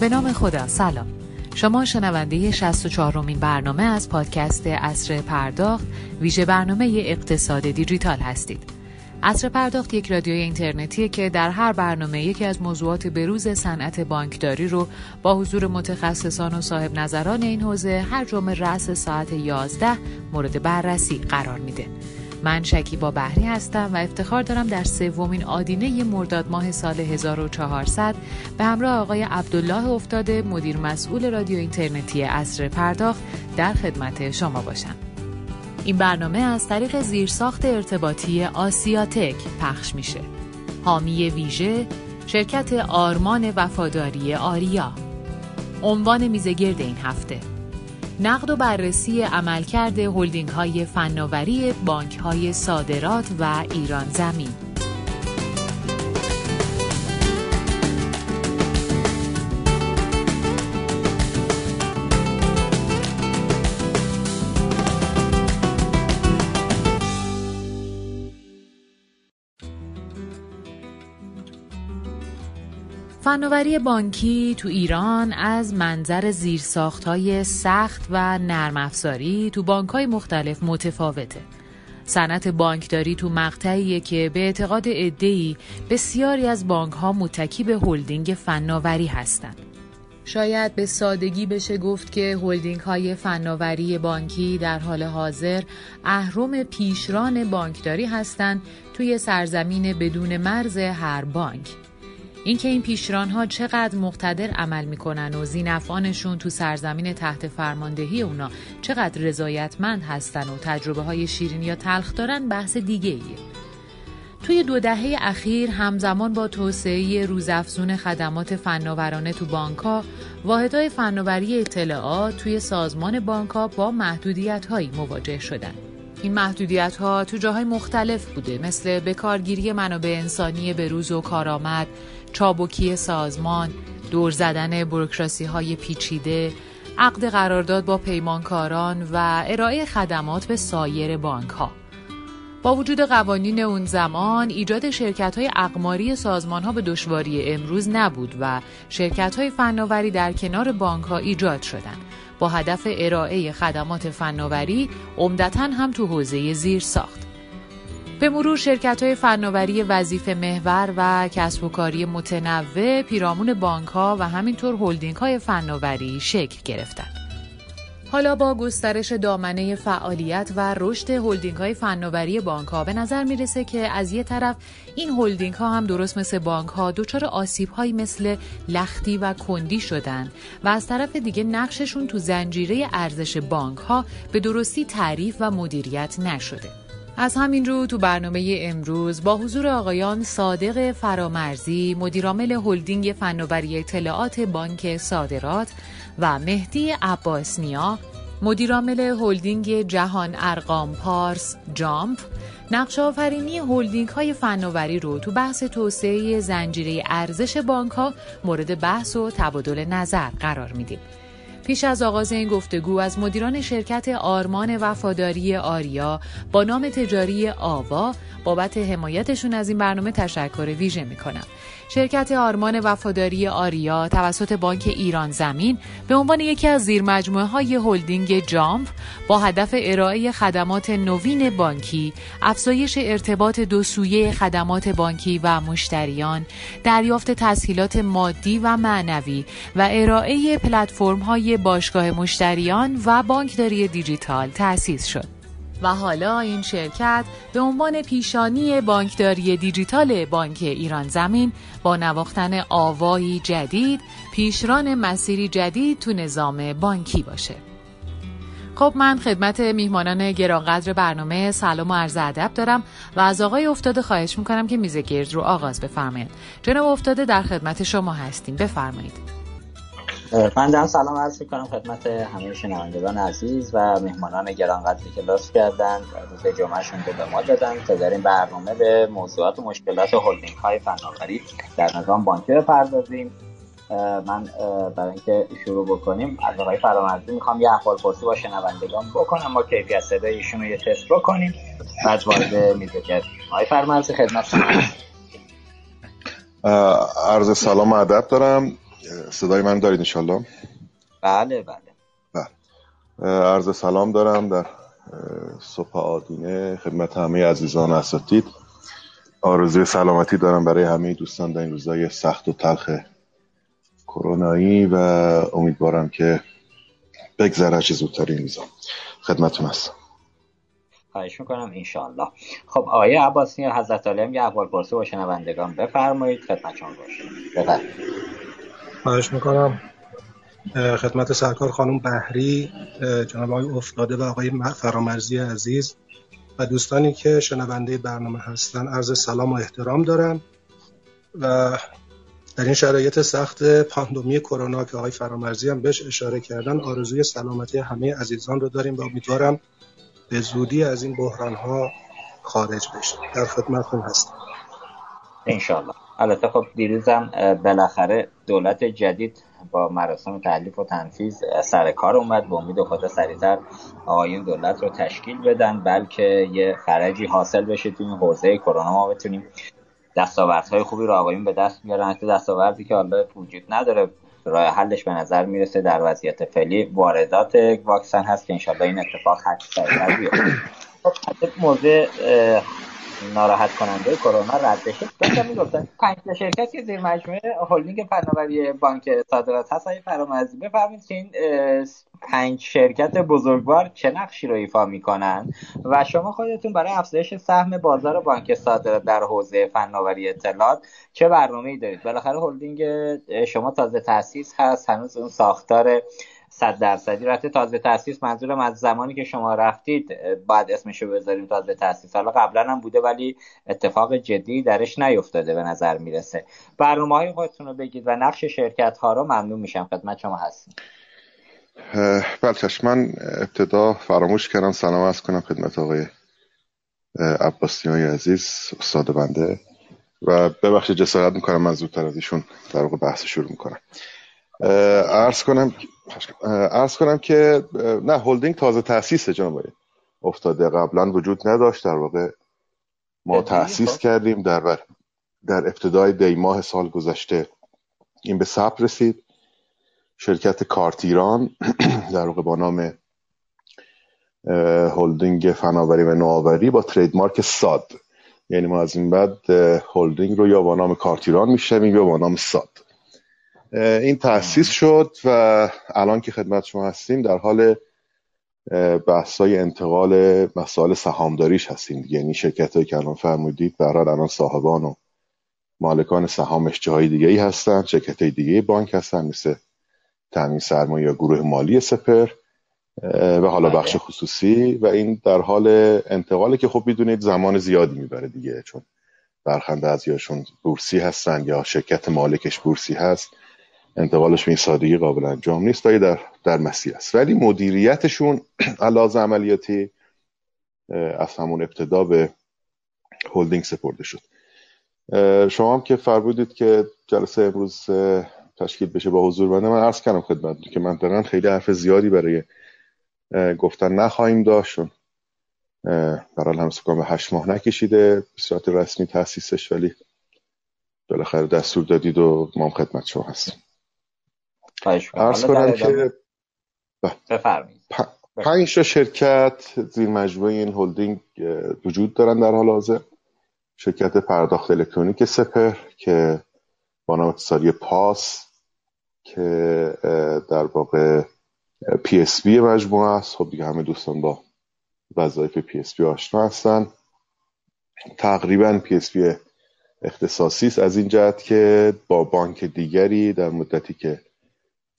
به نام خدا. سلام. شما شنونده 64 رومین برنامه از پادکست اصر پرداخت ویژه برنامه اقتصاد دیجیتال هستید. اصر پرداخت یک رادیوی اینترنتیه که در هر برنامه یکی از موضوعات بروز صنعت بانکداری رو با حضور متخصصان و صاحب نظران این حوزه هر جمعه رأس ساعت 11 مورد بررسی قرار میده. من شکیبا بحری هستم و افتخار دارم در سومین آدینه مرداد ماه سال 1400 به همراه آقای عبدالله افتاده مدیر مسئول رادیو اینترنتی اصر پرداخت در خدمت شما باشم. این برنامه از طریق زیرساخت ارتباطی آسیاتک پخش میشه. حامی ویژه شرکت آرمان وفاداری آریا عنوان میزگرد این هفته نقد و بررسی عملکرد هلدینگ های فناوری بانک های صادرات و ایران زمین. فناوری بانکی تو ایران از منظر زیرساخت های سخت و نرم افزاری تو بانک های مختلف متفاوته. صنعت بانکداری تو مقطعیه که به اعتقاد عده‌ای بسیاری از بانک ها متکی به هلدینگ فناوری هستند. شاید به سادگی بشه گفت که هلدینگ های فناوری بانکی در حال حاضر اهرم پیشران بانکداری هستند توی سرزمین بدون مرز هر بانک. اینکه این پیشران ها چقدر مقتدر عمل می‌کنن و زینفانشون تو سرزمین تحت فرماندهی اونا چقدر رضایتمند هستن و تجربه های شیرین یا تلخ دارن بحث دیگه ایه. توی دو دهه اخیر همزمان با توسعه روزافزون خدمات فناورانه تو بانکها واحدهای فناوری اطلاعات توی سازمان بانکها با محدودیت هایی مواجه شدن. این محدودیت ها تو جاهای مختلف بوده مثل بکارگیری منابع انسانی به روز و کارآمد، چابکی سازمان، دور زدن بروکراسی های پیچیده، عقد قرارداد با پیمانکاران و ارائه خدمات به سایر بانک ها. با وجود قوانین اون زمان ایجاد شرکت های اقماری سازمان ها به دشواری امروز نبود و شرکت های فناوری در کنار بانک ها ایجاد شدند با هدف ارائه خدمات فناوری عمدتا هم تو حوزه زیر ساخت. به مرور شرکت های فناوری وظیفه محور و کسب و کاری متنوع پیرامون بانک ها و همینطور هلدینگ های فناوری شکل گرفتند. حالا با گسترش دامنه فعالیت و رشد هلدینگ های فناوری بانک ها به نظر می‌رسه که از یه طرف این هلدینگ ها هم درست مثل بانک ها دچار آسیب هایی مثل لختی و کندی شدن و از طرف دیگه نقششون تو زنجیره ارزش بانک ها به درستی تعریف و مدیریت نشده. از همین رو تو برنامه امروز با حضور آقایان صادق فرامرزی مدیرعامل هلدینگ فناوری اطلاعات بانک صادرات و مهدی عباسنیا مدیرعامل هلدینگ جهان ارقام پارس جامپ نقش آفرینی هلدینگ های فناوری رو تو بحث توسعه زنجیره ارزش بانک ها مورد بحث و تبادل نظر قرار میدیم. پیش از آغاز این گفتگو از مدیران شرکت آرمان وفاداری آریا با نام تجاری آوا بابت حمایتشون از این برنامه تشکر ویژه می‌کنم. شرکت آرمان وفاداری آریا توسط بانک ایران زمین به عنوان یکی از زیر مجموعه های هلدینگ جامپ با هدف ارائه خدمات نوین بانکی، افزایش ارتباط دو سویه خدمات بانکی و مشتریان، دریافت تسهیلات مادی و معنوی و ارائه پلتفرم های باشگاه مشتریان و بانکداری دیجیتال تأسیس شد. و حالا این شرکت به عنوان پیشانی بانکداری دیجیتال بانک ایران زمین با نواختن آوایی جدید پیشران مسیری جدید تو نظام بانکی باشه. خب من خدمت میهمانان گرانقدر برنامه سلام و عرض ادب دارم و از آقای افتاده خواهش می‌کنم که میز گرد رو آغاز بفرمایید. جناب افتاده در خدمت شما هستیم بفرمایید. من دارم سلام عرض کنم خدمت همه شنوندگان عزیز و مهمانان گرانقدری که لطف کردن روز جمعهشون به ما دادن تا در این برنامه به موضوعات و مشکلات هلدینگ های فناوری در نظام بانکی بپردازیم من برای اینکه شروع بکنیم از آقای فرامرزی می‌خوام یه احوال پرسی با شنوندگان بکنم ما کیفیت صدای ایشون رو یه تست بکنیم بعد وارد میز آقای فرامرزی خدمت عرض سلام ادب دارم. صدای من دارید انشالله بله بله. بله. عرض سلام دارم در صبح آدینه خدمت همه عزیزان اساتید آرزوی سلامتی دارم برای همه دوستان در این روزای سخت و تلخ کرونایی و امیدوارم که بگذره چه زودتر این روزا. خدمتون هستم. خواهش می‌کنم انشاءالله. خب آقای عباسی حضرت علی هم یه احوال پرسی با شنوندگان بفرمایید خدمت شما باشید خواهش می‌کنم خدمت سرکار خانم بحری جناب آقای افتاده و آقای فرامرزی عزیز و دوستانی که شنونده برنامه هستن عرض سلام و احترام دارم و در این شرایط سخت پاندمی کرونا که آقای فرامرزی هم بهش اشاره کردن آرزوی سلامتی همه عزیزان رو داریم و امیدوارم به زودی از این بحران ها خارج بشه. در خدمتتون هستم. انشالله البته خب دیروزم بالاخره دولت جدید با مراسم تعلیف و تنفیز سر کار اومد به امید خدا سریعتر آقایون دولت رو تشکیل بدن بلکه یه فرجی حاصل بشه تو این حوزه کرونا. ما بتونیم دستاوردهای خوبی رو آقایون به دست بیارن. حتی دستاوردی که حالا وجود نداره راه حلش به نظر می‌رسه در وضعیت فعلی واردات واکسن هست که انشالله این اتفاق حد سریعتر بیفته. خب موضوع ناراحت کننده کرونا رد بشه. داشتم می‌گفتن پنج شرکت که زیر مجموعه هلدینگ فناوری بانک صادرات هست. های فرامرزی بفرمایید که این پنج شرکت بزرگوار چه نقشی رو ایفا می‌کنن و شما خودتون برای افزایش سهم بازار بانک صادرات در حوزه فناوری اطلاعات چه برنامه‌ای دارید؟ بالاخره هلدینگ شما تازه تاسیس هست. هنوز اون ساختار صد درصدی. رفته تازه تاسیس منظورم از زمانی که شما رفتید بعد اسمشو بذاریم تازه تاسیس حالا قبلا هم بوده ولی اتفاق جدی درش نیفتاده به نظر می‌رسه. برنامه های خودتون رو بگید و نقش شرکت ها رو ممنون میشم خدمت شما هستیم بله من ابتدا فراموش کردم سلام از کنم خدمت آقای عباسی های عزیز استاد بنده. و ببخشید جسارت می‌کنم من زودتر از ایشون در بحث شروع می‌کنم. ارز کنم ارز کنم که نه هلدینگ تازه تاسیسه جناب افتاده قبلا وجود نداشت. در واقع ما تاسیس کردیم در در ابتدای دی ماه سال گذشته. این به ثبت رسید. شرکت کارت ایران در واقع با نام هلدینگ فناوری و نوآوری با مارک ساد. یعنی ما از این بعد هلدینگ رو یا با نام کارت ایران میشنویم یا با نام ساد. این تأسیس شد و الان که خدمت شما هستیم در حال بحثای انتقال مسائل سهامداریش هستیم یعنی شرکت هایی که الان فرمودید برای الان صاحبان و مالکان سهامش جاهای دیگه ای هستن شرکت های دیگه بانک هستن مثل تامین سرمایه یا گروه مالی سپر و حالا بله. بخش خصوصی. و این در حال انتقاله که خب می‌دونید زمان زیادی می‌بره دیگه چون برخنده از یاشون بورسی هستن یا شرکت مالکش بورسی هست. انتقالش به این سادگی قابل انجام نیست در در مسیر است. ولی مدیریتشون علاوه عملیاتی از همون ابتدا به هلدینگ سپرده شد. شما هم که فرمودید که جلسه امروز تشکیل بشه با حضور بنده من عرض کردم خدمت که من دارن خیلی حرف زیادی برای گفتن نخواهیم داشت برای هم سکان به هشت ماه نکشیده به صورت رسمی تاسیسش ولی بالاخره دستور دادید و ما خدمت شما هستیم. ارز کنم که بفرمایید. پنج تا شرکت زیر مجموعه این هلدینگ وجود دارن در حال حاضر. شرکت پرداخت الکترونیک سپهر که با نام اختصاری پاس که در واقع PSP مجموعه است. خب دیگه همه دوستان با وظایف PSP آشنا هستن. تقریبا PSP اختصاصی است از این جهت که با بانک دیگری در مدتی که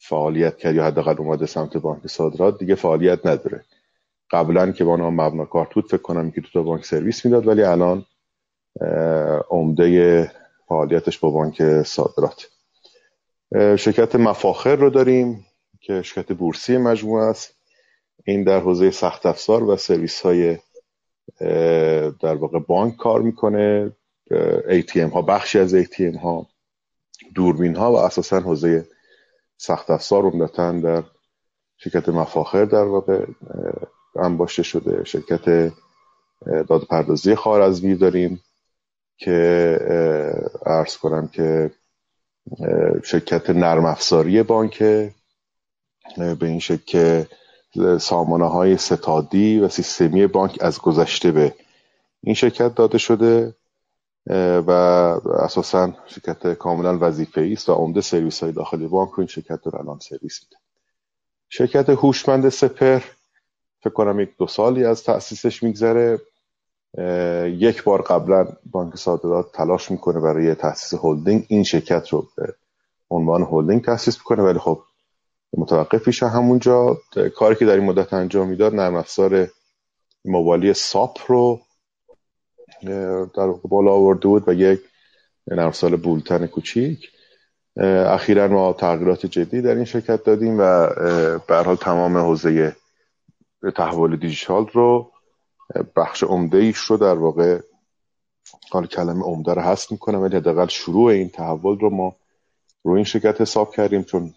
فعالیت کرد یا حداقل اومده سمت بانک صادرات دیگه فعالیت نداره. قبلا که با نام مبنا کارت بود فکر کنم که تو تا بانک سرویس می‌داد ولی الان عمده فعالیتش با بانک صادرات. شرکت مفاخر رو داریم که شرکت بورسی مجموعه است. این در حوزه سخت افزار و سرویس های در واقع بانک کار می‌کنه. ATM ها بخشی از ATM ها دوربین ها و اساسا حوزه سخت افزار عمدتا در شرکت مفاخر در واقع انباشته شده. شرکت داد پردازی خارزمی داریم که عرض کنم که شرکت نرم افزاری بانک به این شکل که سامانه های ستادی و سیستمی بانک از گذشته به این شرکت داده شده. و اساسا شرکت کاملا وظیفه است و عمده سرویس های داخلی بانک این شرکت رو الان سرویس میده. شرکت هوشمند سپهر فکر کنم یک دو سالی از تأسیسش میگذره. یک بار قبلا بانک صادرات تلاش می‌کنه برای تأسیس هلدینگ این شرکت رو به عنوان هلدینگ تأسیس می‌کنه ولی خب متوقف میشه همونجا. کاری که در این مدت انجام می‌داد نرم افزار موبایلی ساپ رو در بالا آورده بود و یک افزار بولتن کوچیک. اخیرا ما تغییرات جدی در این شرکت دادیم و به حال تمام حوزه تحول دیجیتال رو بخش عمده ایش رو در واقع حال کلمه عمده رو هست می‌کنم ولی حداقل شروع این تحول رو ما روی این شرکت حساب کردیم چون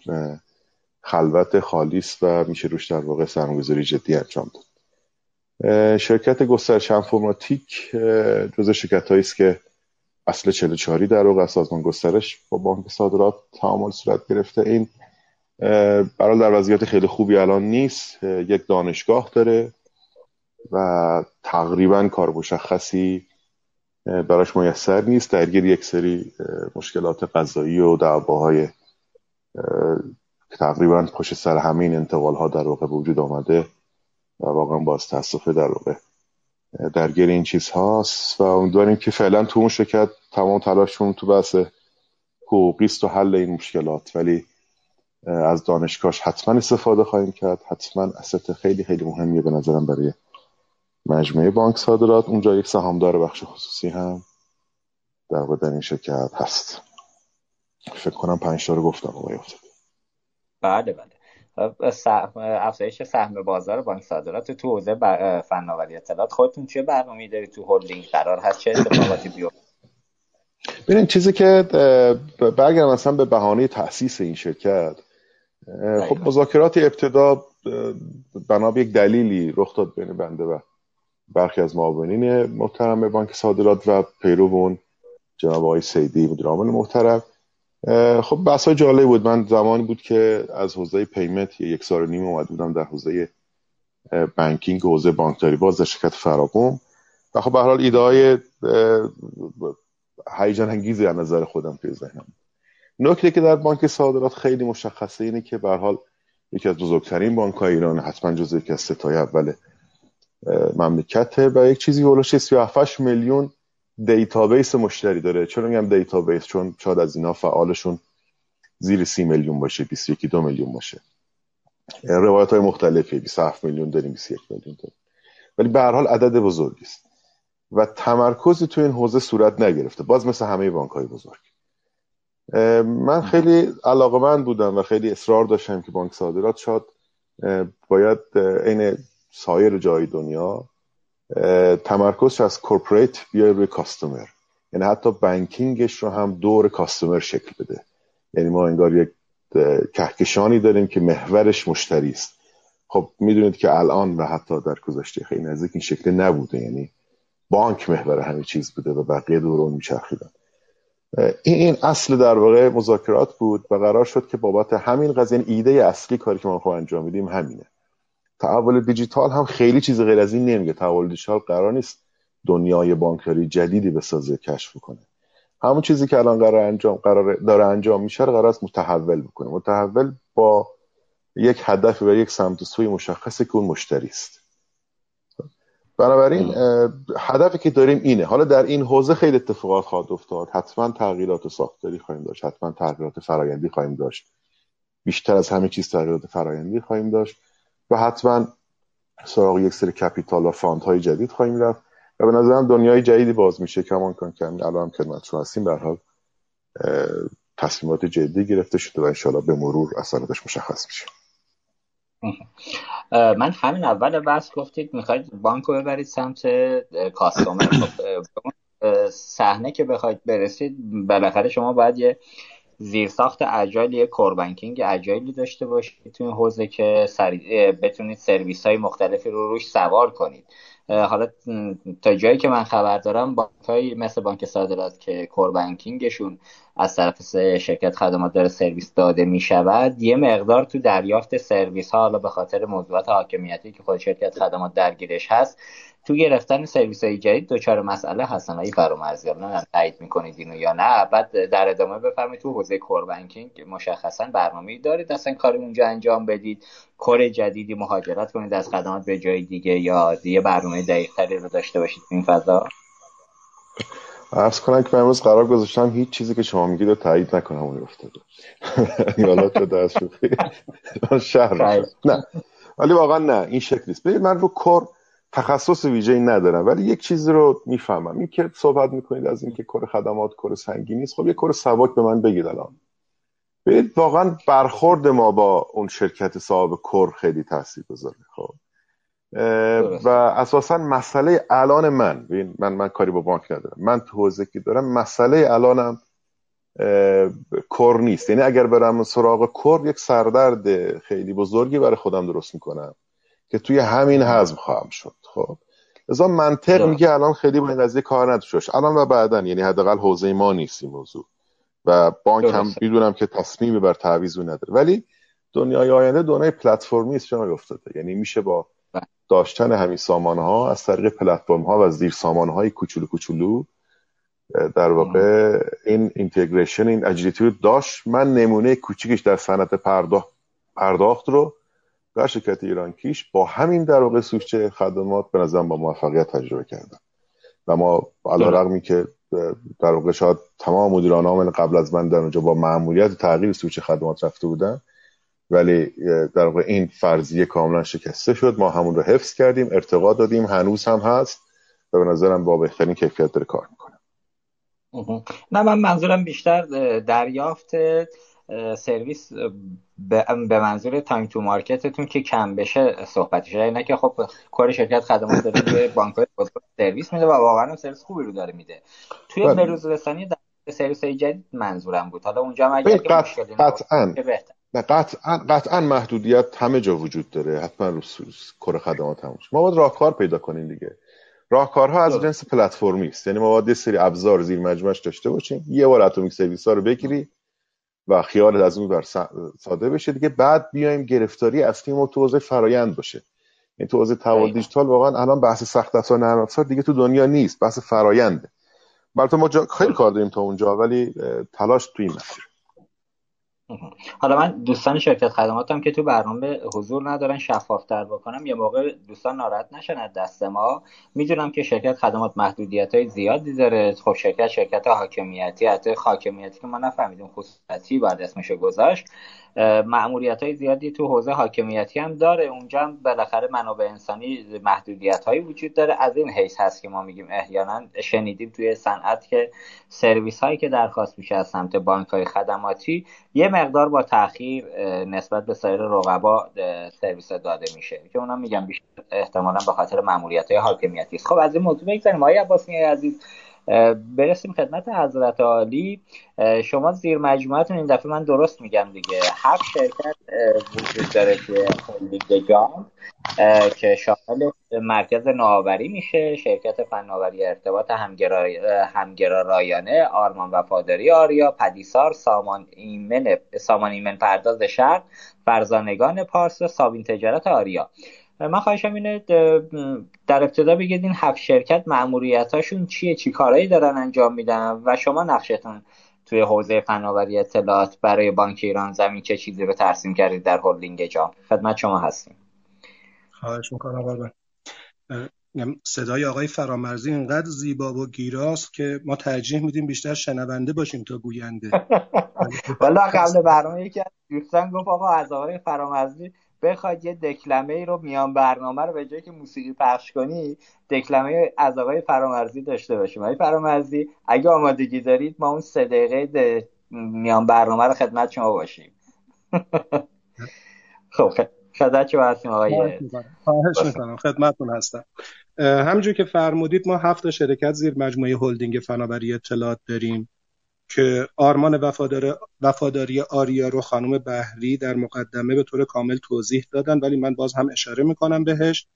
خلوت خالیست و میشه روش در واقع سرمایه‌گذاری جدی انجام داد. شرکت گسترش انفرماتیک جز شرکت است که اصل 44 در واقع سازمان گسترش با بانک صادرات تعامل صورت گرفته. این برای در وضعیت خیلی خوبی الان نیست. یک دانشگاه داره و تقریبا کار مشخصی براش میسر نیست. درگیر یک سری مشکلات قضایی و دعواهای تقریبا پشت سر همین انتقال ها در واقع وجود آمده. و واقعا باز تاسفه در واقع. درگیر این چیز هاست و امیدواریم که فعلا تو اون شرکت تمام تلاششون تو بحث حقوقیست و حل این مشکلات. ولی از دانشگاهش حتما استفاده خواهیم کرد. حتما اسست خیلی خیلی مهمیه به نظرم برای مجموعه بانک صادرات. اونجا یک سهامدار بخش خصوصی هم در در این شرکت هست. فکر کنم پنج رو گفتم آقای بله بله. افزایش سهم بازار بانک صادرات. تو حوزه فناوری اطلاعات خودتون چه برنامه‌ای دارید؟ تو هلدینگ قرار هست؟ چه اتفاقاتی بیفته؟ ببینید چیزی که برگردم مثلا به بهانه تاسیس این شرکت. خب مذاکرات ابتدا بنا به یک دلیلی رخ داد بین بنده و برخی از معاونین محترم بانک صادرات و پیرو اون جناب آقای سیدی مدیر عامل محترم. خب بحث جالب بود. من زمانی بود که از حوزه پیمنت یک سال نیم اومد بودم در حوزه بانکینگ حوزه بانکداری. باز در شرکت فراقوم و خب به حال ایده های هیجان انگیزی از نظر خودم توی ذهنم نکته که در بانک صادرات خیلی مشخصه اینه که به حال یکی از بزرگترین بانک های ایران حتما جزو یکی از سه تای اول مملکته. و یک چیزی حول و حوش 37 میلیون database مشتری داره. چرا میگم database؟ چون شاید از اینا فعالشون زیر سی میلیون باشه 21 دو میلیون باشه. روایت های مختلفی 27 میلیون داریم 21 میلیون داریم. ولی به هر حال عدد بزرگی است. و تمرکزی تو این حوزه صورت نگرفته. باز مثل همه بانک های بزرگ من خیلی علاقه من بودم و خیلی اصرار داشتم که بانک صادرات شاد باید این سایر جای دنیا تمرکزش از کورپریت بیای روی کاستومر. یعنی حتی بانکینگش رو هم دور کاستومر شکل بده. یعنی ما انگار یک کهکشانی داریم که محورش مشتری است. خب می‌دونید که الان و حتی در گذشته خیلی نزدیک این شکل نبوده. یعنی بانک محور همه چیز بوده و بقیه دور اون میچرخیدن. این این اصل در واقع مذاکرات بود و قرار شد که بابت همین قضیه یعنی ایده اصلی کاری که ما خواهد انجام میدیم همینه. تحول دیجیتال هم خیلی چیز غیر از این نمیگه. تحول دیجیتال قرار نیست دنیای بانکداری جدیدی بسازه کشف کنه. همون چیزی که الان قرار انجام قرار داره انجام میشه قرار است متحول بکنه. متحول با یک هدف و یک سمت سوی مشخصه که اون مشتری است. بنابراین هدفی که داریم اینه. حالا در این حوزه خیلی اتفاقات خواهد افتاد. حتما تغییرات ساختاری خواهیم داشت. حتما تغییرات فرایندی خواهیم داشت. بیشتر از همه چیز تغییرات فرایندی خواهیم داشت. و حتما سراغ یک سری capital و fund های جدید خواهیم رفت. و به نظرم دنیای جدیدی باز میشه کما اینکه الان هم خدمتتون هستیم. به حال تصمیمات جدی گرفته شده و انشاءالله به مرور اثراتش مشخص میشه. من همین اول بحث گفتید می‌خواید بانک رو ببرید سمت کاستومر. خب، صحنه که بخواید برسید بالاخره شما باید یه زیرساخت اجایل یه کوربنکینگ اجایلی داشته باشید تو این حوزه که سری... بتونید سرویس های مختلفی رو روش سوار کنید. حالا تا جایی که من خبر دارم بانک مثل بانک صادرات که کور بانکینگشون از طرف شرکت خدمات داره سرویس داده می شود یه مقدار تو دریافت سرویس ها حالا به خاطر موضوعات حاکمیتی که خود شرکت خدمات درگیرش هست تو گرفتن سرویس های جدید دوچار مسئله هستن ای فرامرزی نه تایید می‌کنید اینو یا نه. بعد در ادامه بفرمایید تو حوزه کور بانکینگ مشخصا برنامه دارید. اصلا کاری اونجا انجام بدید. کور جدیدی مهاجرت کنید از خدمات به جای دیگه یا دیگه برنامه دقیقتری رو داشته باشید این فضا؟ عرض کنم که من امروز قرار گذاشتم هیچ چیزی که شما میگید رو تایید نکنم اون افتاده. یالا تو دست شهر نه. ولی واقعا نه. این شکل نیست. ببینید من رو کور تخصص ویژه ای ندارم ولی یک چیزی رو می‌فهمم. این که صحبت می‌کنید از اینکه کور خدمات کور سنگینی است خب یه کور سبک به من بگید الان. ببینید واقعا برخورد ما با اون شرکت صاحب کور خیلی تاثیر گذاره خب و اساسا مسئله الان من من من کاری با بانک ندارم. من تو حوزه که دارم مسئله الانم کور نیست. یعنی اگر برم سراغ کور یک سردرد خیلی بزرگی برای خودم درست می‌کنم که توی همین حزم خواهم شد. خب. لذا منطق میگه الان خیلی با این قضیه کار نداشت الان و بعدا یعنی حداقل حوزه ما نیست این موضوع. و بانک هم می‌دونم که تصمیمی بر تعویض نداره. ولی دنیای آینده دنیای پلتفرمی است جای افتاده یعنی میشه با بله. داشتن همین سامان ها از طریق پلتفرم ها و زیر سامان های کوچولو کوچولو در واقع این اینتگریشن این اجیلیتی رو داشت. من نمونه کوچیکش در صنعت پرداخت پرداخت رو در شرکت ایران کیش با همین در واقع سوچه خدمات به نظرم با موفقیت تجربه کردن. و ما علا رقمی که در واقع شاید تمام مدیران عامل قبل از من در اونجا با معمولیت تغییر سوچه خدمات رفته بودن ولی در واقع این فرضیه کاملا شکسته شد. ما همون رو حفظ کردیم ارتقا دادیم هنوز هم هست و به نظرم با بهترین کیفیت داره کار می‌کنه. نه من منظورم بیشتر دریافت سرویس به منظور time to market تون که کم بشه صحبتش. نه که خب کار شرکت خدمات داره به بانک سرویس میده و واقعا سرویس خوبی رو داره میده. توی بله. بروز رسانی در سرویس های جدید منظورم بود. حالا اونجا اگر قطعا نه قطعا قطعا محدودیت همه جا وجود داره. حتما رو کار خدمات همش ما باید راهکار پیدا کنیم دیگه. راهکارها از جنس پلتفرمی است. یعنی ما باید سری ابزار زیر مجموعش داشته باشیم. یه بار اتمیک سرویس ها رو بگیری و خیال از اون بر ساده بشه. دیگه بعد بیایم گرفتاری اصلی ما تو حوزه فرایند باشه. این تو حوزه تحول دیجیتال واقعا الان بحث سخت افزار نرم افزار دیگه تو دنیا نیست. بحث فراینده البته ما خیلی کار داریم تا اونجا ولی تلاش تو این مسیر. حالا من دوستان شرکت خدماتم که تو برنامه حضور ندارن شفافتر بکنم یه موقع دوستان ناراحت نشن از دست ما. می‌دونم که شرکت خدمات محدودیت های زیادی داره. خب شرکت شرکت حاکمیتی حتی حاکمیتی که ما نفهمیدیم خصوصیتی بعد اسمشو گذاشت. معمولیت های زیادی تو حوزه حاکمیتی هم داره. اونجا هم بالاخره منابع انسانی محدودیت هایی وجود داره. از این حیث هست که ما میگیم احیانا شنیدیم توی صنعت که سرویس هایی که درخواست میشه از سمت بانک های خدماتی یه مقدار با تاخیر نسبت به سایر رقبا سرویس داده میشه. که اونم میگم بیشتر احتمالا به خاطر معمولیت های حاکمیتی خب از این موضوع بگذاریم. آقای عباسی عزیز برسیم خدمت حضرت عالی. شما زیر مجموعتون این دفعه من درست میگم دیگه. هفت شرکت وجود داره که هلدینگ جام که شامل مرکز نوآوری میشه شرکت فناوری ارتباط همگرا رایانه آرمان وفاداری آریا پدیسار سامان ایمن سامان ایمن پرداز شرق فرزانگان پارس سابین تجارت آریا. من خواهشم اینه در ابتدا بگید این هفت شرکت هاشون چیه؟ چی کارهایی دارن انجام میدن؟ و شما نقشتون توی حوزه فناوری اطلاعات برای بانک ایران زمین چه چیزی رو ترسیم کردید در هلدینگ جام؟ خدمت شما هستیم. خواهش می‌کنم صدای آقای فرامرزی اینقدر زیبا و گیراست که ما ترجیح میدیم بیشتر شنونده باشیم تا گوینده. والا قبل برنامه یکی از دوستان گفت آقا از آقای فرامرزی بخواید یه دکلمه ای رو میان برنامه رو به جایی که موسیقی پخش کنی دکلمه از آقای فرامرزی داشته باشیم. آقای فرامرزی اگه آمادگی دارید ما اون سه دقیقه میان برنامه رو خدمت شما باشیم. خب خدمت شما هستیم آقای خواهش می‌کنم. خدمتتون هستم. همینجور که فرمودید ما هفت شرکت زیر مجموعه هلدینگ فناوری اطلاعات داریم. که آرمان وفادار وفاداری آریا رو خانم بهری در مقدمه به طور کامل توضیح دادن ولی من باز هم اشاره می‌کنم بهش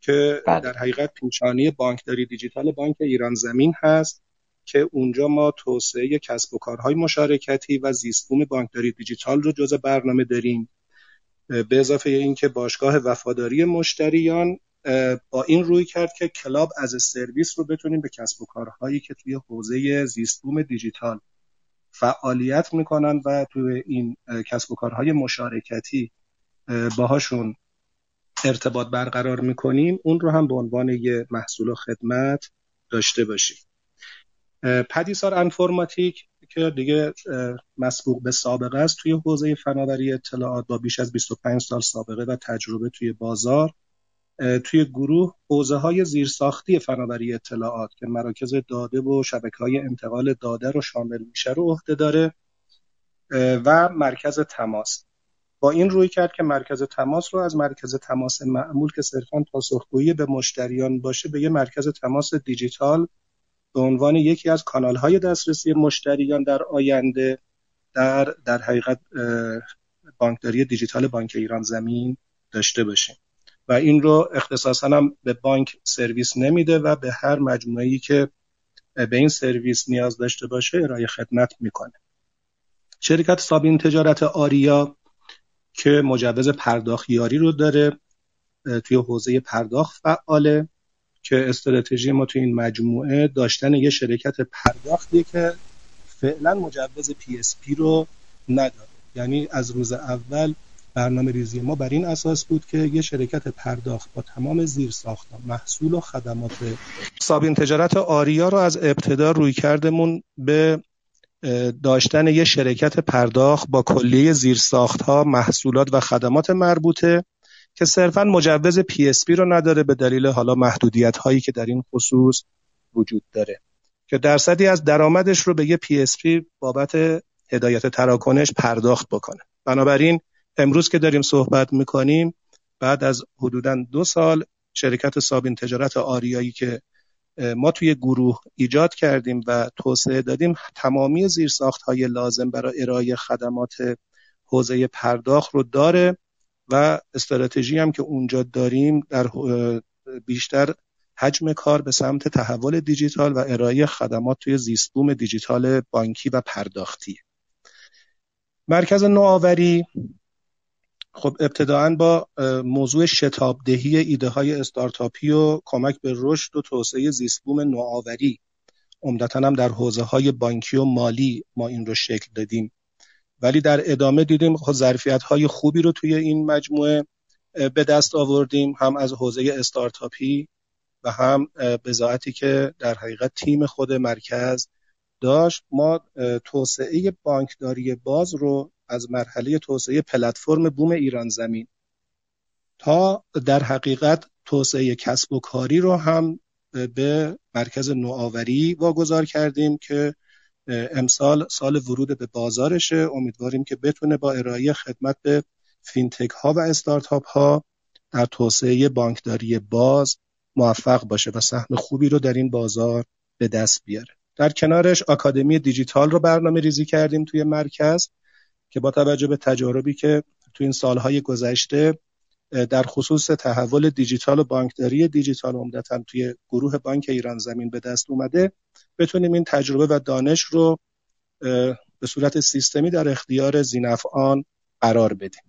که بله. در حقیقت پیشانی بانکداری دیجیتال بانک ایران زمین هست که اونجا ما توسعه کسب و کارهای مشارکتی و زیستبوم بانکداری دیجیتال رو جز برنامه داریم به اضافه اینکه باشگاه وفاداری مشتریان با این روی کرد که کلاب از سرویس رو بتونیم به کسب و کارهایی که توی حوزه زیستبوم دیجیتال فعالیت می‌کنن و توی این کسب و کارهای مشارکتی باهاشون ارتباط برقرار می‌کنیم اون رو هم به عنوان یه محصول و خدمت داشته باشیم. پدیسار انفرماتیک که دیگه مسبوق به سابقه است توی حوزه فناوری اطلاعات با بیش از 25 سال سابقه و تجربه توی بازار توی گروه حوزه های زیرساختی فناوری اطلاعات که مراکز داده و شبکه های انتقال داده رو شامل میشه رو عهده داره و مرکز تماس. با این روی کرد که مرکز تماس رو از مرکز تماس معمول که صرفا پاسخگویی به مشتریان باشه به یه مرکز تماس دیجیتال به عنوان یکی از کانال های دسترسی مشتریان در آینده در در حقیقت بانکداری دیجیتال بانک ایران زمین داشته باشیم. و این رو اختصاصا هم به بانک سرویس نمیده و به هر مجموعه که به این سرویس نیاز داشته باشه ارائه خدمت می‌کنه. شرکت سابین تجارت آریا که مجوز پرداختیاری رو داره توی حوزه پرداخت فعاله که استراتژی ما توی این مجموعه داشتن یه شرکت پرداختی که فعلا مجوز PSP رو نداره. یعنی از روز اول برنامه ریزی ما بر این اساس بود که یه شرکت پرداخت با تمام زیر محصول و خدمات سابین تجارت آریا رو از ابتدا رویکردمون به داشتن یه شرکت پرداخت با کلیه زیرساخت ها محصولات و خدمات مربوطه که صرفا مجوز PSP رو نداره به دلیل حالا محدودیت هایی که در این خصوص وجود داره. که درصدی از درآمدش رو به یه PSP بابت هدایت تراکنش پرداخت بکنه. بنابراین امروز که داریم صحبت می‌کنیم بعد از حدودا دو سال شرکت سابین تجارت آریایی که ما توی گروه ایجاد کردیم و توسعه دادیم تمامی زیرساخت های لازم برای ارائه خدمات حوزه پرداخت رو داره و استراتژی هم که اونجا داریم در بیشتر حجم کار به سمت تحول دیجیتال و ارائه خدمات توی زیستبوم دیجیتال بانکی و پرداختی. مرکز نوآوری خب ابتداعا با موضوع شتابدهی ایده های استارتاپی و کمک به رشد و توسعه زیستبوم نوآوری. عمدتا هم در حوزه های بانکی و مالی ما این رو شکل دادیم. ولی در ادامه دیدیم خب ظرفیت های خوبی رو توی این مجموعه به دست آوردیم. هم از حوزه استارتاپی و هم بزاعتی که در حقیقت تیم خود مرکز داشت ما توسعه بانکداری باز رو از مرحله توسعه پلتفرم بوم ایران زمین تا در حقیقت توسعه کسب و کاری رو هم به مرکز نوآوری واگذار کردیم که امسال سال ورود به بازارشه. امیدواریم که بتونه با ارائه خدمت به فینتک ها و استارتاپ ها در توسعه بانکداری باز موفق باشه و سهم خوبی رو در این بازار به دست بیاره. در کنارش آکادمی دیجیتال رو برنامه ریزی کردیم توی مرکز که با توجه به تجاربی که تو این سالهای گذشته در خصوص تحول دیجیتال و بانکداری دیجیتال عمدتا توی گروه بانک ایران زمین به دست اومده بتونیم این تجربه و دانش رو به صورت سیستمی در اختیار زینفعان قرار بدیم.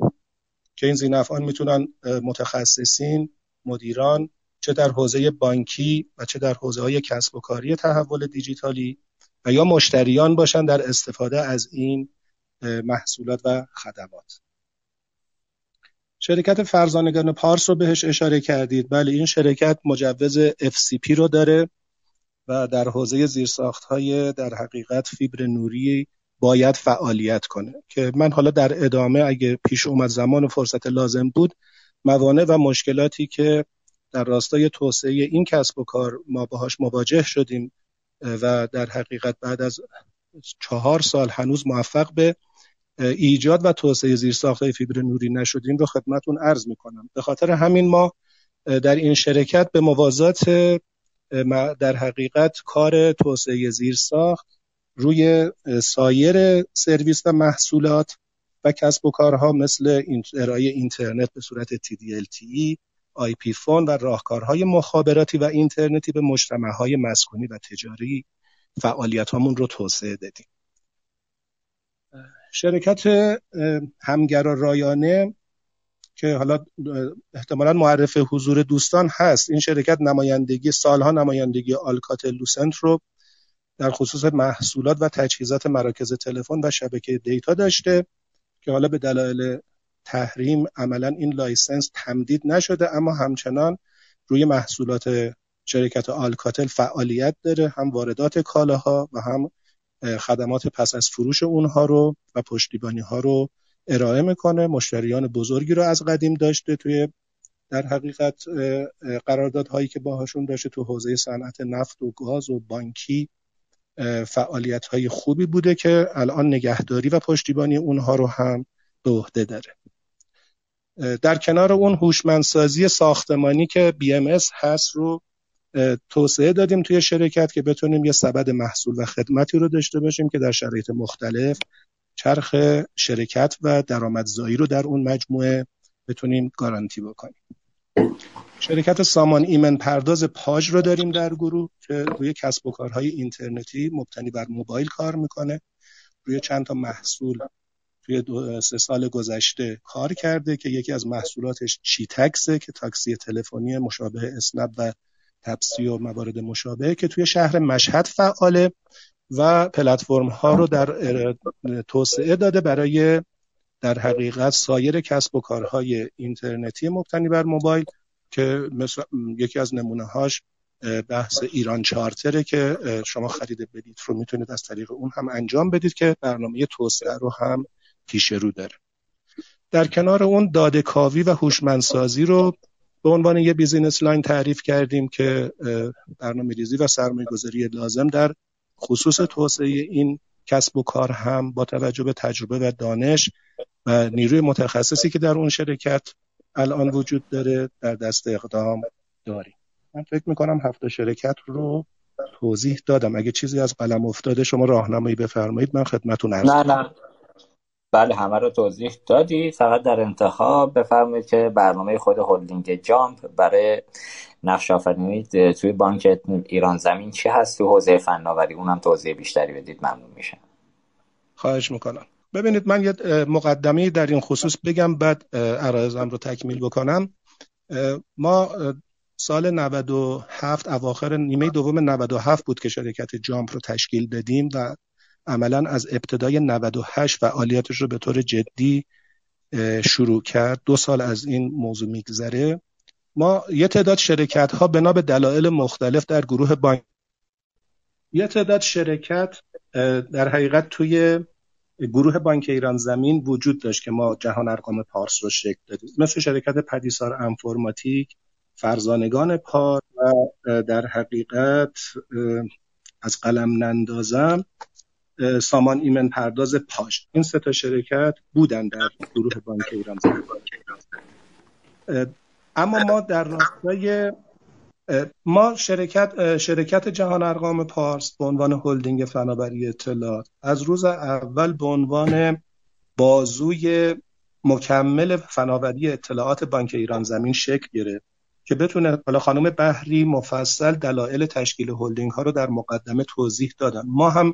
که این زینفعان می‌تونن متخصصین مدیران چه در حوزه بانکی و چه در حوزه های کسب و کاری تحول دیجیتالی و یا مشتریان باشن در استفاده از این محصولات و خدمات. شرکت فرزانگان پارس رو بهش اشاره کردید. بله این شرکت مجوز FCP رو داره و در حوزه زیرساخت های در حقیقت فیبر نوری باید فعالیت کنه. که من حالا در ادامه اگه پیش اومد زمان و فرصت لازم بود موانع و مشکلاتی که در راستای توسعه این کسب و کار ما باهاش مواجه شدیم و در حقیقت بعد از چهار سال هنوز موفق به ایجاد و توسعه زیرساختهای فیبر نوری نشدیم رو خدمتون عرض می‌کنم. به خاطر همین ما در این شرکت به موازات در حقیقت کار توسعه زیرساخت روی سایر سرویس و محصولات و کسب و کارها مثل ارائه اینترنت به صورت TDLTE IP phone و راهکارهای مخابراتی و اینترنتی به مجتمعهای مسکونی و تجاری فعالیت رو توسعه دادیم. شرکت همگرا رایانه که حالا احتمالا معرف حضور دوستان هست این شرکت نمایندگی سالها نمایندگی آلکاتل لوسنت رو در خصوص محصولات و تجهیزات مراکز تلفن و شبکه دیتا داشته که حالا به دلایل تحریم عملا این license تمدید نشده اما همچنان روی محصولات شرکت آلکاتل فعالیت داره هم واردات کالاها و هم خدمات پس از فروش اونها رو و پشتیبانی ها رو ارائه می‌کنه. مشتریان بزرگی رو از قدیم داشته توی در حقیقت قراردادهایی که باهاشون داشته تو حوزه صنعت نفت و گاز و بانکی فعالیت های خوبی بوده که الان نگهداری و پشتیبانی اونها رو هم به عهده داره. در کنار اون هوشمندسازی ساختمانی که BMS هست رو توسعه دادیم توی شرکت که بتونیم یه سبد محصول و خدمتی رو داشته باشیم که در شرایط مختلف چرخ شرکت و درآمدزایی رو در اون مجموعه بتونیم گارانتی بکنیم. شرکت سامان ایمن پرداز پاج رو داریم در گروه که روی کسب و کارهای اینترنتی مبتنی بر موبایل کار می‌کنه. روی چند تا محصول توی دو سه سال گذشته کار کرده که یکی از محصولاتش چیتکسه که تاکسی تلفنی مشابه اسنپ و تپسی و موارد مشابه که توی شهر مشهد فعاله و پلتفرم ها رو در توسعه داده برای در حقیقت سایر کسب و کارهای اینترنتی مبتنی بر موبایل که مثل یکی از نمونه هاش بحث ایران چارتره که شما خرید بلیط رو می‌تونید از طریق اون هم انجام بدید که برنامه توسعه رو هم پیش رو داره. در کنار اون داده کاوی و هوشمندسازی رو به عنوان یه business line تعریف کردیم که برنامه ریزی و سرمایه گذاری لازم در خصوص توسعه این کسب و کار هم با توجه به تجربه و دانش و نیروی متخصصی که در اون شرکت الان وجود داره در دست اقدام داریم. من فکر می‌کنم هفت تا شرکت رو توضیح دادم. اگه چیزی از قلم افتاده شما راهنمایی بفرمایید من خدمتتون عرض نه نه. بله همه رو توضیح دادی. فقط در انتخاب بفرمایید که برنامه خود هلدینگ جامپ برای نقش آفرینی توی بانک ایران زمین چی هست؟ تو حوزه فناوری اونم توضیح بیشتری بدید ممنون میشه. خواهش می‌کنم. ببینید من یه مقدمه در این خصوص بگم بعد عرایزم رو تکمیل بکنم. ما سال 97 اواخر نیمه دوم 97 بود که شرکت جامپ رو تشکیل دادیم و عملا از ابتدای 98 فعالیتش رو به طور جدی شروع کرد. دو سال از این موضوع میگذره. ما یه تعداد شرکت ها بنا به دلایل مختلف در گروه بانک یه تعداد شرکت در حقیقت توی گروه بانک ایران زمین وجود داشت که ما جهان ارقام پارس رو شکل دادیم. مثل شرکت پدیسار انفرماتیک فرزانگان پار و در حقیقت از قلم نندازم سامان ایمن پرداز پاش. این سه تا شرکت بودن در گروه بانک ایران. اما ما در راستای ما شرکت شرکت جهان ارقام پارس به عنوان هلدینگ فناوری اطلاعات از روز اول به عنوان بازوی مکمل فناوری اطلاعات بانک ایران زمین شکل گرفت که بتونه حالا خانم بحری مفصل دلایل تشکیل هلدینگ ها رو در مقدمه توضیح دادن. ما هم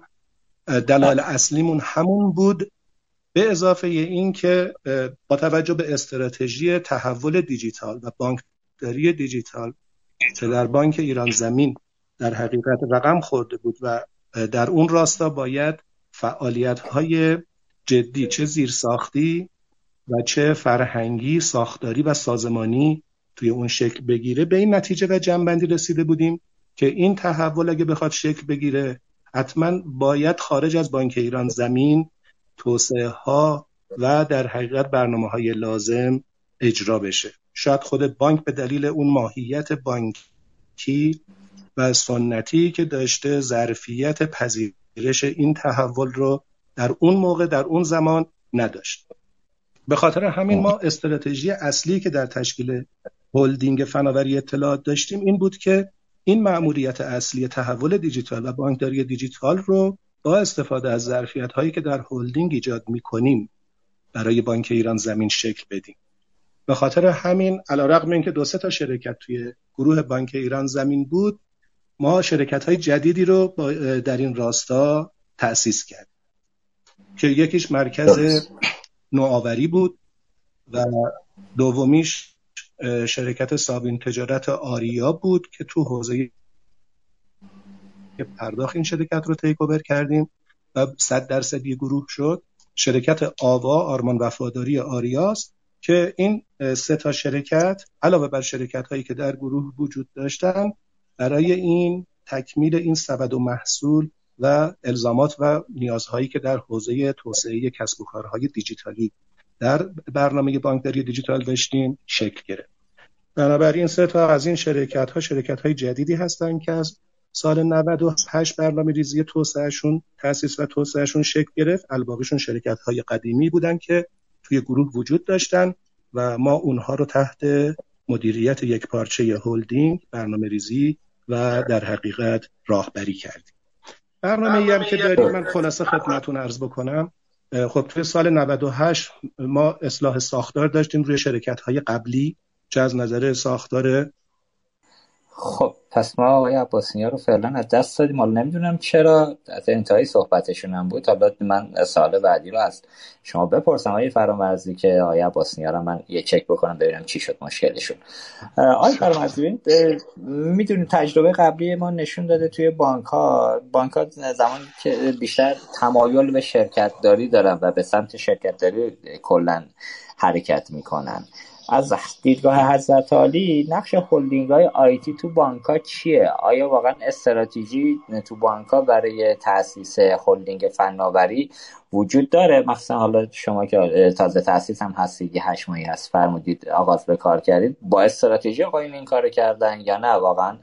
دلایل اصلیمون همون بود به اضافه این که با توجه به استراتژی تحول دیجیتال و بانکداری دیجیتال که در بانک ایران زمین در حقیقت رقم خورده بود و در اون راستا باید فعالیت های جدی چه زیرساختی و چه فرهنگی ساختاری و سازمانی توی اون شکل بگیره به این نتیجه و جنبندی رسیده بودیم که این تحول اگه بخواد شکل بگیره حتما باید خارج از بانک ایران زمین توسعه ها و در حقیقت برنامه های لازم اجرا بشه. شاید خود بانک به دلیل اون ماهیت بانکی و سنتی که داشته ظرفیت پذیرش این تحول رو در اون موقع در اون زمان نداشت. به خاطر همین ما استراتژی اصلی که در تشکیل هلدینگ فناوری اطلاعات داشتیم این بود که این مأموریت اصلی تحول دیجیتال و بانکداری دیجیتال رو با استفاده از ظرفیت هایی که در هلدینگ ایجاد می کنیم برای بانک ایران زمین شکل بدیم. به خاطر همین علیرغم اینکه دو سه تا شرکت توی گروه بانک ایران زمین بود ما شرکت های جدیدی رو در این راستا تأسیس کرد که یکیش مرکز نوآوری بود و دومیش شرکت سابین تجارت آریا بود که تو حوزه پرداخت این شرکت رو تیک اوور کردیم و صد درصدی گروه شد. شرکت آوا آرمان وفاداری آریاست که این سه تا شرکت علاوه بر شرکت هایی که در گروه وجود داشتن برای این تکمیل این سبد و محصول و الزامات و نیازهایی که در حوزه توسعه کسب و کارهای دیجیتالی در برنامه بانکداری دیجیتال داشتیم شکل گرفت. بنابراین سه تا از این شرکت ها شرکت های جدیدی هستند که از سال 98 برنامه ریزی توسعهشون تاسیس و توسعهشون شکل گرفت. الباقیشون شرکت های قدیمی بودن که توی گروه وجود داشتن و ما اونها رو تحت مدیریت یک پارچه هلدینگ برنامه ریزی و در حقیقت راهبری کردیم. برنامه ای هم که داریم من خلاصه خدمتون عرض بکنم. خب توی سال 98 ما اصلاح ساختار داشتیم روی شرکت های قبلی چه از نظر ساختار خب پس ما آقای عباسینی رو فعلا از دست دادیم. حالا نمی‌دونم چرا از انتهای صحبتشون هم بود. حالا من سال بعدی رو از شما بپرسم. آقای فرامرزی که آقای عباسینی رو من یه چک بکنم ببینم چی شد مشکلشون. آقای فرامرزی می‌دونیم تجربه قبلی ما نشون داده توی بانک ها بانک ها زمانی که بیشتر تمایل به شرکت داری دارن و به سمت شرکت داری کلا حرکت می‌کنن. از دیدگاه حضرت عالی نقش هلدینگ های آیتی تو بانک ها چیه؟ آیا واقعا استراتژی تو بانک ها برای تاسیس هلدینگ فناوری وجود داره؟ مثلا حالا شما که تازه تاسیس هم هستی یه هشت ماهی هست فرمودید آغاز به کار کردید. با استراتژی آقایون این کار کردن یا نه؟ واقعا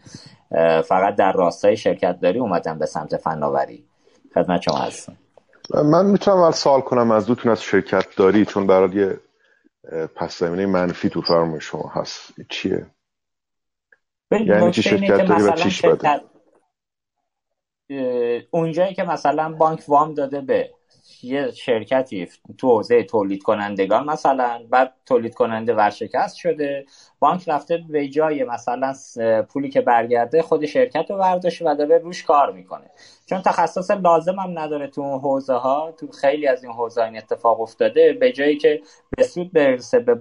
فقط در راستای شرکت داری اومدن به سمت فناوری. خدمت شما هستم. من می‌تونم اول سوال کنم از دوتون از شرکت داری؟ چون برای پس زمینه منفی تو فرم شما هست. چیه؟ یعنی چی شرکت داری و چیش بده؟ اونجایی که مثلا بانک وام داده به یه شرکتی تو حوزه تولید کنندگان مثلا بعد تولید کننده ورشکست شده بانک رفته به جای مثلا پولی که برگرده خود شرکت رو برداشته و داره روش کار می‌کنه. چون تخصص لازم هم نداره تو اون حوزه ها تو خیلی از این حوزه این اتفاق افتاده به جایی که به سود برسه به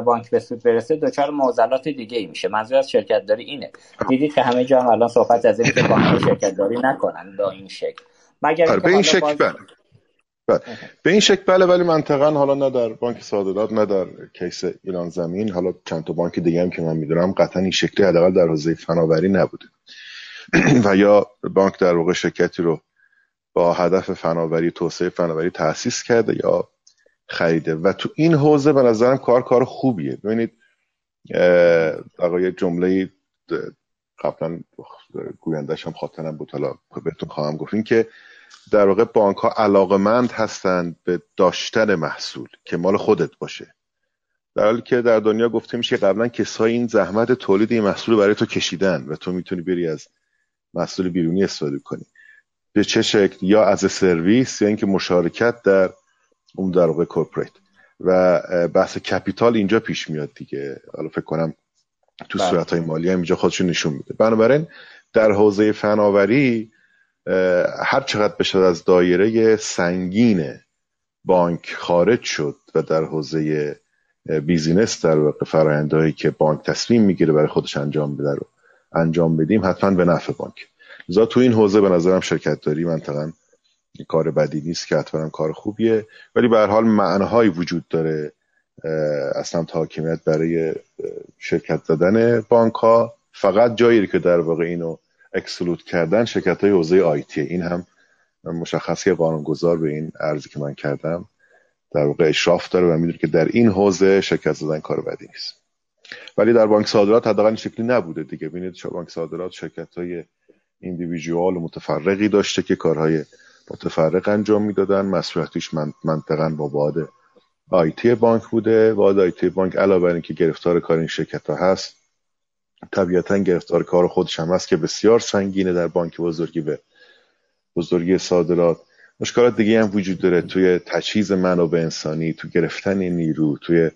بانک به سود برسه دچار معضلات دیگه ای میشه. منظور از شرکت داری اینه. دیدید که همه جا هم الان صحبت از این که بانک شرکت داری نکنن با این شکل. مگر آره، این شکل بله. بله. به این شکل بله ولی منطقا حالا نه در بانک صادرات نه در کیس ایران زمین. حالا چند تا بانک دیگه هم که من می‌دونم قطعا این شکلی حداقل در حوزه فناوری نبوده. و یا بانک در واقع شرکتی رو با هدف فناوری توسعه فناوری تأسیس کرده یا خریده. و تو این حوزه به نظرم کار کار خوبیه. ببینید آقای جمله قبلا گویندش هم خاطرم بود. حالا بهتون خواهم گفت. که در واقع بانک ها علاقمند هستند به داشتن محصول که مال خودت باشه. در حالی که در دنیا گفته میشه قبلا کسایی این زحمت تولید این محصول برای تو کشیدن و تو می‌تونی بری از محصول بیرونی استفاده کنی. به چه شکل؟ یا از سرویس یا اینکه مشارکت در اون در واقع کورپریت و بحث کپیتال اینجا پیش میاد دیگه. حالا فکر کنم تو بله. صورت های مالی هم اینجا خودشون نشون میده. بنابراین در حوزه فناوری هر چقدر بشه از دایره سنگین بانک خارج شد و در حوزه business در واقع فرایندهایی که بانک تصمیم می‌گیره برای خودش انجام بده رو انجام بدیم حتما به نفع بانک. لذا تو این حوزه به نظرم شرکت داری منطقا کار بدی نیست که حتما کار خوبیه ولی به هر حال منع‌هایی وجود داره از سمت حاکمیت برای شرکت دادن بانک ها فقط جایی که در واقع اینو exclude کردن شرکت های حوزه IT این هم مشخص که قانونگذار به این ارزی که من کردم در واقع اشراف داره و می‌دونه که در این حوزه شرکت زدن کار بدی نیست. ولی در بانک صادرات حداقل شکلی نبوده دیگه. ببینید بانک صادرات شرکت های و متفرقی داشته که کارهای متفرق انجام می‌دادن. مسئولیتش منطقا با باد آیتی بانک بوده. باد آیتی بانک علاوه بر اینکه گرفتار کار این شرکت ها هست طبیعتا گرفتار کار خودش هم هست که بسیار سنگینه در بانک بزرگی به بزرگی صادرات. مشکلات دیگه هم وجود داره توی تجهیز منابع انسانی تو گرفتن نیرو توی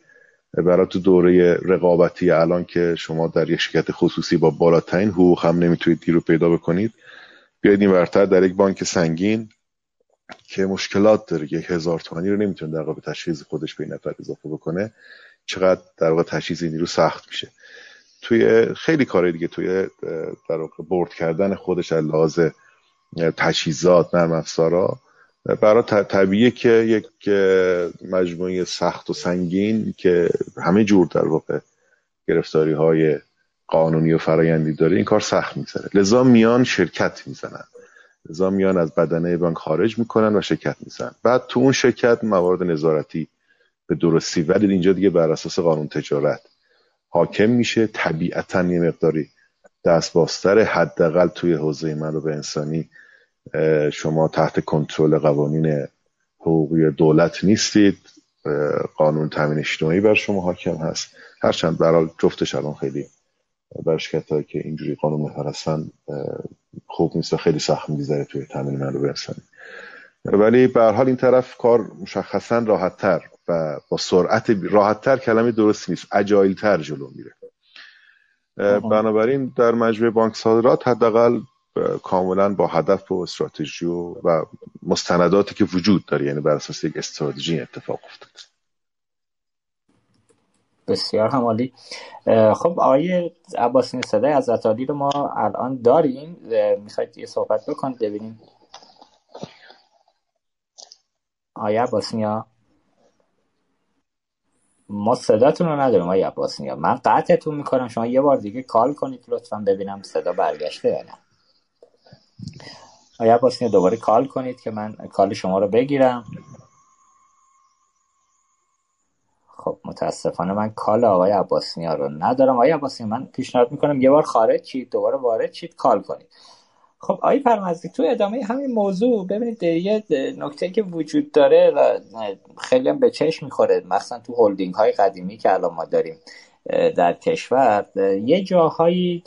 برای تو دوره رقابتی الان که شما در یک شرکت خصوصی با بالاترین حقوق هم نمی‌تونید گیر رو پیدا بکنید. بیاید این ورتر در یک بانک سنگین که مشکلات داره یک هزار تومانی رو نمی‌تونه در واقع تشخیص خودش به این نفر اضافه بکنه. چقدر در واقع تشخیص این رو سخت میشه. توی خیلی کارهای دیگه توی در برد کردن خودش از لحاظ تجهیزات نرم افزارا. برای طبیعیه که یک مجموعه سخت و سنگین که همه جور در واقع گرفتاری های قانونی و فرایندی داره این کار سخت می‌زنه لذا میان شرکت می‌زنن. لذا میان از بدنه بانک خارج می‌کنن و شرکت می‌زنن. بعد تو اون شرکت موارد نظارتی به درستی ولی اینجا دیگه بر اساس قانون تجارت حاکم میشه طبیعتا یه مقداری دستباستر حداقل توی حوزه من رو به انسانی شما تحت کنترل قوانین حقوقی دولت نیستید. قانون تامین اجتماعی بر شما حاکم هست. هرچند برای جفتش الان خیلی بر شرکت که اینجوری قانون هستن خوب نیست و خیلی سخت میگذره توی تامین من رو برسنی ولی به حال این طرف کار مشخصا راحتتر و با سرعت راحتتر کلمه درست نیست تر جلو میره. بنابراین در مجموعه بانک صادرات حداقل کاملا با هدف و استراتژی و, مستنداتی که وجود داره یعنی بر اساس یک استراتژی اتفاق افتاد. بسیار همالی. خب آقای عباسی صدای از علی رو ما الان داریم می‌خواید یه صحبت بکنید ببینیم آقای عباسی ما صداتون رو نداریم آقای عباسی من قطعتون می‌کنم. شما یه بار دیگه کال کنید لطفا ببینم صدا برگشته یا نه. آیا عباسی دوباره کال کنید که من کال شما رو بگیرم. خب متاسفانه من کال آقای عباسنیا رو ندارم. آقای عباسنیا من پیشنهاد می‌کنم یه بار خارج چید دوباره وارد چید کال کنید. خب آقای فرمزدی تو ادامه همین موضوع ببینید یه نکته که وجود داره و خیلی هم به چشم می‌خوره مثلا تو هلدینگ های قدیمی که الان ما داریم در کشور یه جاهایی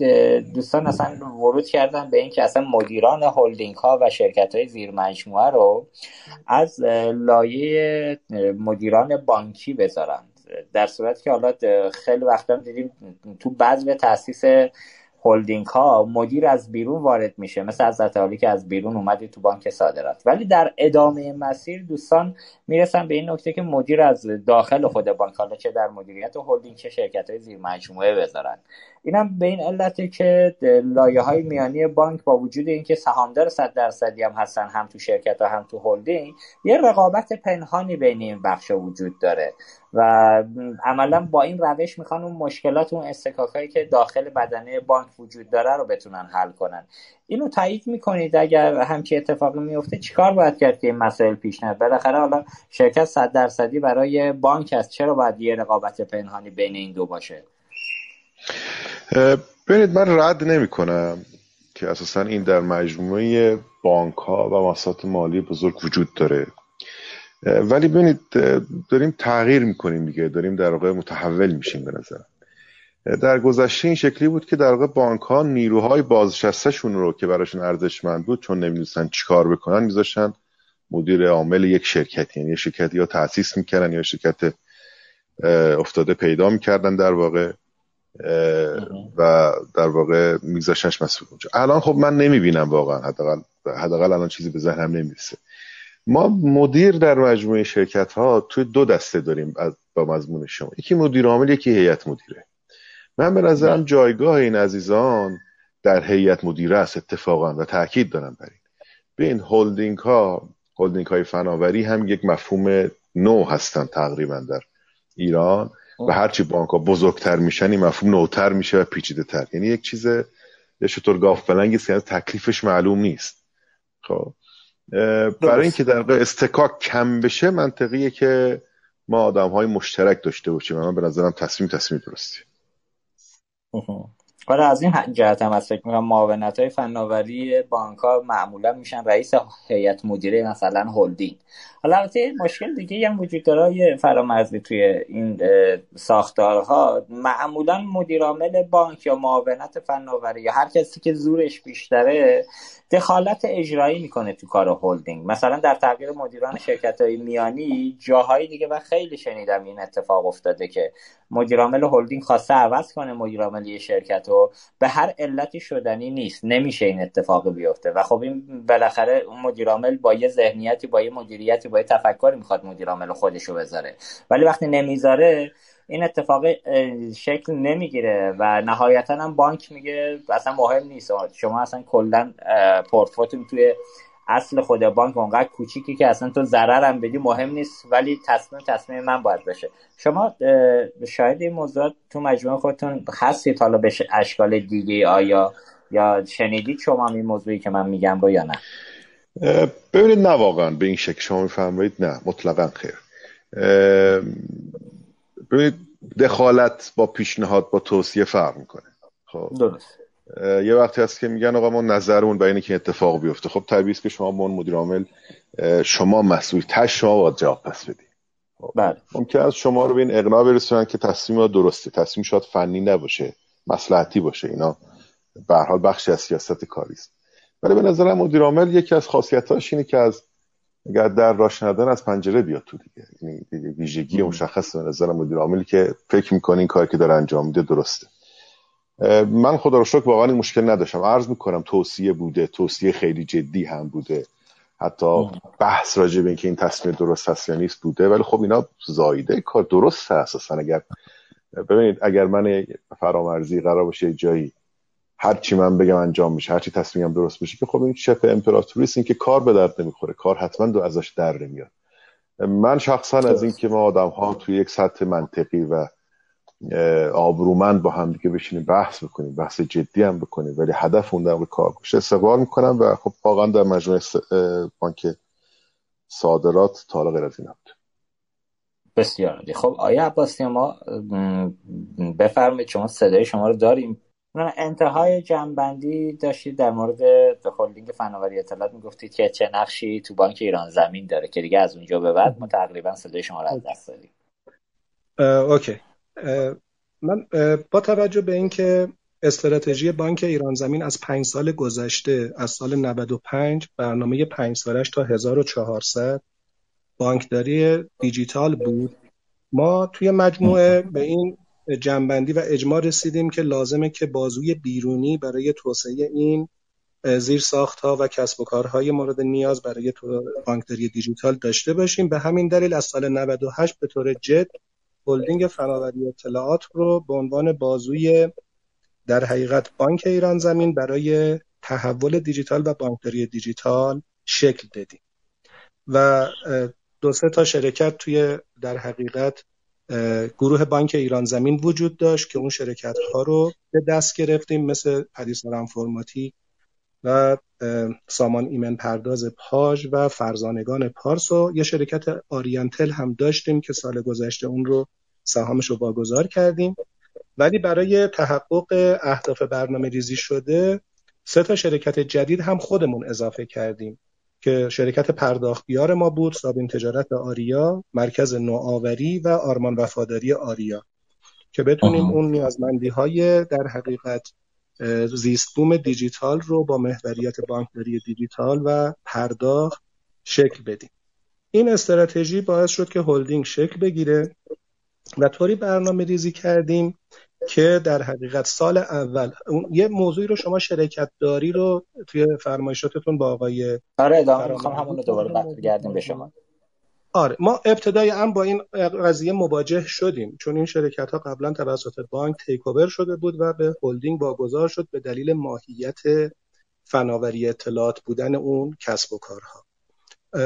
دوستان اصلا ورود کردن به اینکه اصلا مدیران هلدینگ ها و شرکت های زیر مجموعه رو از لایه مدیران بانکی بذارن. در صورت که حالا خیلی وقتا دیدیم تو بدو تاسیس هلدینگ ها مدیر از بیرون وارد میشه. مثل حضرتعالی که از بیرون اومدی تو بانک صادرات. ولی در ادامه مسیر دوستان می‌رسن به این نکته که مدیر از داخل خود بانک حالا چه در مدیریت هلدینگ چه شرکت های زیر مجموعه بذارن. اینم به این علته که لایه های میانی بانک با وجود اینکه سهامدار صد درصدی هم هستن هم تو شرکت و هم تو هلدینگ یه رقابت پنهانی بین این بخش وجود داره. و عملا با این روش می‌خوان اون مشکلات اون استکاک که داخل بدنه بانک وجود داره رو بتونن حل کنن. اینو تایید می‌کنید اگر همچی اتفاقی میفته چیکار باید کرد که این مسائل پیش نیاد؟ بالاخره حالا شرکت صد درصدی برای بانک است چرا باید یه رقابت پنهانی بین این دو باشه؟ ببینید من رد نمی کنم که اساسا این در مجموعه بانک ها و مؤسسات مالی بزرگ وجود داره. ولی ببینید داریم تغییر می‌کنیم دیگه. داریم در واقع متحول میشیم به نظر. در گذشته این شکلی بود که در واقع بانک ها نیروهای بازنشستهشون رو که براشون ارزشمند بود چون نمی‌دونستن چیکار بکنن میذاشتن مدیر عامل یک شرکت. یعنی شرکت یا تاسیس می‌کردن یا شرکت افتاده پیدا می‌کردن در واقع. و در واقع میذاشتنش مسئول اونجا الان خب من نمی‌بینم واقعا. حداقل حداقل الان چیزی به ذهنم نمی‌رسه. ما مدیر در مجموعه شرکت ها توی دو دسته داریم با مضمون شما. یکی مدیر عامل یکی هیئت مدیره. من به نظرم. جایگاه این عزیزان در هیئت مدیره است اتفاقا و تاکید دارم بر این. بین هلدینگ ها هلدینگ های فناوری هم یک مفهوم نو هستن تقریبا در ایران. و هرچی بانک ها بزرگتر میشن این مفهوم نوتر میشه و پیچیده تر یعنی یک چیز یه شطور گاف بلنگی که تکلیفش معلوم نیست. خب. برای اینکه در استکاک کم بشه منطقیه که ما آدم های مشترک داشته باشیم. من به نظرم تصمیم تصمیم درستی. آره از این جهت هم از فکر می‌کنم معاونت های فناوری بانک ها معمولا میشن رئیس هیئت مدیره مثلا هلدینگ. حالا البته مشکل دیگه هم وجود داره فرامرزی توی این ساختارها. معمولا مدیر عامل بانک یا معاونت فناوری یا هر کسی که زورش بیشتره دخالت اجرایی می‌کنه تو کار هلدینگ. مثلا در تغییر مدیران شرکت های میانی جاهای دیگه و خیلی شنیدم این اتفاق افتاده که مدیرعامل هلدینگ خواسته عوض کنه مدیرعامل یه شرکت رو به هر علتی شدنی نیست. نمیشه این اتفاق بیفته. و خب این بالاخره اون مدیرعامل با یه ذهنیتی با یه مدیریتی با یه تفکری می‌خواد مدیرعامل خودش رو بذاره. ولی وقتی نمی‌ذاره این اتفاق شکل نمی‌گیره و نهایتا هم بانک میگه اصلا مهم نیست. شما اصلا کلا پورتفولیوتون توی اصل خود بانک اونقدر کوچیکی که اصلا تو ضرر هم بدی مهم نیست ولی تصمیم تصمیم من باید بشه. شما شاید این موضوع تو مجموعه خودتون هستید حالا به اشکال دیگه آیا یا شنیدید شما این موضوعی که من میگم رو یا نه؟ ببینید نه واقعا. به این شکل شما می‌فهمید نه. مطلقا خیر. ببینید دخالت با پیشنهاد با توصیه فرق می‌کنه. خب. درست. یه وقتی هست که میگن آقا ما نظرمون برای اینکه اتفاق بیفته. خب طبیعی است که شما به مدیر عامل شما مسئول تش شما باید جواب پس بدی. خب. بله. ممکن است شما رو به این اقناع برسونن که تصمیم درسته. تصمیم شاید فنی نباشه مصلحتی باشه. اینا به حال بخشی از سیاست کاری است. ولی به نظرم مدیر عامل یکی از خاصیتاش اینه که از اگر در راش ندن از پنجره بیاد تو دیگه. یعنی ویژگی مشخص به نظر مدیر عاملی که فکر می‌کنه این کاری که داره انجام میده درسته. من خدا رو شکر واقعا این مشکل نداشتم. عرض می‌کنم توصیه بوده توصیه خیلی جدی هم بوده. حتی بحث راجع به اینکه این تصمیم درست هست یا نیست بوده. ولی خب اینا زایده کار درست اساسا اگر ببینید اگر من فرامرزی قرار باشه جایی هر چی من بگم انجام میشه هر چی تصمیمم درست بشه که خب این شپ امپراتوریست این که کار به درد نمی‌خوره کار حتما دو ازش در نمیاد. من شخصا از اینکه ما آدم ها توی یک سطح منطقی و آبرومند با هم دیگه بشینیم بحث بکنیم بحث جدی هم بکنیم ولی هدف اون در کار باشه استقبال می‌کنم و خب واقعا در مجموعه بانک صادرات تا غیر از این بود. بسیار خب آیا عباسی ما بفرمایید شما صدای شما رو داریم. انتهای جنبندی داشتید در مورد هلدینگ فناوری اطلاعات می‌گفتید که چه نقشی تو بانک ایران زمین داره که دیگه از اونجا به بعد ما تقریبا صدای شما رو از دست دادیم. اوکی. من با توجه به اینکه استراتژی بانک ایران زمین از پنج سال گذشته از سال 95 برنامه پنج سالش تا 1400 بانکداری دیجیتال بود ما توی مجموعه به این جنبندی و اجماع رسیدیم که لازمه که بازوی بیرونی برای توسعه این زیر ها و کسب و کارهای مورد نیاز برای بانکداری دیجیتال داشته باشیم. به همین دلیل از سال 98 به طور جد هلدینگ فناوری اطلاعات رو به عنوان بازوی در حقیقت بانک ایران زمین برای تحول دیجیتال و بانکداری دیجیتال شکل دادیم و دو سه تا شرکت توی در حقیقت گروه بانک ایران زمین وجود داشت که اون شرکت ها رو به دست گرفتیم مثل پدیسار انفرماتیک و سامان ایمن پرداز پاژ و فرزانگان پارس و یه شرکت آریانتل هم داشتیم که سال گذشته اون رو سهامش رو واگذار کردیم. ولی برای تحقق اهداف برنامه ریزی شده سه تا شرکت جدید هم خودمون اضافه کردیم. که شرکت پرداختیار ما بود سابین تجارت آریا مرکز نوآوری و آرمان وفاداری آریا. که بتونیم اون نیازمندی های در حقیقت زیستبوم دیجیتال رو با محوریت بانکداری دیجیتال و پرداخت شکل بدیم. این استراتژی باعث شد که هلدینگ شکل بگیره و طوری برنامه ریزی کردیم که در حقیقت سال اول اون یه موضوعی رو شما شرکت داری رو توی فرمایشاتتون با آقای آره ادامه می‌خوام همون رو دوباره برگردیم به شما. آره ما ابتدای هم با این قضیه مواجه شدیم چون این شرکت ها قبلا توسط بانک تیک اوور شده بود و به هلدینگ واگذار شد به دلیل ماهیت فناوری اطلاعات بودن اون کسب و کارها.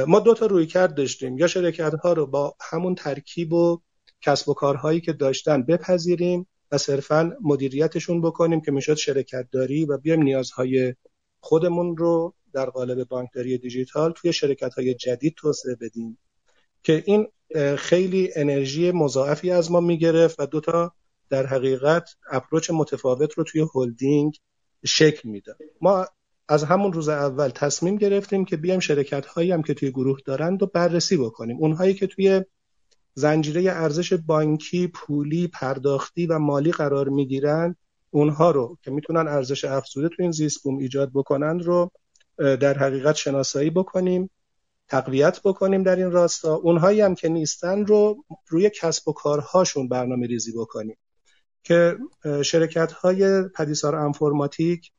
ما دو تا روی کرد داشتیم. یا شرکت ها رو با همون ترکیب و کسب و کارهایی که داشتن بپذیریم و صرفا مدیریتشون بکنیم که می‌شد شرکت داری و بیایم نیازهای خودمون رو در قالب بانکداری دیجیتال توی شرکت های جدید توسعه بدیم. که این خیلی انرژی مضاعفی از ما می‌گرفت و دوتا در حقیقت اپروچ متفاوت رو توی هلدینگ شکل می‌داد. ما از همون روز اول تصمیم گرفتیم که بیایم شرکت هایی هم که توی گروه دارند و بررسی بکنیم. اونهایی که توی زنجیره ارزش بانکی، پولی، پرداختی و مالی قرار می‌گیرند. اونها رو که می‌تونن ارزش افزوده تو این زیست ایجاد بکنن رو در حقیقت شناسایی بکنیم تقویت بکنیم در این راستا. اونهایی هم که نیستن رو روی کسب و کارهاشون برنامه ریزی بکنیم. که شرکت های پدیسار انفرماتیک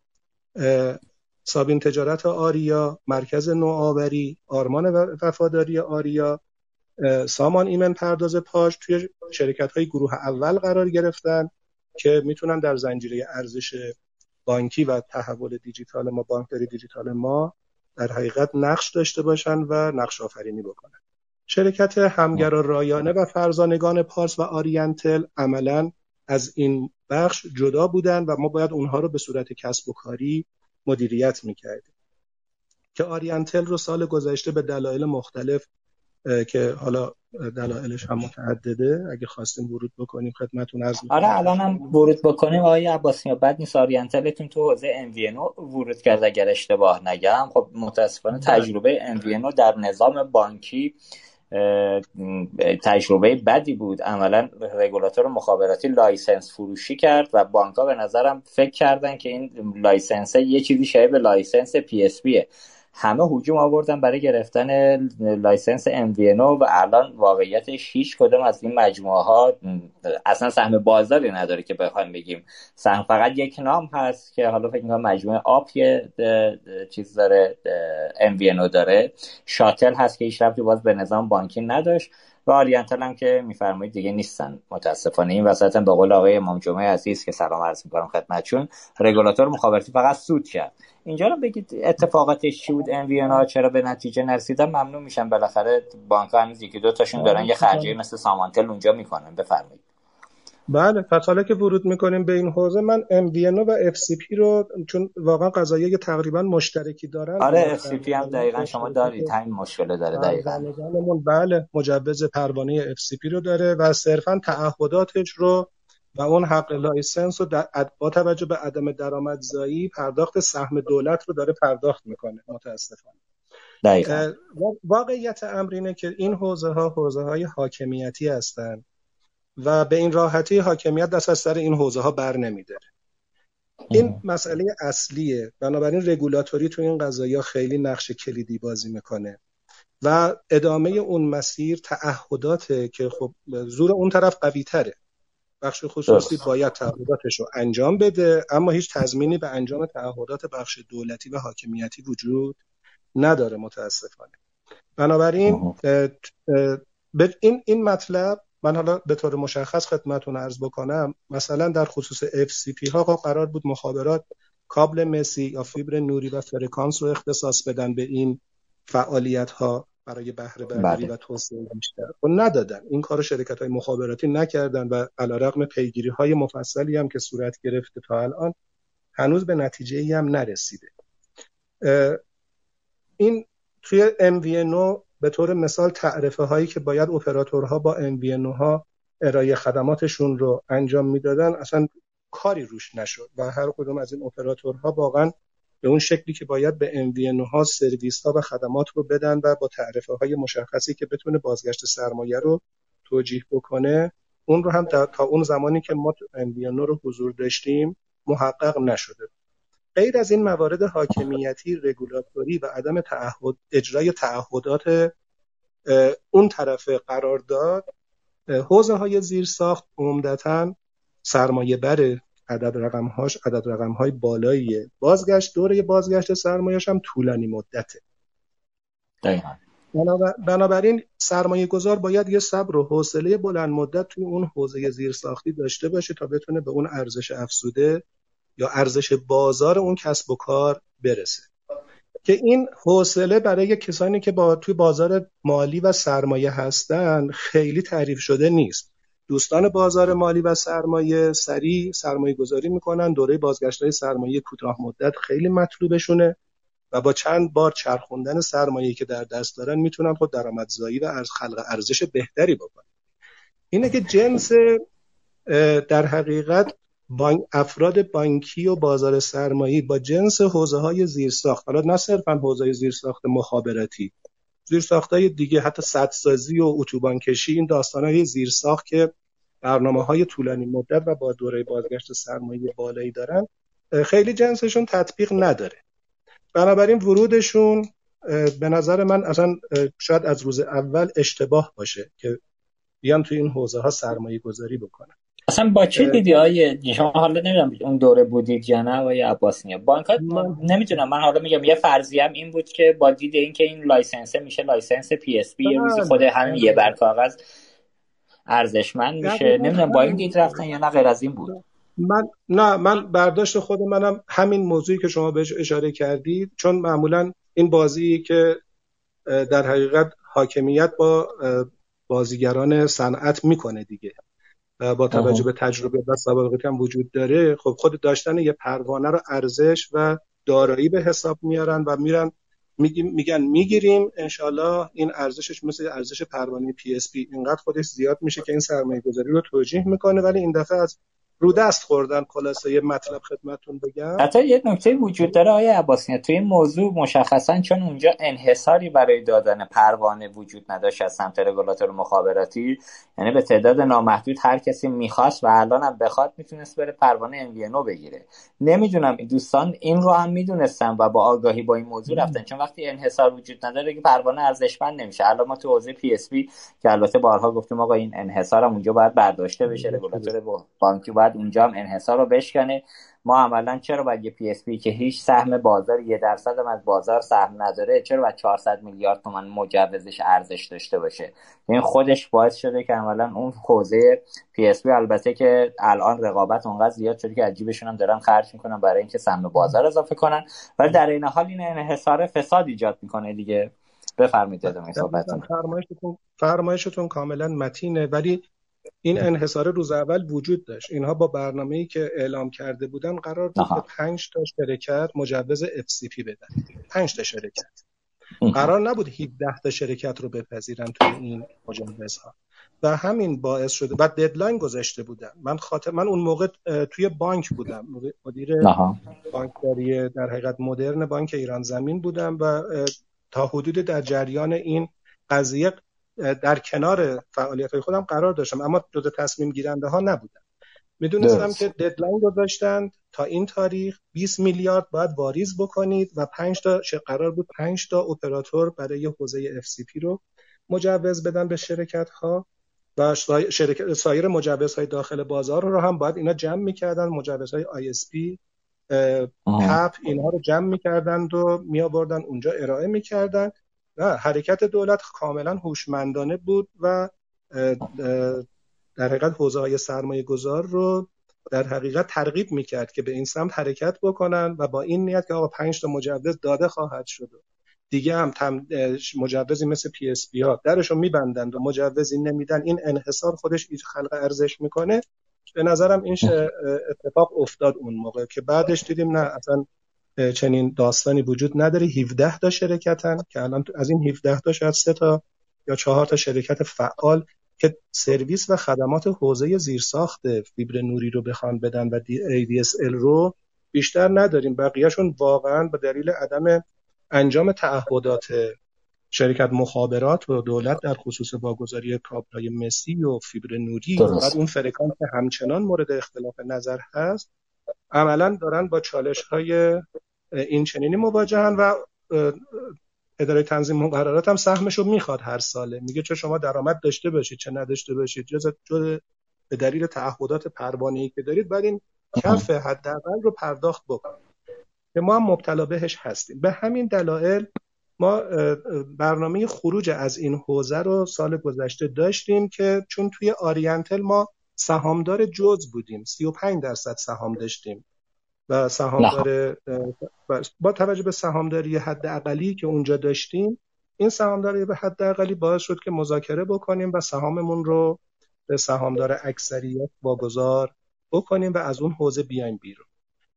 سابین تجارت آریا مرکز نوآوری آرمان وفاداری آریا سامان ایمن پرداز پاش توی شرکت های گروه اول قرار گرفتن که می‌تونن در زنجیره ارزش بانکی و تحول دیجیتال ما بانکداری دیجیتال ما در حقیقت نقش داشته باشن و نقش آفرینی بکنن. شرکت همگر و رایانه و فرزانگان پارس و آریانتل عملا از این بخش جدا بودن و ما باید اونها رو به صورت کسب و کاری مدیریت می‌کردیم. که آریانتل رو سال گذشته به دلایل مختلف که حالا دلایلش هم متعدده. اگه خواستیم ورود بکنیم خدمتتون عرض آره الان هم ورود بکنیم. آقای عباسی بد نیست آریانتلتون تو حوزه MVNO ورود کرد اگر اشتباه نگم. خب متاسفانه بله. تجربه MVNO در نظام بانکی تجربه بدی بود. عملا رگولاتور مخابراتی license فروشی کرد و بانک ها به نظرم فکر کردن که این license یه چیزی شبیه به license PSP ایه همه هجوم آوردن برای گرفتن license MVNO و الان واقعیتش هیچ کدوم از این مجموعه ها اصلا سهم بازاری نداره که بخوایم بگیم. سهم فقط یک نام هست که حالا فکر می‌کنم مجموعه آپ یه چیز داره MVNO داره. شاتل هست که هیچ ربطی باز به نظام بانکی نداشت. و آریانتل که میفرمایید دیگه نیستن. متاسفانه این وسط هم به قول آقای امام جمعه عزیز که سلام عرض می‌کنم خدمتشون رگولاتور مخابراتی فقط سود کرد. اینجا رو بگید اتفاقاتش چی بود؟ ام چرا به نتیجه نرسیدن؟ ممنون میشن بالاخره بانک هنوز یکی دو تاشون دارن. یه خرجی مثل سامانتل اونجا می‌کنن. بفرمایید. بله پس حالا که ورود می‌کنیم به این حوزه من ام و FCP رو چون واقعا قضایی تقریبا مشترکی دارن آره FCP هم دقیقا شما دارید همین مشکل داره دقیقا. بله مجوز پروانه FCP رو داره و صرفا تعهداتش رو و اون حق license رو با توجه به عدم درآمدزایی پرداخت سهم دولت رو داره پرداخت می‌کنه متاسفانه. دقیقا. واقعیت امر اینه که این حوزه ها حوزه های حاکمیتی هستند و به این راحتی حاکمیت دست از سر این حوزه ها بر نمیداره. این مسئله اصلیه. بنابراین رگولاتوری تو این قضایا خیلی نقش کلیدی بازی می‌کنه و ادامه اون مسیر تعهداته که خب زور اون طرف قوی تره بخش خصوصی باید تعهداتش رو انجام بده اما هیچ تضمینی به انجام تعهدات بخش دولتی و حاکمیتی وجود نداره متاسفانه. بنابراین این این مطلب من حالا به طور مشخص خدمتون عرض بکنم مثلا در خصوص FCP ها خب قرار بود مخابرات کابل مسی یا فیبر نوری و فرکانس رو اختصاص بدن به این فعالیت ها برای بهره برداری بله. و توسعه بیشتر. و خب ندادن. این کار شرکت های مخابراتی نکردن و علیرغم پیگیری های مفصلی هم که صورت گرفته تا الان هنوز به نتیجه ای هم نرسیده. این توی MVNO به طور مثال تعرفه هایی که باید اپراتورها با MVNO ها ارائه خدماتشون رو انجام می‌دادن اصلا کاری روش نشد و هر کدوم از این اپراتورها واقعا به اون شکلی که باید به MVNO ها سرویس ها و خدمات رو بدن و با تعرفه های مشخصی که بتونه بازگشت سرمایه رو توجیه بکنه اون رو هم تا اون زمانی که ما MVNO رو حضور داشتیم محقق نشده غیر از این موارد حاکمیتی رگولاتوری و عدم تعهد اجرای تعهدات اون طرف قرارداد حوزه های زیر ساخت عمدتا سرمایه بر عدد رقم هاش عدد رقم های بالاییه بازگشت دوره بازگشت سرمایهش هم طولانی مدته. دقیقا. بنابراین سرمایه گذار باید یه صبر و حوصله بلند مدت توی اون حوزه زیر ساختی داشته باشه تا بتونه به اون ارزش افزوده یا ارزش بازار اون کسب و کار برسه. که این حوصله برای کسانی که با توی بازار مالی و سرمایه هستن خیلی تعریف شده نیست. دوستان بازار مالی و سرمایه سریع سرمایه گذاری می‌کنن دوره بازگشت های سرمایه کوتاه مدت خیلی مطلوبشونه و با چند بار چرخوندن سرمایه که در دست دارن می‌تونن خود درآمدزایی و از خلق ارزش بهتری بکنن. اینه که جنس در حقیقت افراد بانکی و بازار سرمایه با جنس حوزه های زیرساخت حالا نه صرفا حوزه زیرساخت مخابراتی زیرساخت های دیگه حتی سدسازی و اتوبان کشی این داستان های زیرساخت که برنامه های طولانی مدت و با دوره بازگشت سرمایه بالایی دارن خیلی جنسشون تطبیق نداره. بنابراین ورودشون به نظر من اصلا شاید از روز اول اشتباه باشه که بیان توی این حوزه ها سرمایه گذاری بکنن. اصلا با چی دیدی های شما حالا نمی‌دونم اون دوره بودید یا نه آقای عباسنی بانک نمی‌دونم. من حالا میگم یه فرضی هم این بود که با دید اینکه این license ه میشه license PSP یه روزی خود همین یه بر کاغذ ارزشمند میشه. نمی‌دونم با این دید رفتن یا نه غیر از این بود. من نه من برداشت خود منم همین موضوعی که شما بهش اشاره کردید چون معمولا این بازی که در حقیقت حاکمیت با بازیگران صنعت می‌کنه دیگه. با توجه به تجربه و سابقه هم وجود داره خب خود داشتن یه پروانه رو ارزش و دارایی به حساب میارن و میرن میگن می‌گیریم انشالله این ارزشش مثل ارزش پروانه PSP اینقدر خودش زیاد میشه که این سرمایه گذاری رو توجیه می‌کنه ولی این دفعه از رو دست خوردن خلاصه یه مطلب خدمتتون بگم. حتی یه نکته وجود داره آقای عباسی توی این موضوع مشخصا چون اونجا انحصاری برای دادن پروانه وجود نداشت از سمت رگولاتور مخابراتی یعنی به تعداد نامحدود هر کسی می‌خواست و الان هم بخواد می‌تونست بره پروانه MVNO بگیره. نمی‌دونم دوستان این رو هم می‌دونستم و با آگاهی با این موضوع رفتن. چون وقتی انحصار وجود نداره که پروانه ارزشمند نمیشه. الان ما تو حوزه PSP که البته بارها گفتیم آقا این انحصار هم اونجا باید برداشته بشه رگولاتور بانکی باید اونجا هم انحصار رو بشکنه. ما عملا چرا باید یه PSP که هیچ سهم بازار یه درصد هم از بازار سهم نداره چرا باید 400 میلیارد تومن مجوزش ارزش داشته باشه؟ این خودش باعث شده که عملا اون حوزه PSP البته که الان رقابت اونقدر زیاد شده که از جیبشون هم دارن خرج می‌کنن برای اینکه سهم بازار اضافه کنن. ولی در این حال این انحصار فساد ایجاد می‌کنه دیگه. بفرمایید ادامه صحبتتون. فرمایشتون فرمایشتون کاما متینه. ولی این انحصار روز اول وجود داشت. اینها با برنامه‌ای که اعلام کرده بودن قرار بود که 5 تا شرکت مجوز FCP بدن. 5 تا شرکت. قرار نبود 17 تا شرکت رو بپذیرن توی این مجوزها. و همین باعث شده و ددلاین گذاشته بودن. من خاطر من اون موقع توی بانک بودم. مدیر بانکداری در حقیقت مدرن بانک ایران زمین بودم و تا حدود در جریان این قضیه در کنار فعالیت های خودم قرار داشتم اما جزء تصمیم گیرنده ها نبودم می‌دونستم که ددلاین گذاشتند تا این تاریخ 20 میلیارد باید واریز بکنید و 5 تا قرار بود 5 تا اپراتور برای حوزه FCP رو مجوز بدن به شرکت ها و شرکت سایر های داخل بازار رو هم باید اینا جمع می‌کردن مجوزهای ISP پپ اینها رو جمع می‌کردند و می آوردن اونجا ارائه می‌کردن. نه حرکت دولت کاملا هوشمندانه بود و در حقیقت حوزه های سرمایه گذار رو در حقیقت ترغیب می‌کرد که به این سمت حرکت بکنن و با این نیت که آقا پنج تا مجوز داده خواهد شد دیگه هم تم مجوزی مثل PSP ها درشو میبندند و مجوزی نمیدن این انحصار خودش خلق ارزش می‌کنه. به نظرم این اتفاق افتاد اون موقع که بعدش دیدیم نه اصلا چنین داستانی وجود نداره. 17 تا شرکتن که الان از این 17 تا شاید 3 تا یا 4 تا شرکت فعال که سرویس و خدمات حوزه زیرساخت فیبر نوری رو بخوان بدن و ADSL رو بیشتر نداریم. بقیهشون واقعا به دلیل عدم انجام تعهدات شرکت مخابرات و دولت در خصوص واگذاری کابل‌های مسی و فیبر نوری و بعد اون فرکانس همچنان مورد اختلاف نظر هست عملا دارن با چالش های این چنینی مواجهن و اداره تنظیم مقررات هم سهمش رو می‌خواد هر ساله. میگه چه شما درآمد داشته باشید چه نداشته باشید جز به دلیل تعهدات پروانه‌ای که دارید بعد این کف حداقل رو پرداخت بکنید. که ما هم مبتلا بهش هستیم. به همین دلایل ما برنامه خروج از این حوزه رو سال گذشته داشتیم که چون توی آریانتل ما سهامدار جز بودیم. 35 درصد سهام داشتیم. و سهامدار با توجه به سهامداری حد اقلی که اونجا داشتیم این سهامداری به حد اقلی باعث شد که مذاکره بکنیم و سهاممون رو به سهامدار اکثریت واگذار بکنیم و از اون حوزه بیایم بیرون.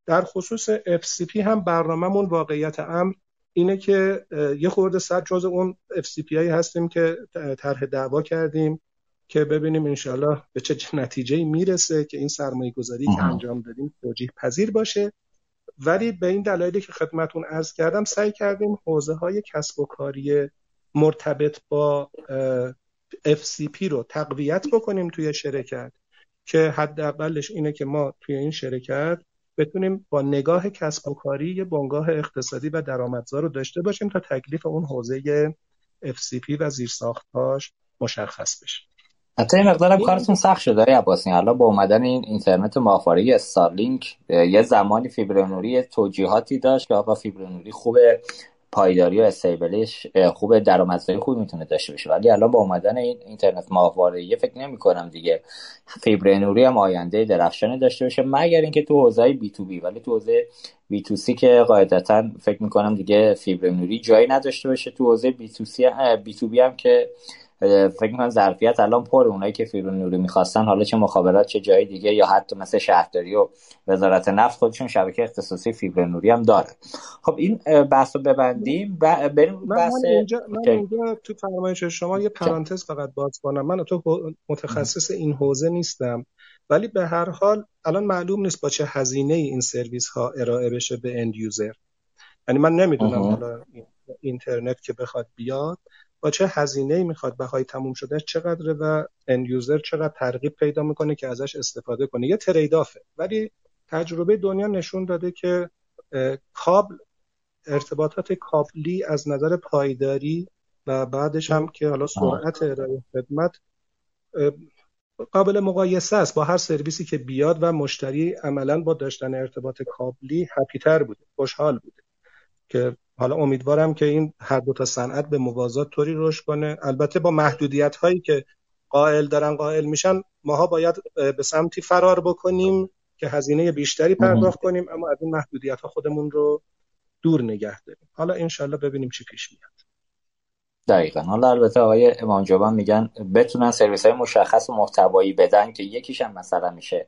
در خصوص FCP هم برنامهمون واقعیت امر اینه که یه خورده صد جز اون FCP هایی هستیم که طرح دعوا کردیم. که ببینیم انشالله به چه نتیجه می‌رسه که این سرمایه گذاری که انجام دادیم توجیه پذیر باشه. ولی به این دلایلی که خدمتون ارز کردم سعی کردیم حوزه های کسب و کاری مرتبط با FCP رو تقویت بکنیم توی شرکت که حداقلش اینه که ما توی این شرکت بتونیم با نگاه کسب و کاری یه بنگاه اقتصادی و درآمدزا رو داشته باشیم تا تکلیف اون حوزه FCP و زیرساختهاش مشخص بشه. حتی این مقدارم کارتون سخت شده آقای عباسی. حالا با اومدن این اینترنت ماهواره استارلینک یه زمانی فیبر نوری توجیهاتی داشت که آقا فیبر نوری خوبه پایداری و stable ش خوب درآمدزایی خوب می‌تونه داشته باشه. ولی الان با اومدن این اینترنت ماهواره یه فکر نمی کنم دیگه فیبر نوری هم آینده درخشانی داشته باشه مگر اینکه تو حوزه B2B ولی تو حوزه B2C که قاعدتا فکر می‌کنم دیگه فیبر نوری جایی نداشته باشه تو حوزه B2C B2B هم که فکر می‌کنم ظرفیت الان پر اونایی که فیبر نوری می‌خواستن. حالا چه مخابرات چه جای دیگه یا حتی مثل شهرداری و وزارت نفت خودشون شبکه اختصاصی فیبر نوری هم داره. خب این بحث رو ببندیم. و بریم بحث من اینجا, من اینجا تو فرمایش شما یه پرانتز فقط باز کنم. من تو متخصص این حوزه نیستم. ولی به هر حال الان معلوم نیست با چه هزینه این سرویس ها ارائه بشه به end user یعنی من نمی‌دونم حالا اینترنت که بخواد بیاد. با چه هزینه می‌خواد بهای تموم شده چقدره و اند یوزر چقدر ترغیب پیدا می‌کنه که ازش استفاده کنه. یه تریدافه ولی تجربه دنیا نشون داده که کابل ارتباطات کابلی از نظر پایداری و بعدش هم که حالا سرعت ارائه خدمت قابل مقایسه است با هر سرویسی که بیاد و مشتری عملا با داشتن ارتباط کابلی هپیتر بوده. خوشحال بوده. که حالا امیدوارم که این هر دو تا صنعت به موازات طوری رشد کنه. البته با محدودیت هایی که قائل دارن قائل میشن ماها باید به سمتی فرار بکنیم که هزینه بیشتری پرداخت کنیم اما از این محدودیت ها خودمون رو دور نگه داریم. حالا انشالله ببینیم چی پیش میاد. دقیقا. حالا البته آقای امام میگن بتونن سرویس های مشخص و محتوایی بدن که یکیش هم مثلا میشه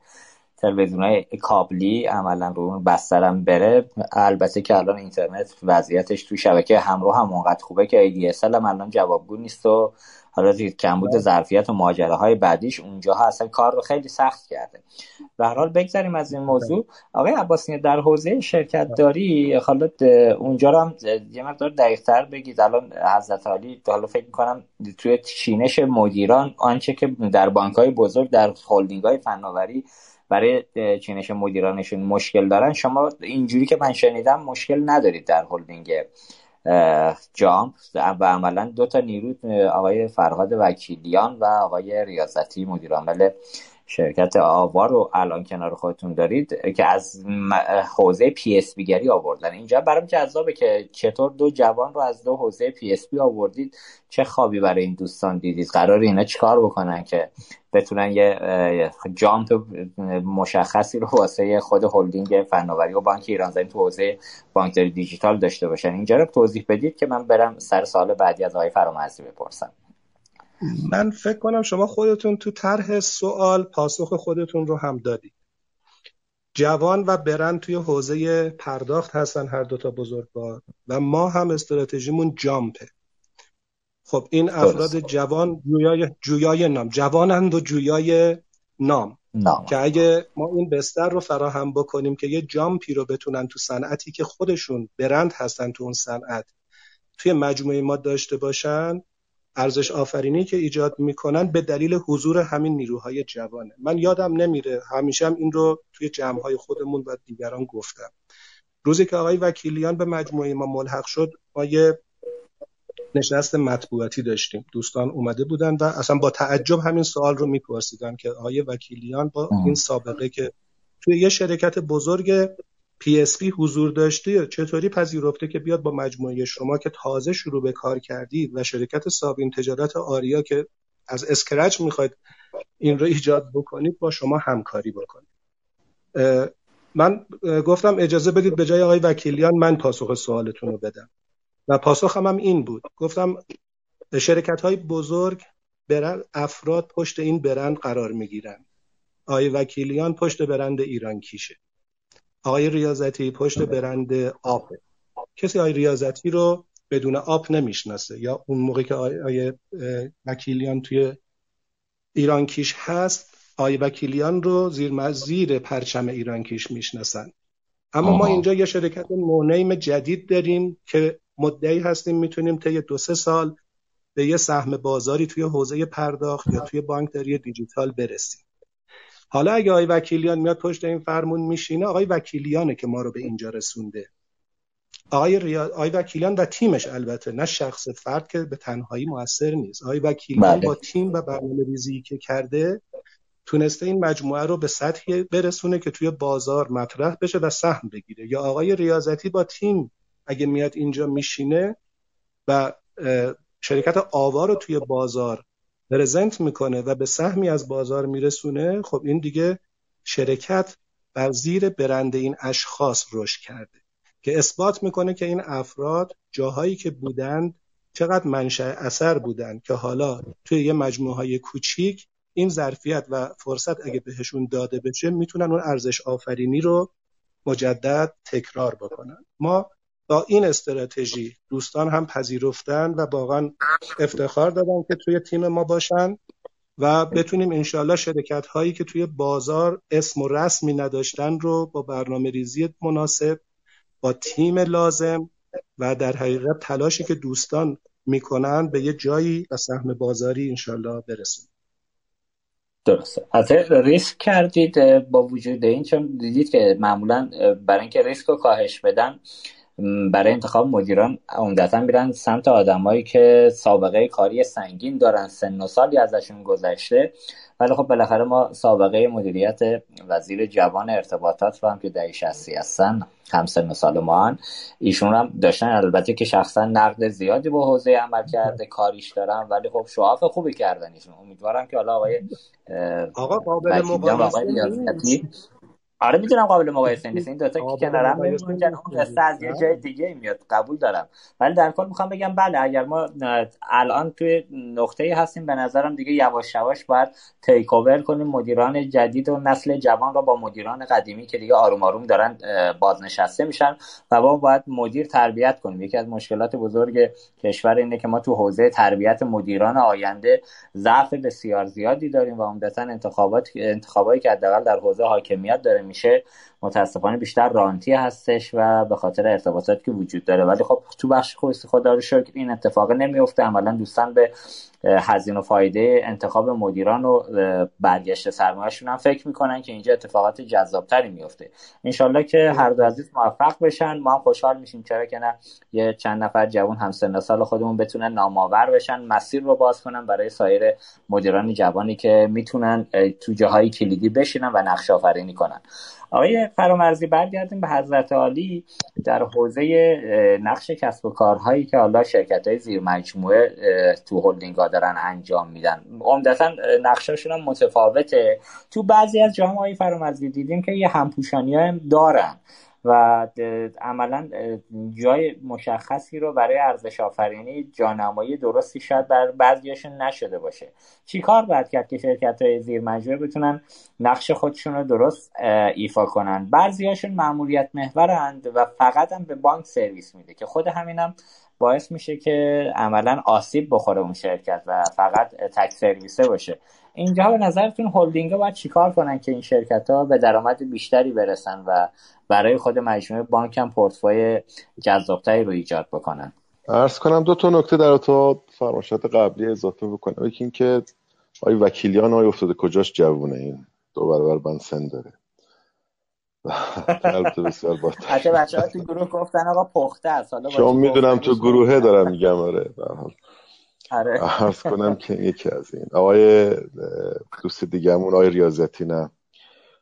تلویزیون های کابلی عملا رو اون بسترم بره البته که الان اینترنت وضعیتش تو شبکه همراه هم اونقدر خوبه که ADSL هم الان جوابگو نیست و حالا کمبود بله. ظرفیت و ماجره های بعدیش اونجا اصلا کار رو خیلی سخت کرده. به هر حال بگذاریم از این موضوع. آقای عباسی در حوزه شرکت داری؟ حالا اونجا رو هم یه مقدار دقیق تر بگید. الان حضرت علی حالا فکر می‌کنم توی چینش مدیران آنچه که در بانک های بزرگ در هلدینگ های فناوری برای چینش مدیرانشون مشکل دارن. شما اینجوری که من شنیدم مشکل ندارید در هلدینگ jump و عملا دو تا نیرو آقای فرهاد وکیلیان و آقای ریاضتی مدیرعامل شرکت آوار رو الان کنار خودتون دارید که از حوزه PSP گری آوردن. اینجا برام جذابه که چطور دو جوان رو از دو حوزه PSP آوردید. چه خوابی برای این دوستان دیدید؟ قرار اینا چیکار بکنن که بتونن یه jump مشخصی رو واسه خود هلدینگ فناوری و بانک ایران زمین تو حوزه بانکداری دیجیتال داشته باشن. اینجا رو توضیح بدید که من برم سر سال بعدی از آقای فرامرزی بپرسم. من فکر کنم شما خودتون تو طرح سوال پاسخ خودتون رو هم دادید. جوان و برند توی حوزه پرداخت هستن هر دوتا بزرگوار و ما هم استراتژیمون جامپه خب این افراد جوان جویای, جویای نام. جوانند و جویای نام. نام. که اگه ما این بستر رو فراهم بکنیم که یه جامپی رو بتونن تو صنعتی که خودشون برند هستن تو اون صنعت توی مجموعه ما داشته باشن ارزش آفرینی که ایجاد می‌کنن به دلیل حضور همین نیروهای جوانه. من یادم نمیره همیشه هم این رو توی جمعهای خودمون و دیگران گفتم. روزی که آقای وکیلیان به مجموعه ما ملحق شد ما یه نشست مطبوعاتی داشتیم. دوستان اومده بودن و اصلا با تعجب همین سوال رو میپرسیدن که آقای وکیلیان با این سابقه که توی یه شرکت بزرگ PSP حضور داشته چطوری پذیرفته که بیاد با مجموعه شما که تازه شروع به کار کردید و شرکت سابین تجارت آریا که از اسکرچ می‌خواید این رو ایجاد بکنید با شما همکاری بکنید. من گفتم اجازه بدید به جای آقای وکیلیان من پاسخ سوالتون رو بدم. و پاسخم هم این بود. گفتم شرکت های بزرگ برند افراد پشت این برند قرار می‌گیرن. آقای وکیلیان پشت برند ایران کیشه. آقای ریاضتی پشت برند آب. کسی آقای ریاضتی رو بدون آب نمی‌شناسه یا اون موقع که آقای وکیلیان توی ایران کیش هست آقای وکیلیان رو زیر زیر پرچم ایران کیش می‌شناسن. اما ما اینجا یه شرکت نونیم جدید داریم که مدعی هستیم می‌تونیم طی دو سه سال به یه سهم بازاری توی حوزه پرداخت یا توی بانکداری دیجیتال برسیم. حالا اگه آقای وکیلیان میاد پشت این فرمون میشینه آقای وکیلیانه که ما رو به اینجا رسونده. آقای, ریا... آقای وکیلیان و تیمش البته نه شخص فرد که به تنهایی موثر نیست. آقای وکیلیان بله. با تیم و برنامه ریزی که کرده تونسته این مجموعه رو به سطحی برسونه که توی بازار مطرح بشه و سهم بگیره. یا آقای ریاضتی با تیم اگه میاد اینجا میشینه و شرکت آوا رو توی بازار پرزنت می‌کنه و به سهمی از بازار میرسونه خب این دیگه شرکت بر زیر برند این اشخاص رشد کرده که اثبات می‌کنه که این افراد جاهایی که بودند چقدر منشأ اثر بودند که حالا توی یه مجموعه های کوچیک این ظرفیت و فرصت اگه بهشون داده بشه می‌تونن اون ارزش آفرینی رو مجدد تکرار بکنن. ما با این استراتژی دوستان هم پذیرفتن و واقعا افتخار دادن که توی تیم ما باشن و بتونیم انشالله شرکت هایی که توی بازار اسم و رسمی نداشتن رو با برنامه ریزی مناسب با تیم لازم و در حقیقت تلاشی که دوستان می‌کنن به یه جایی و سهم بازاری انشالله برسیم درسته. حتی ریسک کردید با وجود این چون دیدید که معمولا برای اینکه ریسک رو کاهش بدن برای انتخاب مدیران عمدتا میرن سمت آدمایی که سابقه کاری سنگین دارن سن و سالی ازشون گذشته. ولی خب بالاخره ما سابقه مدیریت وزیر جوان ارتباطات رو هم که دهی شستی هستن هم سن و سال ما هن. ایشون هم داشتن. البته که شخصا نقد زیادی به حوزه عمل کرده کاریش دارن ولی خب شعاف خوبی کردن ایشون امیدوارم که حالا آقای آقا قابل مقایسه آره می‌دونم قابل مقایسه نیست. این دوتا که کنارم نمیمونن اون قصه از یه جای دیگه میاد. قبول دارم. ولی در کل می‌خوام بگم بله اگر ما الان توی نقطه ای هستیم به نظرم دیگه یواش یواش باید تیک اوور کنیم. مدیران جدید و نسل جوان رو با مدیران قدیمی که دیگه آروم آروم دارن بازنشسته میشن و ما باید مدیر تربیت کنیم. یکی از مشکلات بزرگ کشور اینه که ما تو حوزه تربیت مدیران آینده ضعف بسیار زیادی داریم و عمدتا انتخابات انتخابایی که حداقل در حوزه حاکمیت داره میشه متاسفانه بیشتر رانتی هستش و به خاطر ارتباطاتی که وجود داره. ولی خب تو بخش خصوصی خدا رو شکر این اتفاق نمیفته. عملا دوستان به هزینه و فایده انتخاب مدیران و برگشت سرمایهشون هم فکر می‌کنن که اینجا اتفاقات جذابتری میفته انشالله که هر دو عزیز موفق بشن. ما هم خوشحال میشیم. چرا که نه؟ یه چند نفر جوان هم سن سال خودمون بتونن نامآور بشن. مسیر رو باز کنن برای سایر مدیران جوانی که می‌تونن تو جاهای کلیدی بشینن و نقش آفرینی کنن. آقای فرامرزی برگردیم به حضرت عالی در حوزه نقش کسب و کارهایی که حالا شرکت های زیر مجموعه تو هلدینگ دارن انجام میدن. عمدتا نقشاشون هم متفاوته. تو بعضی از جاهای آقای فرامرزی دیدیم که یه همپوشانی هم دارن. و عملا جای مشخصی رو برای ارزش آفرینی جانمایی درستی شاید بر بعضیاشون نشده باشه. چی کار باید کرد که شرکت های زیر مجموعه بتونن نقش خودشون رو درست ایفا کنن؟ بعضیاشون معمولیت محورند و فقط هم به بانک سرویس میده که خود همینم باعث میشه که عملا آسیب بخوره اون شرکت و فقط تک سرویسه باشه. اینجا به نظرتون هلدینگ ها باید چیکار کنن که این شرکت ها به درآمد بیشتری برسن و برای خود مجموعه بانک هم پورتفوی جذابتری رو ایجاد بکنن؟ ارز کنم دو تا نکته در تو فرمایشات قبلی اضافه بکنم. یکی اینکه آی وکیلیان آی افتاده کجاش جوونه؟ این دو برابر من سن داره. البته بسیار بچه ها تو گروه گفتن آقا پخته است. چون می‌دونم تو گروهه دارم میگم آره عرض کنم که یکی از این. آقای دوست دیگهمون آقای ریاضتی نه.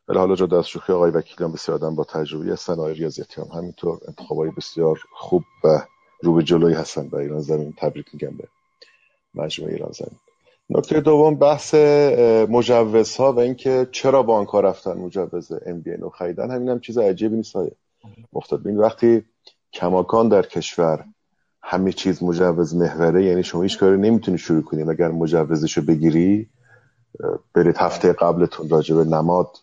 ولی حالا جدا از شوخی آقای وکیل هم بسیار آدم با تجربه هستن. آقای ریاضتی هم همینطور. انتخابای بسیار خوب و رو به جلوی هستن به ایران زمین. تبریک میگم به مجموعه ایران زمین. نکته دوم بحث مجوزها و اینکه چرا بانک ها رفتن مجوز ام بی رو خریدن. همین هم چیز عجیبی نیست های این وقتی کماکان در کشور همه چیز مجوز محوره یعنی شما هیچ کاری نمی‌تونی شروع کنی. اگر مجوزشو بگیری؟ برید هفته قبلتون راجع به نماد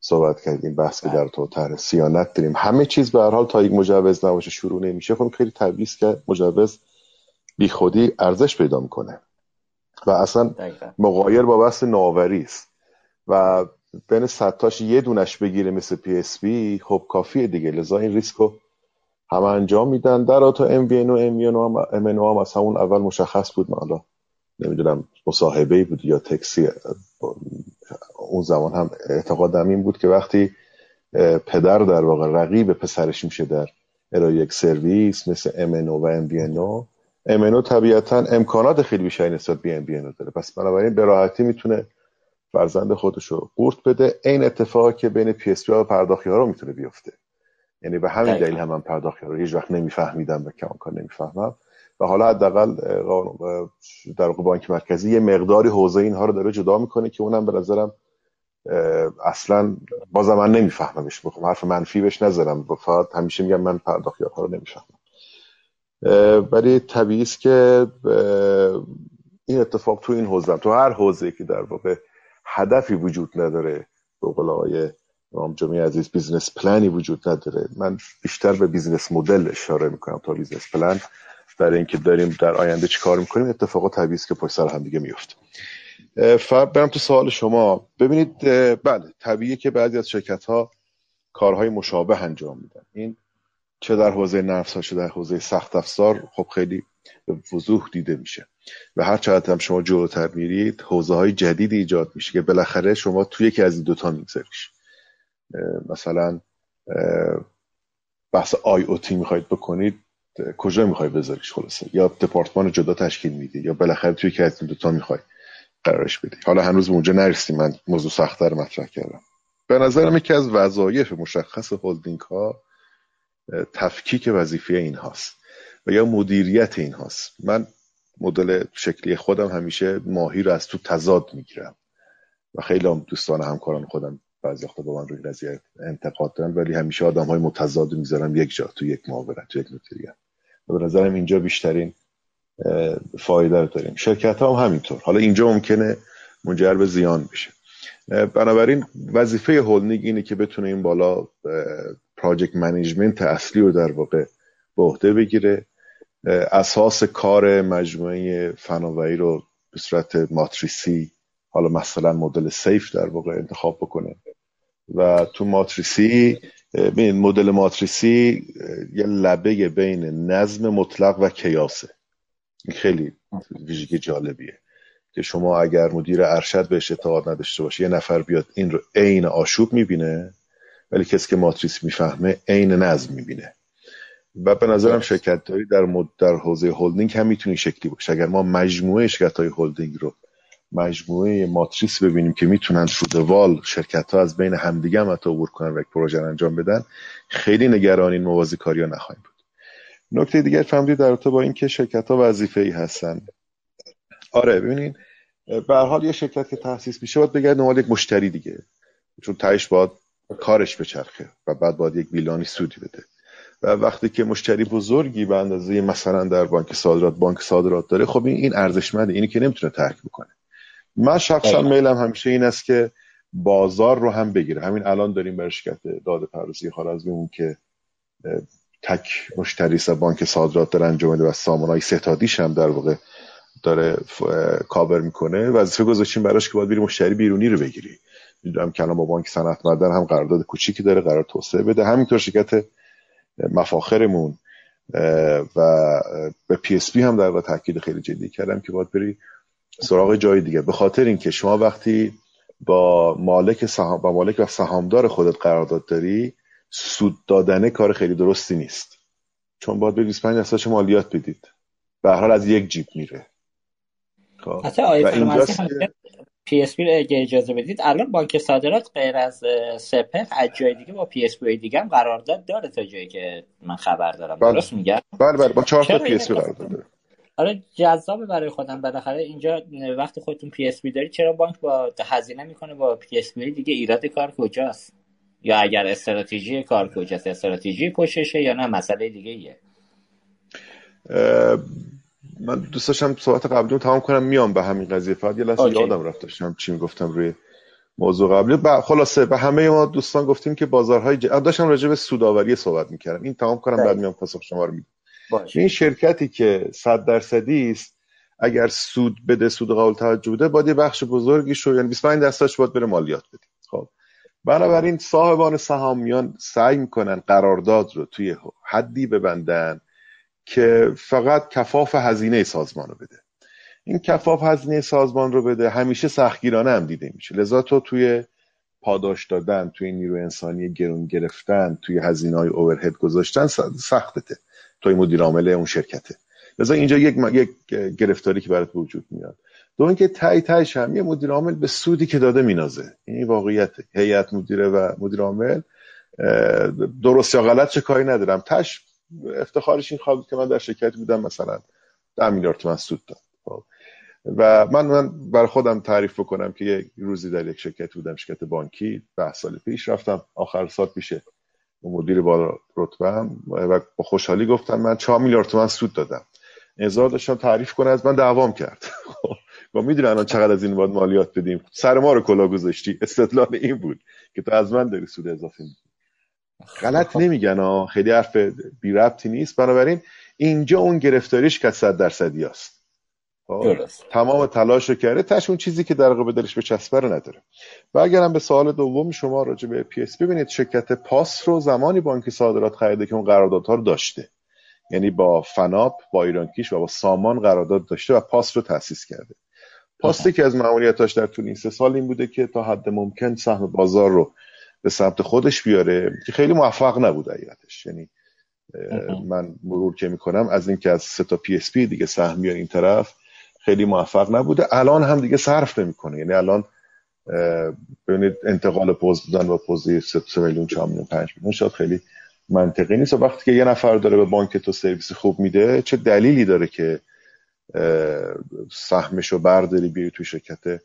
صحبت کردیم بحث که در تو سیانت داریم. همه چیز به هر حال تا یک مجوز نباشه شروع نمیشه. خب خیلی طبیعی که مجوز بی خودی ارزش پیدا می‌کنه. و اصلا مقایر با بحث ناوری است. و بین ستاش یه دونش بگیره مثل پی اس بی خب کافیه دیگه. لذا این ریسکو همه انجام میدن. در تا ام بی و ام هم, هم از همون اول مشخص بود. من نمی‌دونم مصاحبه بود یا تکسی اون زمان هم اعتقادم این بود که وقتی پدر در واقع رقیب پسرش میشه در ارائه یک سرویس مثل MNO و MVNO MNO طبیعتا امکانات خیلی بیشتری نسبت به MVNO داره. پس بنابراین به راحتی می‌تونه فرزند خودش رو قورت بده. این اتفاقی که بین PSP و پرداخی ها رو می‌تونه بیفته. یعنی به همین دلیل هم من پرداخی ها رو هیچ وقت نمیفهمیدم و کار نمی‌فهمم. و حالا حداقل در بانک مرکزی یه مقداری حوزه اینها رو داره جدا می‌کنه که اونم به نظرم اصلا بازم من نمیفهممش. بخوام حرف منفی بهش نذارم فقط همیشه میگم من پرداختی ها رو نمی‌فهمم. ولی طبیعی است که این اتفاق تو این حوزه تو هر حوزه که در واقع هدفی وجود نداره به قول آقای امام جمعی عزیز business plan ی وجود نداره. من بیشتر به business model اشاره می‌کنم تا business plan برای اینکه داریم در آینده چی کار می‌کنیم اتفاقات طبیعی که پشت سر هم دیگه میفته برم تو سوال شما. ببینید بله طبیعیه که بعضی از شرکت ها کارهای مشابه انجام میدن. این چه در حوزه نفس ها چه در حوزه سخت افزار خب خیلی وضوح دیده میشه. و هر چقدر هم شما جلوتر میرید حوزه های جدید ایجاد میشه که بالاخره شما توی یکی از این دوتا میگذاریش. مثلا بحث آی او تی می‌خواید بکنید کجا می‌خوای بذاریش خلاصه؟ یا دپارتمان جدا تشکیل میدی یا بالاخره توی یکی از این دوتا می‌خوای قرارش بدی؟ حالا هنوز اونجا نرسیم من موضوع سختتر مطرح کردم. به نظرم یکی از وظایف مشخص هلدینگ ها تفکیک وظیفه این هاست و یا مدیریت این هاست من مدل شکلی خودم همیشه ماهی رو از تو تضاد می‌گیرم و خیلی هم دوستان همکاران خودم بعضی وقتا با من روی قضیه انتقاد دارن ولی همیشه آدم های متضاد می‌ذارم یک جا تو یک معاونت تو یک مدیریت و به نظرم اینجا بیشترین فایده رو داریم. شرکت ها هم همینطور. حالا اینجا ممکنه منجر به زیان بشه. بنابراین وظیفه هولنیگ اینه که بتونه این بالا project management اصلی رو در واقع به عهده بگیره. اساس کار مجموعه فناوری رو به صورت ماتریسی حالا مثلا مدل SAFe در واقع انتخاب بکنه. و تو ماتریسی ببین مدل ماتریسی یه لبه بین نظم مطلق و chaos ه. خیلی ویژگی جالبیه که شما اگر مدیر ارشد بهش اعتقاد نداشته باشه یه نفر بیاد این رو عین آشوب می‌بینه ولی کسی که ماتریس می‌فهمه عین نظم می‌بینه. و به نظرم شرکت داری در مد در حوزه هلدینگ هم می‌تونی شکلی باشه. اگر ما مجموعه شرکت های هلدینگ رو مجموعه ماتریس ببینیم که می‌تونن وال شرکت ها از بین همدیگه هم حتی عبور کنن و یک پروژه انجام بدن خیلی نگران این موازی کاری ها نخواهیم بود. نکته دیگر فهمیدید در با اینکه شرکت ها وظیفه ای هستن. آره ببینین به حال یه شرکت که تاسیس میشه باید بگه نماد یک مشتری دیگه چون تایش باید کارش بچرخه و بعد باید یک بیلانی سودی بده. و وقتی که مشتری بزرگی به اندازه مثلا در بانک صادرات بانک صادرات داره خب این ارزشمنده اینی که نمی‌تونه ترک بکنه. من شخصا میلم همیشه این است که بازار رو هم بگیره. همین الان داریم برای شرکت داده پردازی اون که تک مشتری بانک صادرات داره انجام و سامانای ستادیش هم در واقع داره کابر می‌کنه. وظیفه گذاشتیم براش که باید بری مشتری بیرونی رو بگیری. می‌دونم که الان با بانک صنعت مدن هم قرارداد کوچیکی داره قرار توسعه بده. همینطور شرکت مفاخرمون و به PSP هم در واقع تاکید خیلی جدی کردم که باید بری سراغ جای دیگه. به خاطر اینکه شما وقتی با مالک سهام با مالک و سهامدار خودت قرارداد داری سود دادنه کار خیلی درستی نیست. چون باید به 25 درصد مالیات بدید. به هر حال از یک جیب میره. خب. و PSP اگه اجازه بدید الان بانک صادرات غیر از سپه از جای دیگه با PSP دیگه هم قرارداد داره تا جایی که من خبر دارم. بله. درست میگم؟ بله بله. با چهار تا PSP قرارداد داره. آره جذابه برای خودم. بالاخره اینجا وقتی خودتون PSP داری چرا بانک با هزینه می‌کنه با PSP دیگه ایراد کار کجاست؟ یا اگر استراتژی کار کجاست؟ استراتژی پشتشه یا نه؟ مسئله دیگه ایه. من دوست داشتم صحبت قبلی رو تمام کنم. میام به همین قضیه. فقط یه لحظه یادم رفت داشتم چی می‌گفتم روی موضوع قبلی. ب... خلاصه به همه ما دوستان گفتیم که بازارهای ج... داشتم راجع به سوداوری صحبت می‌کردم. این تمام کنم بعد. میام پاسخ شما رو میدم. این شرکتی که 100 درصدی است اگر سود بده سود قابل توجه بده باید بخش بزرگی شو یعنی 25 درصدش باید بره مالیات بده خب. بنابراین صاحبان سهامیان سعی می‌کنن قرارداد رو توی حدی ببندن که فقط کفاف هزینه سازمان رو بده. این کفاف هزینه سازمان رو بده همیشه سختگیرانه هم دیده میشه. لذا تو توی پاداش دادن توی نیرو انسانی گرون گرفتن توی هزینه های اوورهد گذاشتن سختته. توی مدیر عامل اون شرکته. لذا اینجا یک, یک گرفتاری که برات وجود میاد. دو اینکه تای تایش هم یه مدیر عامل به سودی که داده مینازه. این واقعیت هیئت مدیره و مدیر عامل درست یا غلط چه کاری ندارم. تش افتخارش این خواهد که من در شرکتی بودم مثلا ده میلیارد تومن سود داد. خب. و من من بر خودم تعریف بکنم که یک روزی در یک شرکت بودم شرکت بانکی ده سال پیش رفتم. آخر سال پیشه مدیر بالا رتبه و با خوشحالی گفتم من 4 میلیارد تومن سود دادم. ازار داشتم تعریف کنه از من دعوام کرد. و می‌دونی الان چقدر از این باید مالیات بدیم. سر ما رو کلا گذاشتی. استدلال این بود که تو از من داری سود اضافه میدی غلط خب. نمیگن ها. خیلی حرف بی ربطی نیست. بنابراین اینجا اون گرفتاریش که صد درصدی است خب؟ تمام تلاش رو کرده. تش اون چیزی که در به درش به چسبه رو نداره. و اگرم به سوال دوم شما راجع به PSP ببینید شرکت پاس رو زمانی بانک صادرات خریده که اون قراردادها رو داشته. یعنی با فناپ با ایرانکیش و با سامان قرارداد داشته و پاس رو تأسیس کرده. پاس که از مأموریتاش در طول این سه سال این بوده که تا حد ممکن سهم بازار رو به سمت خودش بیاره که خیلی موفق نبود حقیقتش یعنی من مرور که می‌کنم از اینکه از سه تا PSP دیگه سهم این طرف خیلی موفق نبوده. الان هم دیگه صرف نمی‌کنه. یعنی الان ببینید انتقال پوز دادن با پوزی 3 میلیون 4 میلیون 5 میلیون شاید خیلی منطقی نیست. و وقتی که یه نفر داره به بانک تو سرویس خوب میده چه دلیلی داره که سهمش رو برداری بیای تو شرکت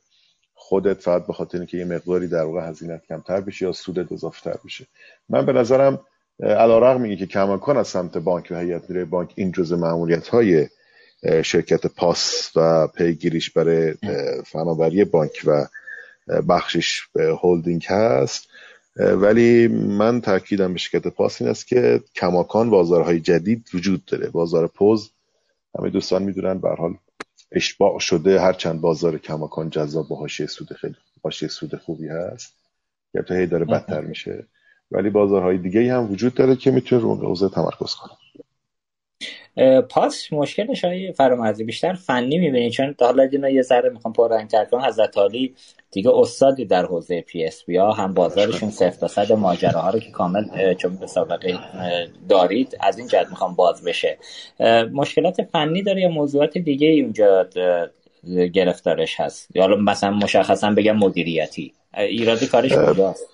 خودت؟ فقط به خاطر اینکه یه مقداری در واقع هزینت کمتر بشه یا سودت اضافه بشه؟ من به نظرم علیرغم اینکه کماکان از سمت بانک و هیئت مدیره بانک این جزء معمولیت شرکت پاس و پیگیریش برای فناوری بانک و بخشش هولدینگ هست. ولی من تاکیدم به شرکت پاس این است که کماکان بازارهای جدید وجود داره. بازار پوز همه دوستان می‌دونن به حال اشباع شده. هر چند بازار کماکان جذاب با حاشیه سود خیلی حاشیه سود خوبی هست. یا تو هی داره بدتر میشه. ولی بازارهای دیگه هم وجود داره که می‌تونه رو حوزه تمرکز کنه. پاس مشکلش آقای فرامرزی. بیشتر فنی می‌بینید چون حالا اینا یه ذره می‌خوام پررنگتر کنم حضرت عالی دیگه استادی در حوزه PSP ها هم بازارشون صفر تا صد ماجراها رو که کامل چون به سابقه دارید از این جهت می‌خوام باز بشه. مشکلات فنی داره یا موضوعات دیگه اونجا گرفتارش هست؟ یا مثلا مشخصا بگم مدیریتی. ایراد کارش کجاست؟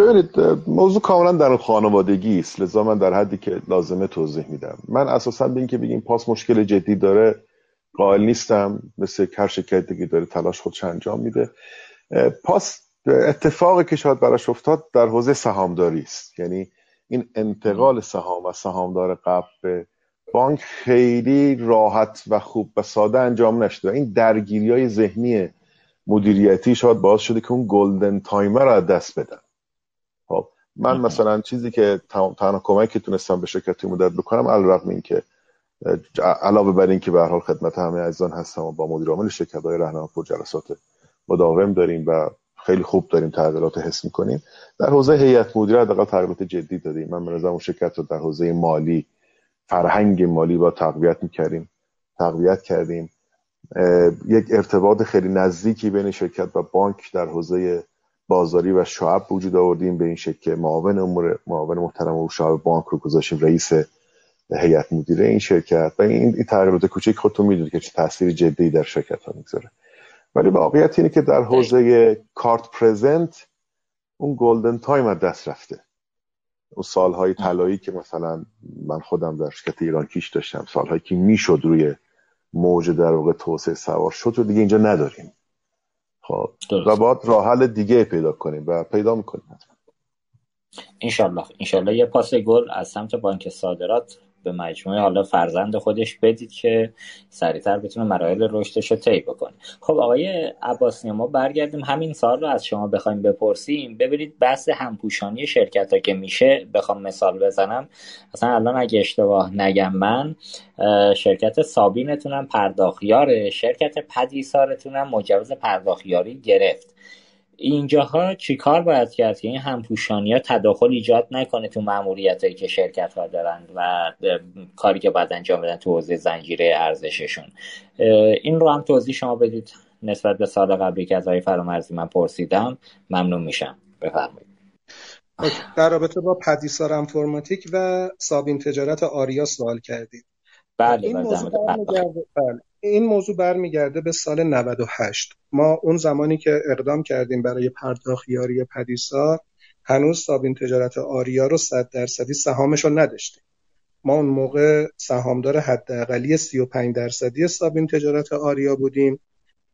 ببینید موضوع کاملا درون خانوادگی است. لذا من در حدی که لازمه توضیح میدم. من اساسا به اینکه بگیم پاس مشکل جدی داره قائل نیستم. مثل هر شرکت دیگه داره تلاش خودش انجام میده. پاس اتفاقی که شاید براش افتاد در حوزه سهامداری است. یعنی این انتقال سهام و سهامدار قبل به بانک خیلی راحت و خوب و ساده انجام نشده. این درگیری های ذهنی مدیریتی شاید باعث شده که اون گلدن تایمر رو دست بدن. من مثلا چیزی که تنها کمک که تونستم به شرکتی مدت بکنم علیرغم این که علاوه بر اینکه به حال خدمت همه عزیزان هستم و با مدیر عامل شرکت های رهنما جلسات مداوم داریم و خیلی خوب داریم تغییرات حس می‌کنیم در حوزه هیئت مدیره حداقل تغییرات جدی دادیم. من به اون شرکت رو در حوزه مالی فرهنگ مالی با تقویت می‌کردیم تقویت کردیم. یک ارتباط خیلی نزدیکی بین شرکت و بانک در حوزه بازاری و شعب وجود آوردیم به این شکل. که معاون امور معاون محترم و شعب بانک رو گذاشتیم رئیس هیئت مدیره این شرکت. و این, این تغییرات کوچک خودتون می‌دونید که چه تاثیر جدی در شرکت ها می‌گذاره. ولی واقعیت اینه که در حوزه card present اون golden time از دست رفته. اون سالهای طلایی که مثلا من خودم در شرکت ایران کیش داشتم سالهایی که می‌شد روی موج در واقع توسعه سوار شد رو دیگه اینجا نداریم. خب. و باید راه حل دیگه پیدا کنیم و پیدا می‌کنیم. انشالله انشالله یه پاس گل از سمت بانک صادرات به مجموعه حالا فرزند خودش بدید که سریعتر بتونه مراحل رشدش رو طی بکنه. خب آقای عباس ما برگردیم همین سال رو از شما بخوایم بپرسیم. ببینید بحث همپوشانی شرکت ها که میشه بخوام مثال بزنم. اصلا الان اگه اشتباه نگم من شرکت سابینتونم پرداخیاره شرکت پدیسارتونم مجوز پرداخیاری گرفت. اینجاها چیکار باید کرد که این همپوشانی ها تداخل ایجاد نکنه تو معمولیت هایی که شرکت ها دارند و کاری که باید انجام بدن تو حوزه زنجیره ارزششون. این رو هم توضیح شما بدید. نسبت به سال قبلی که از آقای فرامرزی من پرسیدم ممنون میشم. بفرمایید. در رابطه با پدیسار انفرماتیک و سابین تجارت آریا سوال کردید. بله این بله، موضوع بله. این موضوع برمیگرده به سال 98 ما اون زمانی که اقدام کردیم برای پرداخت یاری پدیسار هنوز سابین تجارت آریا رو 100 درصدی سهامش رو نداشتیم. ما اون موقع سهامدار حداقلی 35 درصدی سابین تجارت آریا بودیم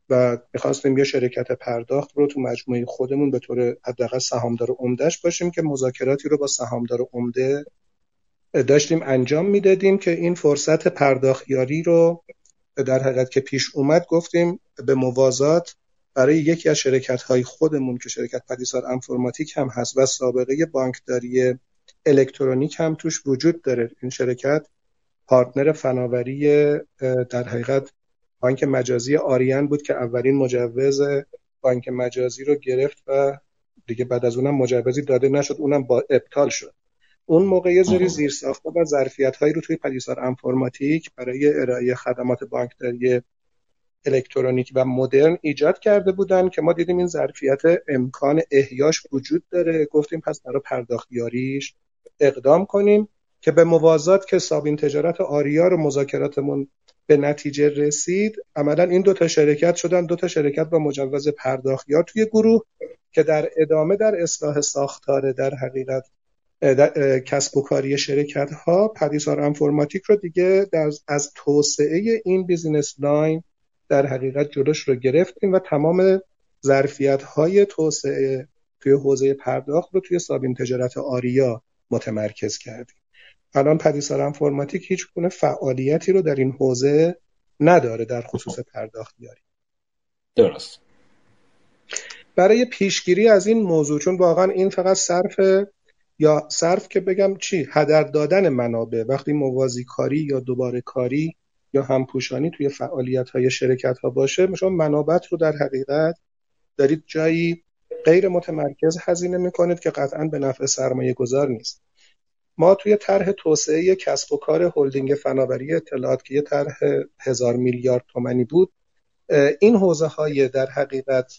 و می‌خواستیم یه شرکت پرداخت رو تو مجموعه خودمون به طور حداقل سهامدار عمدهش باشیم که مذاکراتی رو با سهامدار عمده داشتیم انجام می‌دادیم که این فرصت پرداختیاری رو در حقیقت که پیش اومد گفتیم به موازات برای یکی از شرکت های خودمون که شرکت پدیسار انفرماتیک هم هست و سابقه بانکداری الکترونیک هم توش وجود داره. این شرکت پارتنر فناوری در حقیقت بانک مجازی آریان بود که اولین مجوز بانک مجازی رو گرفت و دیگه بعد از اونم مجوزی داده نشد اونم با ابطال شد. اون موقع یه زیر زیرساختها و ظرفیت هایی رو توی پدیسار انفرماتیک برای ارائه خدمات بانکداری الکترونیک و مدرن ایجاد کرده بودن که ما دیدیم این ظرفیت امکان احیاش وجود داره. گفتیم پس برای پرداختیاریش اقدام کنیم که به موازات که سابین تجارت آریا رو مذاکراتمون به نتیجه رسید عملا این دو تا شرکت شدن. دو تا شرکت با مجوز پرداختیار توی گروه که در ادامه در اصلاح ساختار در حقیقت کسب و کاری شرکت ها پدیسار انفرماتیک رو دیگه در از توسعه این business line در حقیقت جلوش رو گرفتیم و تمام ظرفیت های توسعه توی حوزه پرداخت رو توی سابین تجارت آریا متمرکز کردیم. الان پدیسار انفرماتیک هیچ گونه فعالیتی رو در این حوزه نداره در خصوص پرداختیاری درست. برای پیشگیری از این موضوع چون واقعا این فقط صرف یا صرف که بگم چی؟ هدر دادن منابع. وقتی موازی کاری یا دوباره کاری یا همپوشانی توی فعالیت های شرکت ها باشه شما منابع رو در حقیقت دارید جایی غیر متمرکز هزینه می‌کنید که قطعا به نفع سرمایه گذار نیست. ما توی طرح توسعه کسب و کار هلدینگ فناوری اطلاعات که یه طرح هزار میلیارد تومنی بود این حوزه های در حقیقت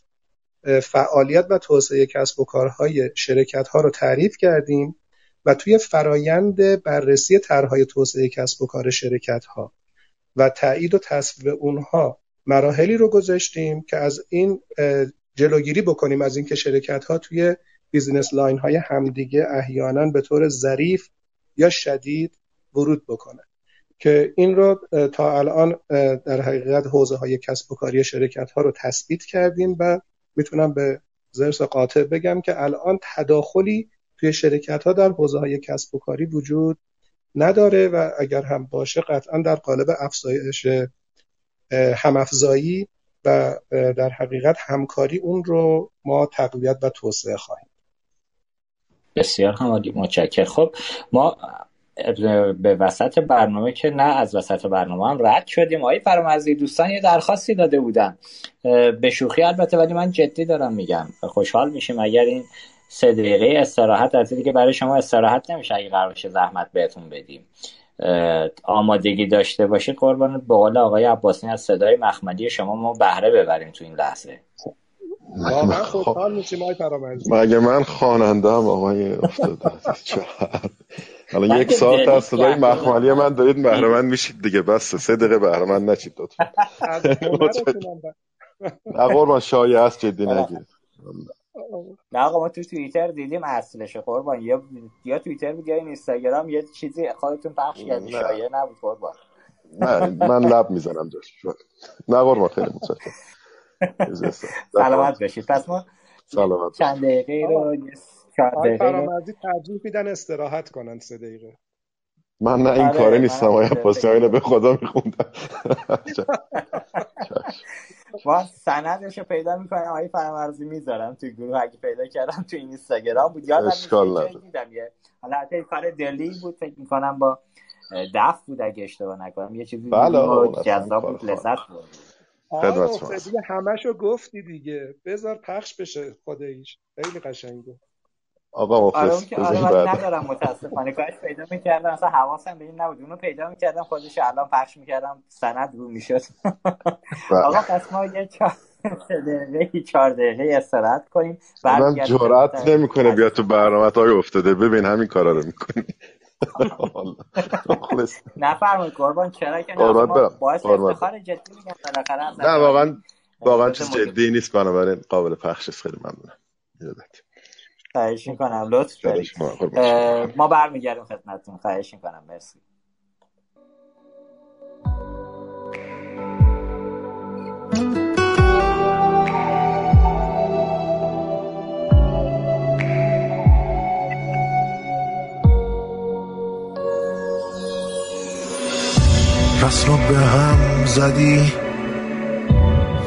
فعالیت و توسعه کسب و کارهای شرکت ها رو تعریف کردیم و توی فرایند بررسی طرحهای توسعه کسب و کار شرکت ها و تایید و تصویب اونها مراحلی رو گذاشتیم که از این جلوگیری بکنیم از اینکه شرکت ها توی business line های همدیگه احیانا به طور ظریف یا شدید ورود بکنن. که این رو تا الان در حقیقت حوزه های کسب و کاری شرکت ها رو تثبیت کردیم و می‌تونم به زرس قاطع بگم که الان تداخلی توی شرکت ها در حوزه های کسب و کاری وجود نداره و اگر هم باشه قطعا در قالب افزایش همافزایی و در حقیقت همکاری اون رو ما تقویت و توسعه خواهیم. بسیار همالی متشکر خب ما به وسط برنامه که نه از وسط برنامه هم رد شدیم. آقای فرامرزی دوستان یه درخواستی داده بودن. به شوخی البته ولی من جدی دارم میگم. خوشحال میشیم اگر این سه دقیقه استراحت از که برای شما استراحت نمیشه اگه قرار زحمت بهتون بدیم. آمادگی داشته باشید قربان به قول آقای عباسی از صدای مخملی شما ما بهره ببریم تو این لحظه. واقعا خوشحال میشیم آقای فرامرزی. مگه من خواننده هم آقای افتاده حالا یک ساعت از صدای مخملی من دارید بهره میشید دیگه. بس سه دقیقه بهره من نشید لطفا. نه قربان شایع است جدی نگید. نه آقا ما تو توییتر دیدیم اصلش قربان. یا یا توییتر بود یا اینستاگرام یه چیزی خودتون پخش کردی. شایعه نبود قربان. نه من لب می‌زنم جاش. نه قربان خیلی متشکرم. سلامت بشید پس ما سلامت چند دقیقه رو آقای فرامرزی ترجیح میدن استراحت کنن سه دقیقه. من نه این کاره نیستم. آیا پاسی اینو به خدا میخوندم ما سندش رو پیدا می‌کنم آقای فرامرزی می‌ذارم توی گروه. اگه پیدا کردم تو اینستاگرام بود. یادم اشکال دیدم یه حالا حتی کار دلی بود. فکر می‌کنم با دف بود اگه اشتباه نکنم. یه چیزی بله جذاب بود. لذت بود. خدمت شما. همشو گفتی دیگه. بذار پخش بشه خداییش. خیلی قشنگه. آقا مخلص آره آره ندارم متاسفانه. کاش پیدا می‌کردم. اصلا حواسم به این نبود. اونو پیدا می‌کردم خودش الان پخش می‌کردم. سند رو می‌شد. بله. آقا پس ما یه چهار دقیقه چهار دقیقه استراحت کنیم. من جرات نمی‌کنه بیاد تو برنامه های افتاده. ببین همین کارا رو می‌کنی. نفرمایید قربان. چرا که باعث افتخار جدی میگم بالاخره. نه واقعا واقعا چیز جدی نیست بنابراین قابل پخش خیلی ممنونم. خواهش می‌کنم. لطف دارید. ما برمیگردیم خدمتتون. خواهش می‌کنم. مرسی. رسم به هم زدی.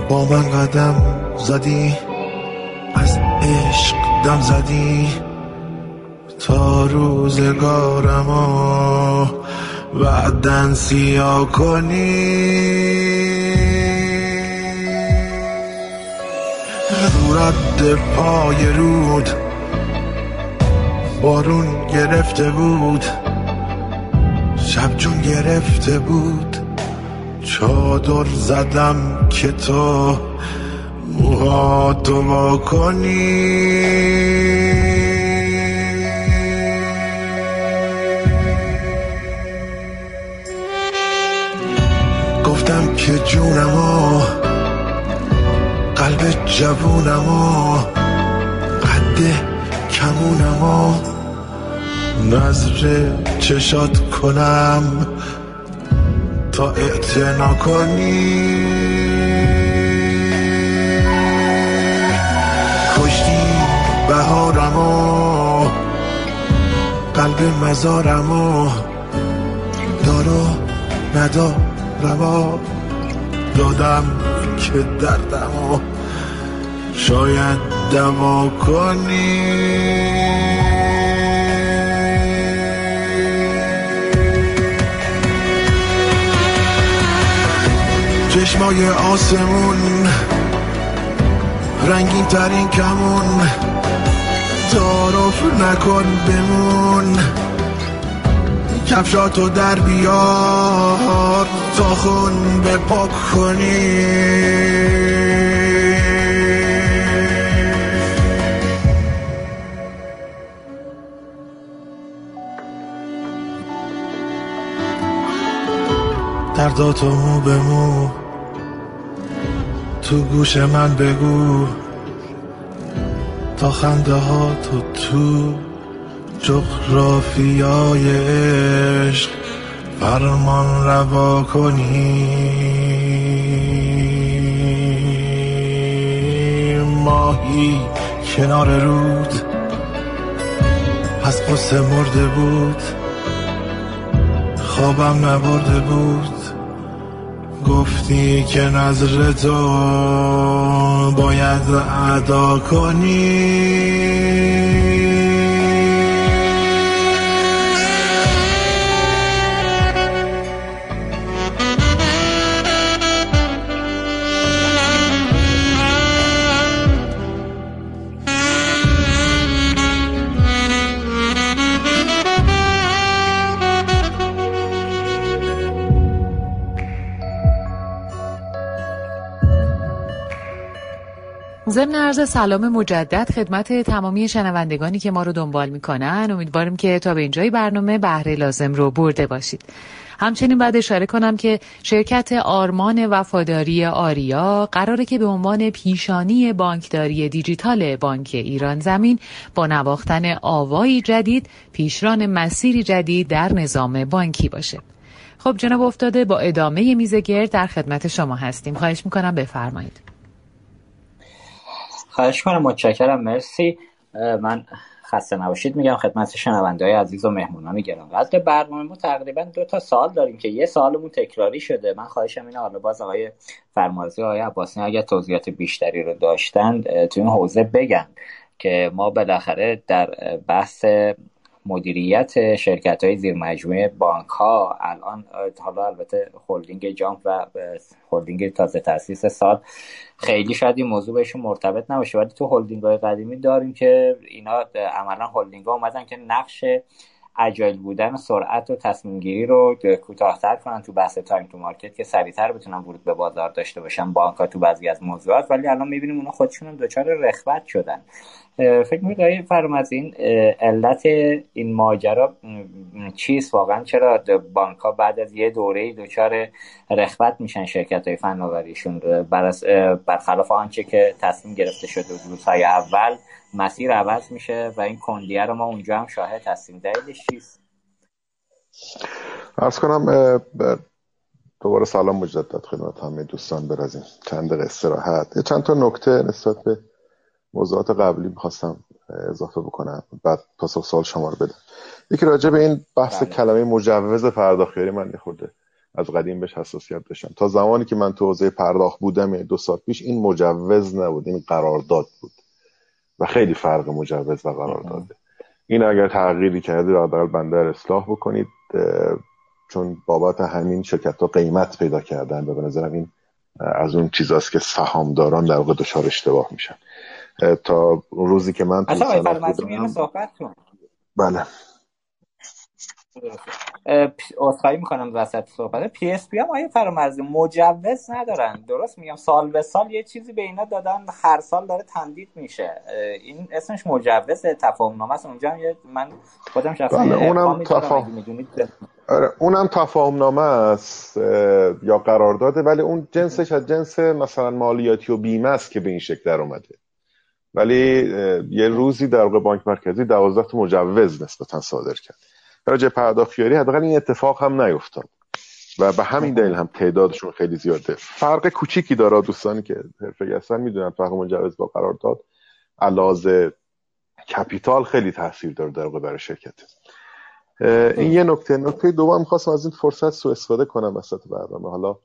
با من قدم زدی. از عشق دم زدی تا روزگارمو بعدن سیا کنی. رد پای رود بارون گرفته بود شب جون گرفته بود. چادر زدم که تو موهاتو ما کنی گفتم که جونمو قلب جوونمو قد کمونمو نظر چشات کنم تا اعتنا کنی قلب مزارمو دارو ندارمو دادم که دردمو شاید دوا کنی. چشمای آسمون رنگین ترین کمون. تعارف نکن بمون. کفشاتو در بیار تا خون به پاک کنی. درداتو مو به مو تو گوش من بگو. تا خنده ها تو تو جغرافیای عشق فرمان روا کنی ماهی کنار رود از قصه مرده بود خوابم نبرده بود. گفتی که نظر تو باید ادا کنی. ضمن عرض سلام مجدد خدمت تمامی شنوندگانی که ما رو دنبال می‌کنن. امیدواریم که تا به اینجای برنامه بهره لازم رو برده باشید. همچنین بعد اشاره کنم که شرکت آرمان وفاداری آریا قراره که به عنوان پیشانی بانکداری دیجیتال بانک ایران زمین با نواختن آوایی جدید پیشران مسیری جدید در نظام بانکی باشه. خب جناب افتاده با ادامه میزگرد در خدمت شما هستیم. خواهش می‌کنم بفرمایید. خواهش کنم متشکرم مرسی. من خسته نباشید میگم خدمت شنونده های عزیز و مهمونان گرانقدر برنامه ما تقریبا دو تا سال داریم که یه سالمون تکراری شده. من خواهشم اینه حالا باز آقای فرمازی آقای عباسنی اگر توضیحات بیشتری رو داشتن تو این حوزه بگن که ما بالاخره در بحث مدیریت شرکت های زیر مجموعه بانک ها الان حالا البته هلدینگ جامپ و هلدینگ تازه تاسیس سال. خیلی شاید این موضوع بهشون مرتبط نباشه ولی تو هلدینگ های قدیمی داریم که اینا عملا هلدینگ ها اومدن که نقش agile بودن سرعت و تصمیم گیری رو کوتاهتر کنن تو بحث time to market که سریعتر بتونن ورود به بازار داشته باشن. بانک ها تو بعضی از موضوعات ولی الان می‌بینیم اونا خودشون هم دچار رخوت شدن. فکر می‌کنید آقای فرامرزی علت این ماجرا چیست واقعا؟ چرا بانک ها بعد از یه دوره دچار رخوت میشن شرکت های فناوریشون برخلاف آنچه که تصمیم گرفته شده روزهای اول مسیر عوض میشه و این کندیه رو ما اونجا هم شاهد هستیم. دلیلش چیست؟ ارز کنم دوباره سلام مجدد خدمت همه دوستان برازیم چند دقیقه استراحت. چند تا نکته نسبت به موضوعات قبلی می‌خواستم اضافه بکنم. بعد پاسخ سال شما رو بدم. یکی راجع به این بحث بله. کلمه مجوز پرداختیاری من خورده از قدیم بهش حساسیت داشتم. تا زمانی که من تو حوزه پرداخت بودم دو سال پیش این مجوز نبود این قرارداد بود. و خیلی فرق مجوز و قرارداده. این اگر تغییری کرده حداقل بنده اصلاح بکنید چون بابت همین شرکت ها قیمت پیدا کردن و به نظرم این از اون چیزاست که سهامداران در واقع دچار اشتباه میشن. تا روزی که من تو صحبت بله. عذرخواهی می‌کنم وسط صحبت. PSP هم آقای فرامرزی مجوز ندارن. درست میگم سال به سال یه چیزی به اینا دادن هر سال داره تمدید میشه. این اسمش مجوز تفاهم نامه است. اونجا من خودم شخصا بله اونم تفاهم آره اونم تفاهم نامه است یا قرار داده ولی اون جنسش از جنس مثلا مالیاتی و بیمه است که به این شکل در اومده. ولی یه روزی در واقع بانک مرکزی دوازده مجوز نسبتا صادر کرد. راجع پرداختیاری حداقل این اتفاق هم نیفتاد. و به همین دلیل هم تعدادشون خیلی زیاده. فرق کوچیکی داره دوستانی که حرفه هستن می‌دونن فرق مجوز با قرارداد علاوه کپیتال خیلی تاثیر داره در برای شرکت. این یه نکته. نکته دوم خواستم از این فرصت سو استفاده کنم وسط برنامه. حالا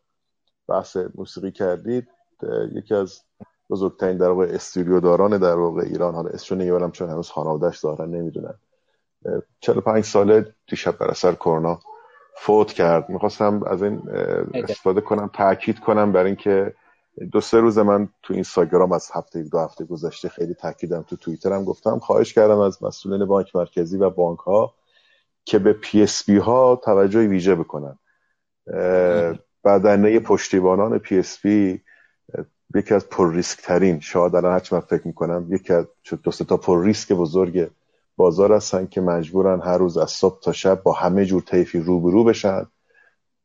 بحث موسیقی کردید. یکی از بزرگترین در واقع استودیو داران در واقع ایران. حالا اسمش نمی‌برم چون هنوز خانواده‌اش دارن نمی‌دونن. 45 ساله دیشب بر اثر کرونا فوت کرد. می‌خواستم از این استفاده کنم تاکید کنم برای اینکه دو سه روز من تو اینستاگرام از هفته دو هفته گذشته خیلی تاکیدم تو توییترم. گفتم خواهش کردم از مسئولین بانک مرکزی و بانک ها که به PSP ها توجه ویژه بکنن. بدنه پشتیبانان PSP یکی از پر ریسک ترین شاید الان هرچی من فکر می‌کنم یکی از دو تا پر ریسک بزرگ بازار هستن که مجبورن هر روز از صبح تا شب با همه جور طیفی روبرو بشن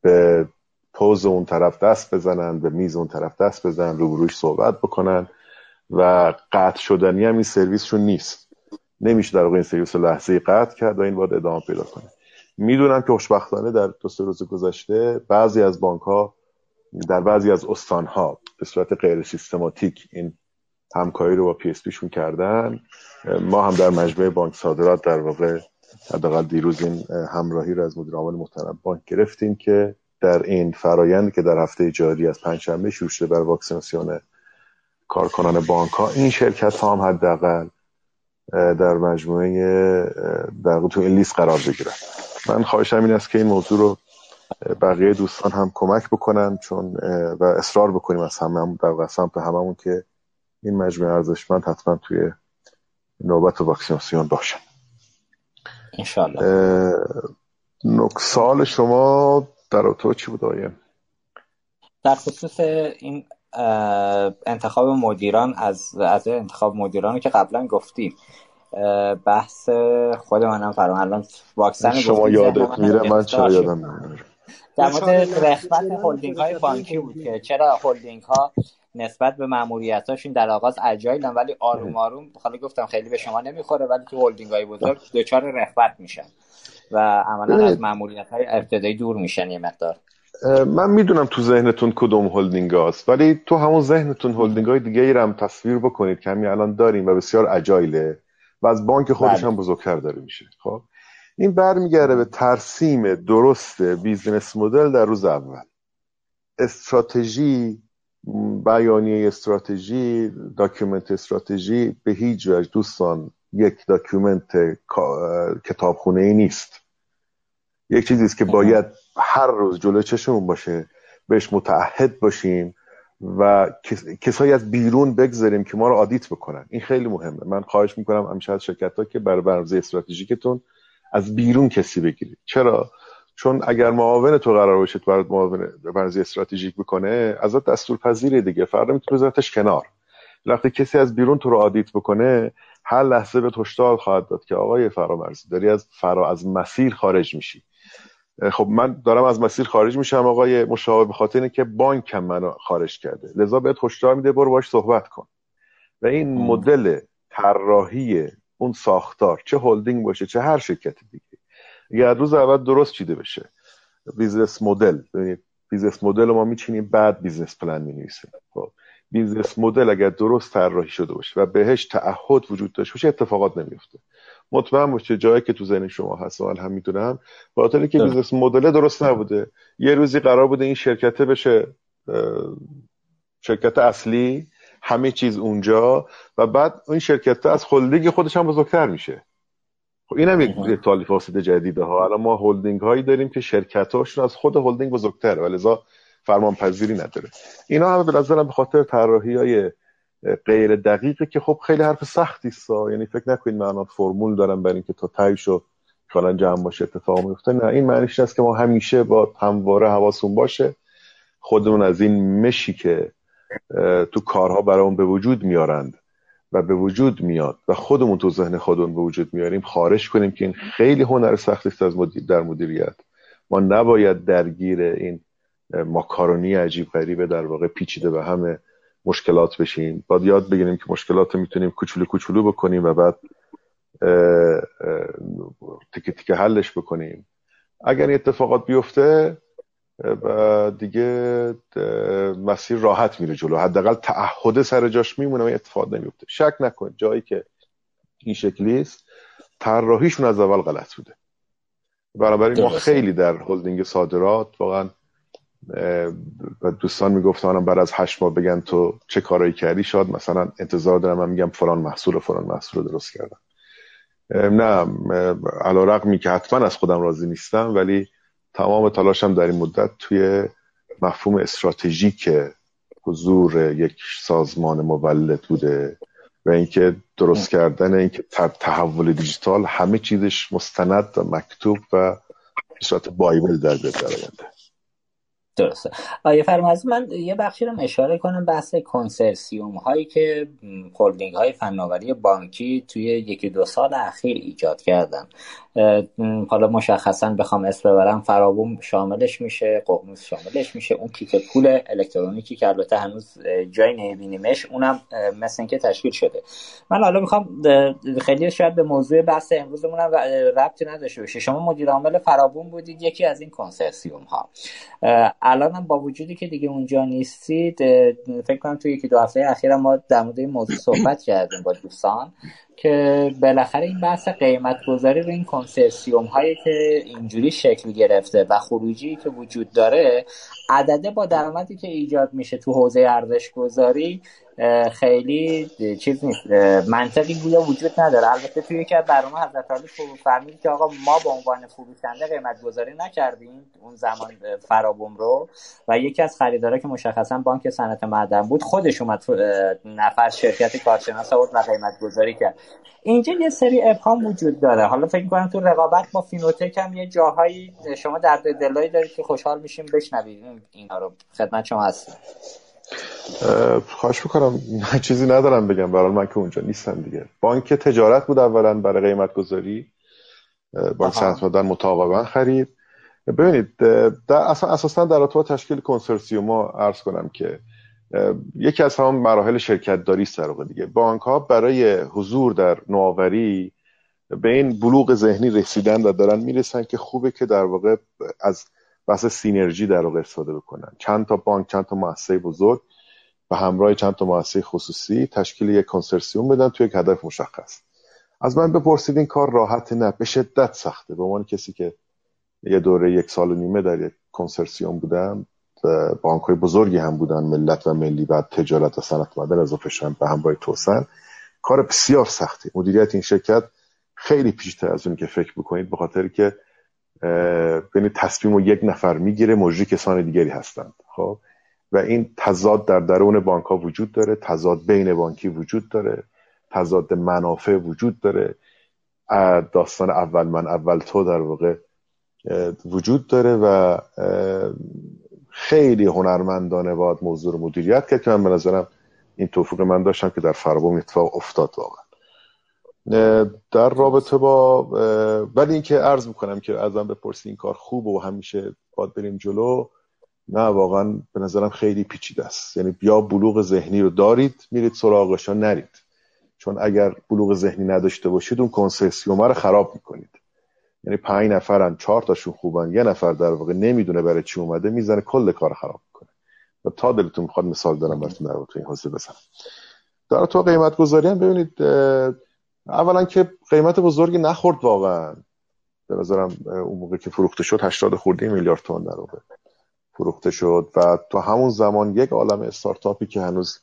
به پوز اون طرف دست بزنن به میز اون طرف دست بزنن روبروش صحبت بکنن و قطع شدنی هم این سرویسشون نیست. نمیشه در واقع این سرویس لحظه قطع کرد و این باید ادامه پیدا کنه. می‌دونم که خوشبختانه در دو سه روز گذشته بعضی از بانک ها در بعضی از استان ها به صورت غیر سیستماتیک این همکاری رو با PSP شون کردن. ما هم در مجموعه بانک صادرات در واقع حداقل دیروز این همراهی رو از مدیر عامل محترم بانک گرفتیم که در این فرایند که در هفته جاری از پنجشنبه شروع شده بر واکسیناسیون کارکنان بانک ها این شرکت ها هم حداقل در مجموعه در تو این لیست قرار بگیرن. من خواهشم این است که این موضوع رو بقیه دوستان هم کمک بکنن چون و اصرار بکنیم از همه در سمت هممون که این مجموعه ارزشمند حتما توی نوبت واکسیناسیون باشن. انشالله نکسال شما در تو چی بود آیه؟ در خصوص این انتخاب مدیران از از انتخاب مدیران که قبلا گفتیم بحث خود منم فرام الان واکسن شما یادت میره من چرا یادم نمیره در مورد رخوت هلدینگ های بانکی بود که چرا هلدینگ ها نسبت به هاشون در آغاز agile ن ولی آروم آروم حالا گفتم خیلی به شما نمی‌خوره ولی تو هلدینگ های بزرگ دچار رخوت میشن و عملا از ماموریت های ابتدایی دور میشن یه مقدار. من می‌دونم تو ذهنتون کدوم هلدینگ هاست ولی تو همون ذهنتون هلدینگ های دیگه ای هم تصویر بکنید که همین الان داریم و بسیار agile ه و از بانک خودش بله. هم بزرگتر داره میشه خب؟ این برمیگرده به ترسیم درست business model در روز اول. استراتژی بیانیه استراتژی document استراتژی به هیچ وجه دوستان یک document کتابخونه ای نیست. یک چیزی است که باید هر روز جلو چشمون باشه بهش متعهد باشیم و کسایی از بیرون بگذاریم که ما رو آدیت بکنن. این خیلی مهمه. من خواهش می‌کنم همیشه از شرکت ها که برای برنامه استراتژیکتون از بیرون کسی بگیرید چرا؟ چون اگر معاون تو قرار باشید برای معاون برنامه استراتژیک بکنه ازت دستور پذیره دیگه. فردا می‌تونه بذارتش کنار. وقتی کسی از بیرون تو رو آدیت بکنه هر لحظه به هشدار خواهد داد که آقای فرامرزی داری از فرا از مسیر خارج میشی. خب من دارم از مسیر خارج میشم آقای مشاور به خاطر اینکه بانکم منو خارج کرده. لذا بهت هشدار میده برو باش صحبت کن. و این مدل طراحی اون ساختار چه هلدینگ باشه چه هر شرکت دیگه. اگر روز اول درست چیده بشه. business model. ببینید business model ما میچینیم بعد business plan می‌نویسیم. خب. business model اگر درست طراحی شده باشه و بهش تعهد وجود داشته باشه اتفاقات نمیفته مطمئن باشه جایی که تو ذهن شما هست و هم می‌دونم. خاطر که business model درست نبوده. یه روزی قرار بوده این شرکته بشه شرکت اصلی. همه چیز اونجا و بعد این شرکت از هلدینگ خودش هم بزرگتر میشه. خب اینم یک تالی فاسد جدیده ها. الان ما هلدینگ هایی داریم که شرکت هاشون از خود هلدینگ بزرگتر و لذا فرمان پذیری نداره. اینا هم به نظرم به خاطر طراحی های غیر دقیقه که خب خیلی حرف سختی است. یعنی فکر نکنید من فرمول دارم برای اینکه تا تایشو شو کالا جمع باشه اتفاق میفته. نه این معنیش است که ما همیشه با همواره حواسون باشه. خودمون از این مشی که تو کارها برامون به وجود میارند و به وجود میاد و خودمون تو ذهن خودمون به وجود میاریم خارج کنیم که این خیلی هنر سختی است از مدیر در مدیریت. ما نباید درگیر این ماکارونی عجیب غریبه در واقع پیچیده به همه مشکلات بشیم. باید یاد بگیریم که مشکلات می‌تونیم کوچولو کوچولو بکنیم و بعد تیکه تیکه حلش بکنیم. اگر این اتفاقات بیفته و دیگه مسیر راحت میره جلو. حداقل تعهد سر جاش میمونه و اتفاق نمیفته. شک نکن جایی که این شکلی است طراحیشون از اول غلط بوده. بنابراین ما خیلی در هلدینگ صادرات واقعا و دوستان می‌گفتن بعد از هشت ماه بگن تو چه کارایی کردی؟ شاد مثلا انتظار دارم من میگم فلان محصول فلان محصول درست کردم. نه علا رقمی که حتما از خودم راضی نیستم ولی تمام تلاشم در این مدت توی مفهوم استراتژیک حضور یک سازمان مولد بوده و اینکه درست کردن اینکه تحول دیجیتال همه چیزش مستند و مکتوب و صورت بایبل در بیاد در درسته. آیه فرمازی من یه بخشی رو اشاره کنم بحث کنسرسیوم هایی که هلدینگ های فناوری بانکی توی یکی دو سال اخیر ایجاد کردن. حالا مشخصا بخوام اسم ببرم فرابوم شاملش میشه ققنوس شاملش میشه اون کیف پول الکترونیکی که البته هنوز جای نمیبینیمش اونم مثل اینکه تشکیل شده. من حالا می‌خوام خیلی شاید به موضوع بحث امروزمون ربطی نداشته باشه. شما مدیر عامل فرابوم بودید یکی از این کنسرسیوم ها الان با وجودی که دیگه اونجا نیستید فکر کنم توی یکی دو هفته اخیر ما در مورد این موضوع صحبت کردیم با دوستان که بالاخره این بحث قیمت گذاری رو این کنسرسیوم هایی که اینجوری شکل گرفته و خروجی که وجود داره عدده با درآمدی که ایجاد میشه تو حوزه ارزش گذاری خیلی چیز نیست. منطقی گویا وجود نداره. البته توی یکی از برنامه حضرت علی فرمود که آقا ما به عنوان فروشنده قیمت گذاری نکردیم اون زمان فرابوم رو. و یکی از خریدارا که مشخصا بانک صنعت معدن بود خودش اومد نفر شرکت کارشناس آورد و قیمت گذاری کرد. اینجا یه سری ابهام وجود داره. حالا فکر کنم تو رقابت با فینوتک هم یه جاهایی شما در دلایی دارید که خوشحال میشیم بشنوید اینا رو. خدمت شما هستیم خواهش می‌کنم چیزی ندارم بگم. برای من که اونجا نیستم دیگه. بانک تجارت بود اولا برای قیمت گذاری بانک صنعت مطابقا خرید. ببینید در اصلا اساسا در ارتباط تشکیل کنسورسیوم عرض کنم که یکی از همون مراحل شرکت داری است در دیگه. بانک ها برای حضور در نوآوری به این بلوغ ذهنی رسیدن و دارن می‌رسن که خوبه که در واقع از بحث سینرژی در واقع استفاده بکنن. چند تا بانک چند تا مؤسسه بزرگ و همراه چند تا مؤسسه خصوصی تشکیل یک کنسرسیوم بدن توی یک هدف مشخص. از من بپرسید این کار راحت نه به شدت سخته. به عنوان کسی که یه دوره یک سال و نیمه در یک کنسرسیوم بودم بانک های بزرگی هم بودن ملت و ملی بعد تجارت و صنعت معدن اضافه شدن به همراه توسن. کار بسیار سختی مدیریت این شرکت خیلی پیشتر از اون که فکر بکنید به خاطر که بین تصمیم و یک نفر می‌گیره مجری کسان دیگری هستند. خب؟ و این تضاد در درون بانک ها وجود داره تضاد بین بانکی وجود داره تضاد منافع وجود داره. داستان اول من اول تو در واقع وجود داره و خیلی هنرمندانه باید موضوع مدیریت کرد که من به نظرم این توفیق من داشتم که در فرابوم اتفاق افتاد واقعا. در رابطه با ولی اینکه عرض می‌کنم که ازم بپرسی این کار خوب و همیشه باید بریم جلو نه واقعا به نظرم خیلی پیچیده است. یعنی یا بلوغ ذهنی رو دارید میرید سراغش نرید. چون اگر بلوغ ذهنی نداشته باشید اون کنسرسیوم رو خراب می‌کنید. یعنی پنج نفرن چهار تاشون خوبن یه نفر در واقع نمی‌دونه برای چی اومده می‌زنه کل کار خراب می‌کنه. و تا دلتون می‌خواد مثال دارم براتون در این حوزه بزنم. در تو قیمت گذاری هم ببینید اولا که قیمت بزرگی نخورد واقعا. به نظرم اون موقع که فروخته شد 80 خورده میلیارد تومان در فروخته شد و تو همون زمان یک عالم استارتاپی که هنوز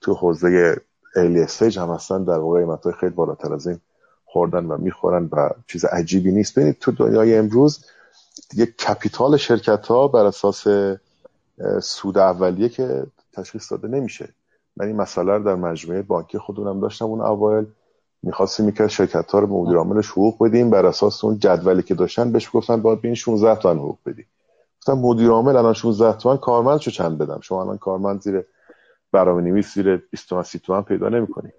تو حوزه ایلی استیج هم هستن در واقع قیمت خیلی بالاتر از این خوردن و می‌خورن و چیز عجیبی نیست. ببینید تو دنیای امروز دیگه کپیتال شرکت ها بر اساس سود اولیه که تشخیص داده نمیشه. من این مسئله رو در مجموعه بانکی خودونم داشتم اون اوایل. می‌خواستیم که شرکت ها رو به مدیر عاملش حقوق بدیم. بر اساس اون جدولی که داشتن بهش گفتن باید بین 16 تومن حقوق بدی. گفتم مدیر عامل الان 16 تومن کارمندشو چند بدم؟ شما الان کارمند زیر برنامه نویس زیر 20 تومن 30 تومن پیدا نمی‌کنی.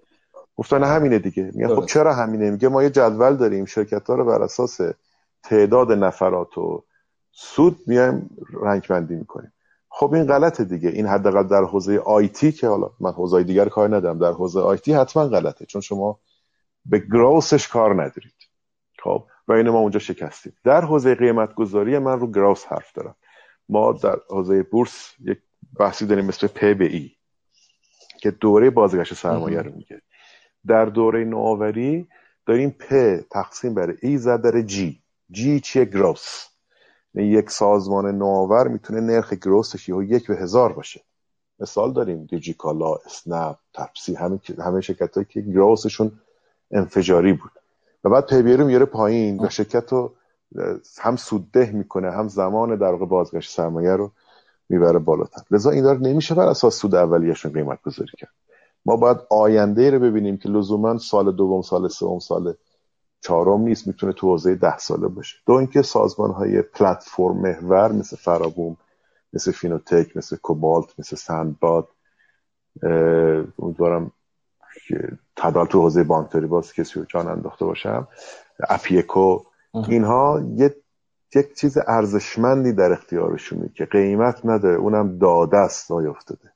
گفتن همینه دیگه. میگن خب چرا همینه؟ میگه ما یه جدول داریم شرکت ها رو بر اساس تعداد نفرات و سود میایم رنگ بندی می‌کنیم. خب این غلطه دیگه. این حداقل در حوزه آیتی که حالا من حوزه دیگر کار ندارم در حوزه آیتی حتما غلطه چون شما به گروسش کار ندارید. خب و اینو ما اونجا شکستیم. در حوزه قیمت گذاری من رو گروس حرف دارم. ما در حوزه بورس یک بحثی داریم مثل پی به ای که دوره بازگشت سرمایه رو میگه. در دوره نوآوری داریم پ تقسیم بر ای زد در جی جی چیه؟ گروس یعنی یک سازمان نوآور می‌تونه نرخ گروسش یه یک به هزار باشه. مثال داریم دیجیکالا اسنپ تپسی همه همه شرکت هایی که گروسشون انفجاری بود. و بعد پی رو میاره پایین و شرکت رو هم سودده می‌کنه هم زمان در واقع بازگشت سرمایه رو می‌بره بالاتر. لذا این داره نمیشه بر اساس سود اولیهشون قیمت گذاری کرد. ما باید آینده رو ببینیم که لزوما سال دوم سال سوم سال چهارم نیست می‌تونه تو حوزه ده ساله باشه. دو اینکه سازمان های پلتفرم محور مثل فرابوم مثل فینوتک مثل کوبالت مثل سندباد امیدوارم تدال تو حوزه بانکداری باز کسی رو جان انداخته باشم اپیکو اینها یه یک چیز ارزشمندی در اختیارشونه که قیمت نداره اونم داده است افتاده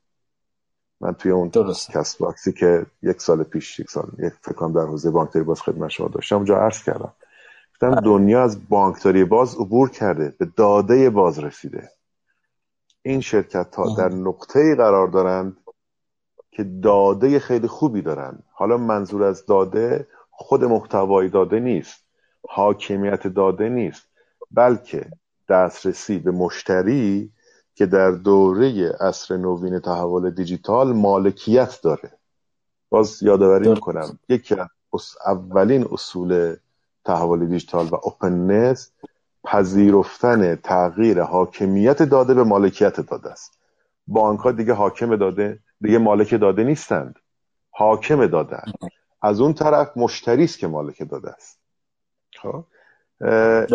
من توی اون کسب باکسی که یک سال پیش یک سال یک فکرم در حوزه بانکداری باز خدمت شما داشتم اونجا عرض کردم. گفتم بله. دنیا از بانکداری باز عبور کرده به داده باز رسیده. این شرکت ها در نقطه قرار دارند که داده خیلی خوبی دارن. حالا منظور از داده خود محتوای داده نیست. حاکمیت داده نیست. بلکه دسترسی به مشتری که در دوره اصر نوین تحول دیجیتال مالکیت داره. باز یادآوری می‌کنم یکی از اولین اصول تحول دیجیتال و اوپننس پذیرفتن تغییر حاکمیت داده به مالکیت داده است. بانک ها دیگه حاکم داده دیگه مالک داده نیستند. حاکم داده از اون طرف مشتری است که مالک داده است. خب.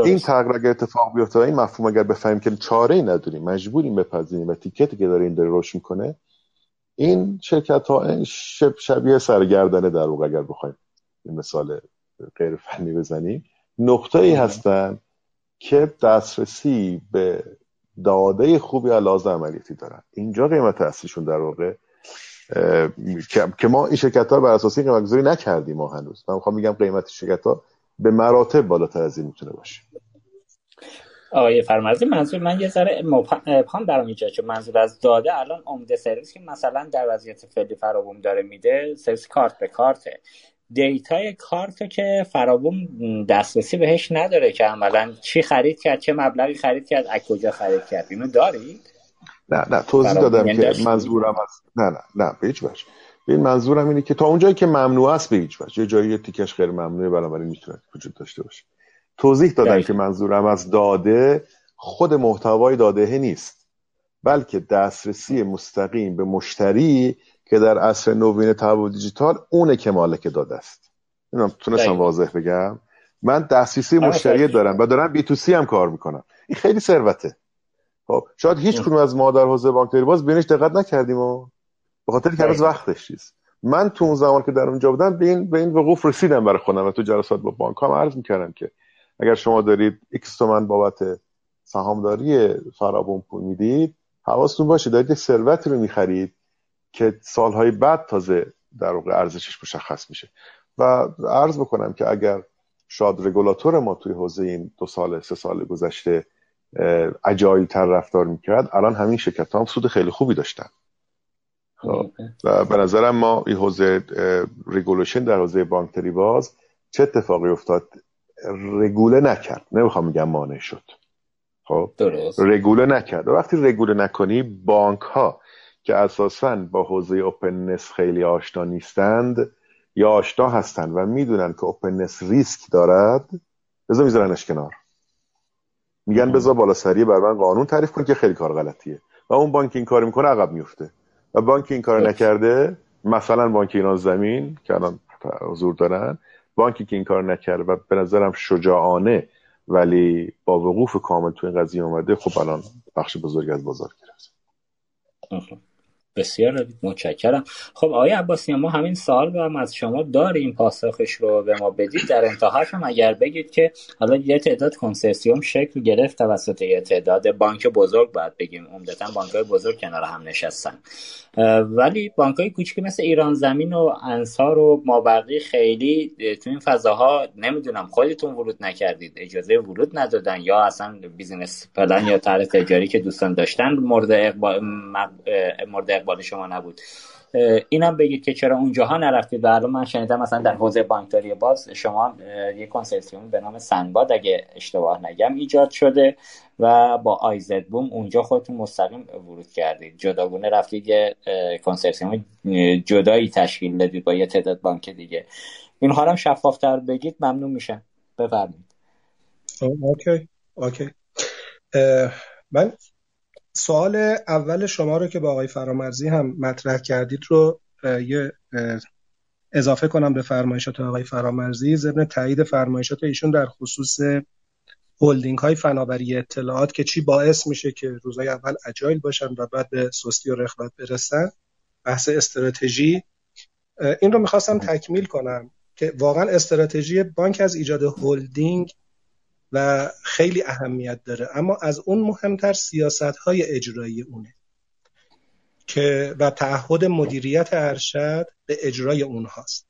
این تغییر اگر اتفاق بیفته این مفهوم اگر بفهمیم که چاره ای نداریم مجبوریم بپذیریم و تیکتی که داره این داره روش می‌کنه این شرکت ها شب شبیه سرگردنه در واقع اگر بخوایم این مثال غیر فنی بزنیم. نقطه ای هستن که دسترسی به داده خوبی علاوه عملیاتی دارن. اینجا قیمت اصلیشون در واقع که ما این شرکت ها بر اساس این نکردیم ما هنوز. من می‌خوام میگم قیمت شرکت ها به مراتب بالاتر از این می‌تونه باشه. آقای فرامرزی منظور من یه ذره مبهم در اینجا چون منظور از داده الان عمده سرویس که مثلا در وضعیت فعلی فرابوم داره میده سرویس کارت به کارته data ی کارت که فرابوم دسترسی بهش نداره که عملا چی خرید کرد چه مبلغی خرید کرد از کجا خرید کرد. اینو دارید؟ نه نه توضیح دادم که منظورم از نه نه نه به هیچ وجه. این منظورم اینه که تا اونجایی که ممنوع است به هیچ وجه. یه جایی تیکش غیر ممنوعه بنابراین می‌تونه وجود داشته باشه. توضیح دادم که منظورم از داده خود محتوای داده نیست بلکه دسترسی مستقیم به مشتری که در عصر نوین تحول دیجیتال اونه که مالک داده است. اینم تونستم واضح بگم؟ من دسترسی آره، مشتری دارم و دارم بی تو سی هم کار می‌کنم. این خیلی ثروته. خب شاید هیچ کدوم از ما در حوزه بانکداری باز بینش دقت نکردیم و به خاطر که هنوز وقتش چیز من تو اون زمان که در اونجا بودم به این به این وقوف رسیدم برای خودم و تو جلسات با بانک هم عرض می‌کردم که اگر شما دارید ایکس تومن بابت سهامداری فرابوم پول می‌دید حواستون باشه دارید یک ثروتی رو می‌خرید که سالهای بعد تازه در واقع ارزشش مشخص میشه. و عرض بکنم که اگر شاید رگولاتور ما توی حوزه این دو سال سه سال گذشته agile تر رفتار می‌کرد. الان همین شرکت هم سود خیلی خوبی داشتن. خب، و به نظرم ما این حوزه regulation در حوزه بانکداری باز چه اتفاقی افتاد؟ رگوله نکرد. نمی‌خوام میگم مانع شد. خب. رگوله نکرد. و وقتی رگوله نکنی بانک ها که اساسا با حوزه openness خیلی آشنا نیستند یا آشنا هستند و می‌دونن که openness ریسک دارد بذار میذارنش کنار. میگن بذار بالا سریع بر من قانون تعریف کن که خیلی کار غلطیه. و اون بانک این کار می‌کنه عقب میفته و بانک این کار نکرده مثلا بانک ایران زمین که الان حضور دارن بانکی که این کار نکرده و به نظرم شجاعانه ولی با وقوف کامل تو این قضیه اومده خب الان بخش بزرگی از بازار گرفت. بسیار متشکرم. خب آقای عباسی ما همین سال هم از شما داریم پاسخش رو به ما بدید. در انتهاش هم اگر بگید که حالا یه تعداد کنسرسیوم شکل گرفت توسط یه تعداد بانک بزرگ باید بگیم عمدتا بانک های بزرگ کنار هم نشستن. ولی بانک های کوچکی مثل ایران زمین و انصار و مابقی خیلی تو این فضاها نمی‌دونم خودتون ورود نکردید اجازه ورود ندادن یا اصلا بیزینس پلن یا طرح تجاری که دوستان داشتن مورد اقبال, مورد اقبال شما نبود. اینم بگید که چرا اونجاها نرفتید و الان من شنیدم مثلا در حوزه بانکداری باز شما یک کنسرسیوم به نام سنباد اگه اشتباه نگم ایجاد شده و با آیزد بوم اونجا خودتون مستقیم ورود کردید. جداگونه رفتید یه کنسرسیوم جدایی تشکیل دادید با یه تعداد بانک دیگه. این هم شفافتر بگید ممنون میشم. بفرمایید. okay okay. من سوال اول شما رو که با آقای فرامرزی هم مطرح کردید رو یه اضافه کنم به فرمایشات آقای فرامرزی. ضمن تایید فرمایشات ایشون در خصوص هلدینگ های فناوری اطلاعات که چی باعث میشه که روزای اول اجایل باشن و بعد به سستی و رخوت برسن. بحث استراتژی. این رو می‌خواستم تکمیل کنم که واقعا استراتژی بانک از ایجاد هلدینگ و خیلی اهمیت داره. اما از اون مهمتر سیاست های اجرایی اونه که و تعهد مدیریت ارشد به اجرای اونهاست.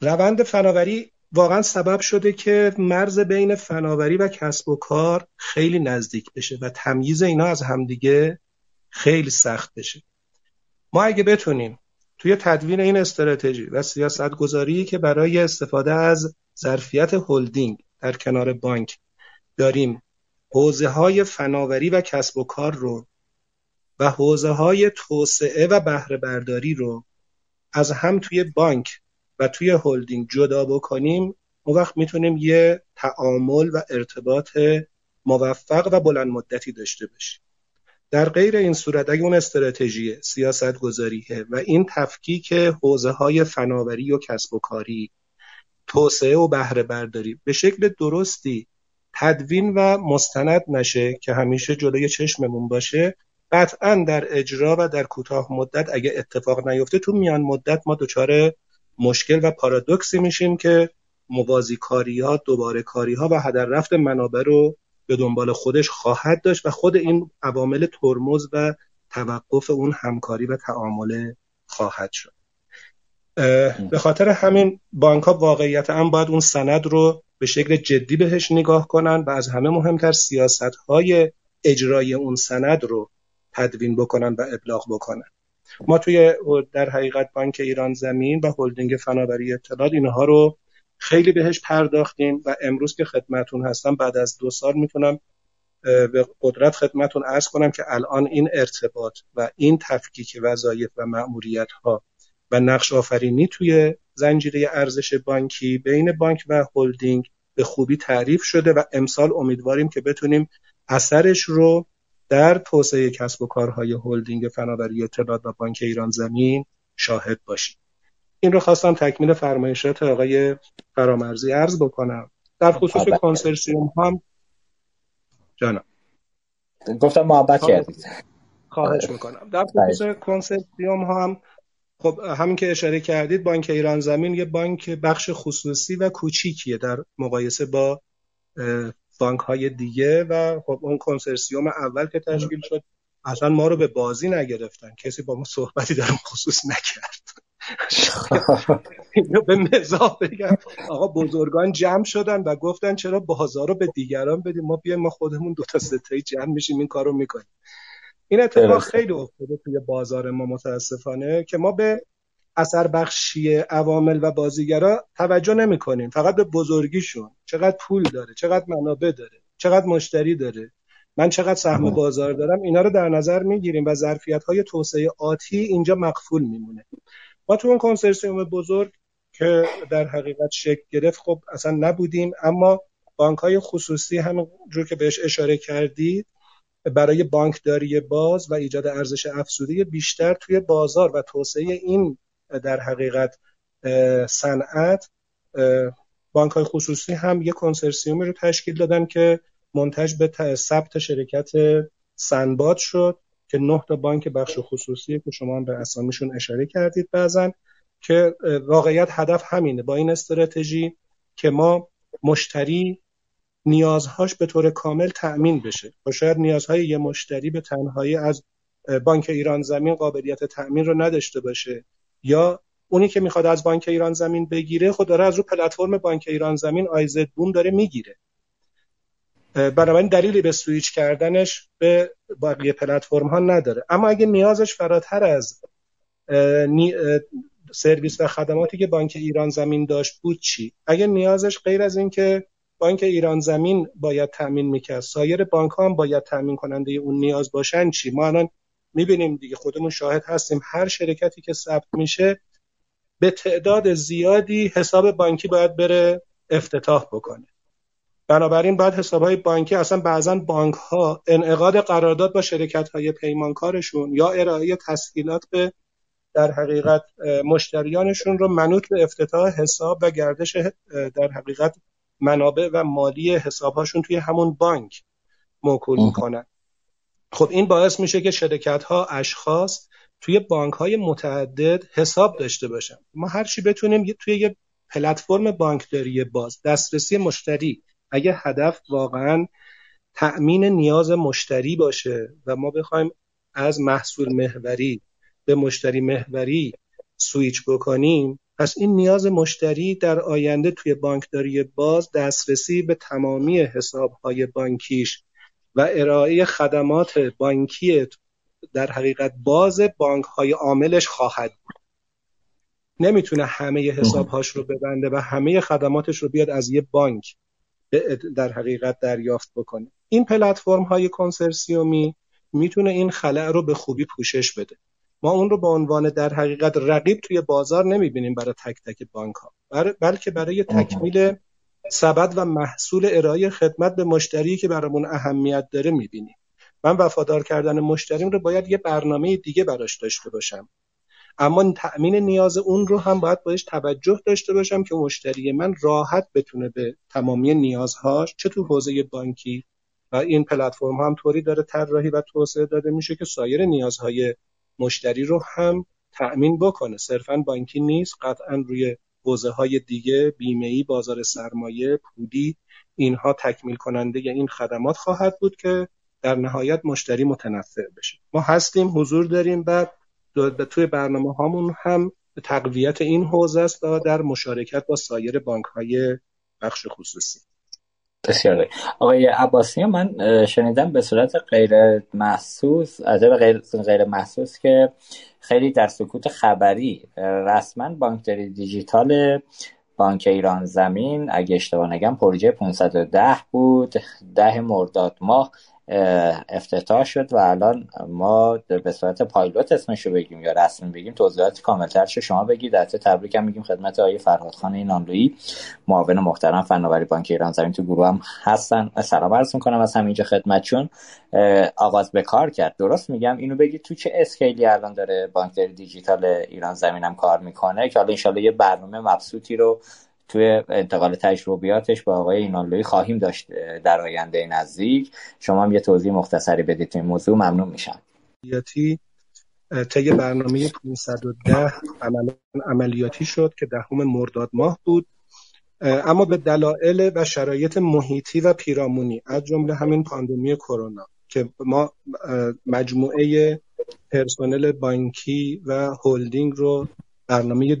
روند فناوری واقعا سبب شده که مرز بین فناوری و کسب و کار خیلی نزدیک بشه و تمییز اینا از همدیگه خیلی سخت بشه. ما اگه بتونیم توی تدوین این استراتژی و سیاست گذاری که برای استفاده از ظرفیت هلدینگ در کنار بانک. داریم حوزه های فناوری و کسب و کار رو و حوزه های توسعه و بهره برداری رو از هم توی بانک و توی هلدینگ جدا بکنیم اون وقت می‌تونیم یه تعامل و ارتباط موفق و بلند مدتی داشته باشیم. در غیر این صورت اگه اون استراتژی سیاست گذاریه و این تفکیک حوزه های فناوری و کسب و کاری توسعه و بهره برداری. به شکل درستی تدوین و مستند نشه که همیشه جلوی چشممون باشه. قطعا در اجرا و در کوتاه مدت اگه اتفاق نیفته تو میان مدت ما دچار مشکل و پارادوکسی میشیم که موازی کاری ها دوباره کاری ها و هدر رفت منابع رو به دنبال خودش خواهد داشت و خود این عوامل ترمز و توقف اون همکاری و تعامل خواهد شد. به خاطر همین بانک ها واقعیت هم باید اون سند رو به شکل جدی بهش نگاه کنن و از همه مهمتر سیاست های اجرای اون سند رو تدوین بکنن و ابلاغ بکنن. ما توی در حقیقت بانک ایران زمین و هلدینگ فناوری اطلاعات اینها رو خیلی بهش پرداختیم و امروز که خدمتون هستم بعد از دو سال می‌تونم به قدرت خدمتون ارز کنم که الان این ارتباط و این تفکیک وظایف و مأموریت ها و نقش آفرینی توی زنجیره ارزش بانکی بین بانک و هلدینگ به خوبی تعریف شده و امسال امیدواریم که بتونیم اثرش رو در توسعه کسب و کارهای هلدینگ فناوری اطلاعات و بانک ایران زمین شاهد باشیم. این رو خواستم تکمیل فرمایشات آقای فرامرزی عرض بکنم. در خصوص کنسرسیوم هم جانم. گفتم محبت کردید. خواهش می‌کنم. در خصوص کنسرسیوم هم خب همین که اشاره کردید بانک ایران زمین یه بانک بخش خصوصی و کوچیکیه در مقایسه با بانک های دیگه و خب اون کنسرسیوم اول که تشکیل شد اصلا ما رو به بازی نگرفتن. کسی با ما صحبتی در خصوص نکرد. اینو به مزاح بگم. آقا بزرگان جمع شدن و گفتن چرا بازار رو به دیگران بدیم؟ ما بیایم ما خودمون دو تا ستایی جمع میشیم این کارو می‌کنیم. این اتفاق خیلی افتاده توی بازار ما متاسفانه که ما به اثر بخشی عوامل و بازیگرا توجه نمی کنیم فقط به بزرگیشون. چقدر پول داره چقدر منابع داره چقدر مشتری داره. من چقدر سهم بازار دارم اینا رو در نظر می‌گیریم و ظرفیت های توسعه آتی اینجا مقفول میمونه. ما تو اون کنسرسیوم بزرگ که در حقیقت شکل گرفت خب اصلا نبودیم اما بانک های خصوصی همونجور که بهش اشاره کردید برای بانکداری باز و ایجاد ارزش افزوده بیشتر توی بازار و توسعه این در حقیقت صنعت بانک های خصوصی هم یک کنسرسیومی رو تشکیل دادن که منتج به ثبت شرکت سنباد شد که نه تا بانک بخش خصوصی که شما هم به اسامیشون اشاره کردید بعضن که واقعیت هدف همینه. با این استراتژی که ما مشتری نیازهاش به طور کامل تأمین بشه. و شاید نیازهای یه مشتری به تنهایی از بانک ایران زمین قابلیت تأمین رو نداشته باشه. یا اونی که می‌خواد از بانک ایران زمین بگیره خود داره از رو پلتفرم بانک ایران زمین آیزد بوم داره می‌گیره. بنابراین دلیلی به سویچ کردنش به بقیه پلتفرم ها نداره. اما اگه نیازش فراتر از سرویس و خدماتی که بانک ایران زمین داشت بود چی؟ اگه نیازش غیر از اینکه بانک ایران زمین باید تامین می‌کرد. سایر بانک ها هم باید تامین کننده اون نیاز باشن چی؟ ما الان می‌بینیم دیگه خودمون شاهد هستیم. هر شرکتی که ثبت میشه به تعداد زیادی حساب بانکی باید بره افتتاح بکنه. بنابراین باید حساب های بانکی اصلا بعضا بانک ها انعقاد قرارداد با شرکت های پیمانکارشون یا ارائه تسهیلات به در حقیقت مشتریانشون رو منوط به افتتاح حساب و گردش در حقیقت منابع و مالی حسابهاشون توی همون بانک موکول می‌کنن. خب این باعث میشه که شرکت ها اشخاص توی بانک های متعدد حساب داشته باشن. ما هر چی بتونیم توی یه پلتفرم بانکداری باز دسترسی مشتری. اگه هدف واقعا تأمین نیاز مشتری باشه و ما بخوایم از محصول محوری به مشتری محوری سویچ بکنیم پس این نیاز مشتری در آینده توی بانکداری باز دسترسی به تمامی حسابهای بانکیش و ارائه خدمات بانکی در حقیقت باز بانک های عاملش خواهد بود. نمی‌تونه همه حسابهاش رو ببنده و همه خدماتش رو بیاد از یه بانک در حقیقت دریافت بکنه. این پلتفرم های کنسرسیومی می‌تونه این خلع رو به خوبی پوشش بده. ما اون رو به عنوان در حقیقت رقیب توی بازار نمی‌بینیم برای تک تک بانک ها. بلکه برای تکمیل سبد و محصول ارائه خدمت به مشتری که برامون اهمیت داره می‌بینیم. من وفادار کردن مشتریم رو باید یه برنامه دیگه براش داشته باشم. اما تأمین نیاز اون رو هم باید باش توجه داشته باشم که مشتری من راحت بتونه به تمامی نیازهاش چه تو حوزه بانکی و این پلتفرم هم طوری داره طراحی و توسعه داده میشه که سایر نیازهای مشتری رو هم تأمین بکنه. صرفا بانکی نیست قطعا روی حوزه های دیگه بیمه بازار سرمایه پودی اینها تکمیل کننده این خدمات خواهد بود که در نهایت مشتری متنفع بشه. ما هستیم حضور داریم و توی برنامه هامون هم تقویت این حوزه است در مشارکت با سایر بانک های بخش خصوصی. بسیار آقای عباسی من شنیدم به صورت غیر محسوس از غیر غیر محسوس که خیلی در سکوت خبری رسما بانکداری دیجیتال بانک ایران زمین اگه اشتباه نگم پروژه 510 بود ده مرداد ماه. افتتاح شد و الان ما به صورت پایلوت اسمش رو بگیم یا رسمی بگیم توضیحات کاملتر شما بگید. در تبریک هم میگیم خدمت آقای فرهاد خان اینانلویی معاون محترم فناوری بانک ایران. زمین تو گروه هم هستن. سلام عرض می‌کنم از همینجا خدمتشون آغاز به کار کرد. درست میگم؟ اینو بگید تو چه اسکیلی الان داره بانک دیجیتال ایران زمین کار می‌کنه که حالا انشالله یه برنامه مبسوطی رو توی انتقال تجربیاتش با آقای اینانلوی خواهیم داشت در آینده نزدیک. شما هم یه توضیح مختصری بدید این موضوع. ممنون میشم. طی برنامه 510 عملیاتی شد که دهم مرداد ماه بود. اما به دلایل و شرایط محیطی و پیرامونی از جمله همین پاندمی کرونا که ما مجموعه پرسنل بانکی و هلدینگ رو برنامه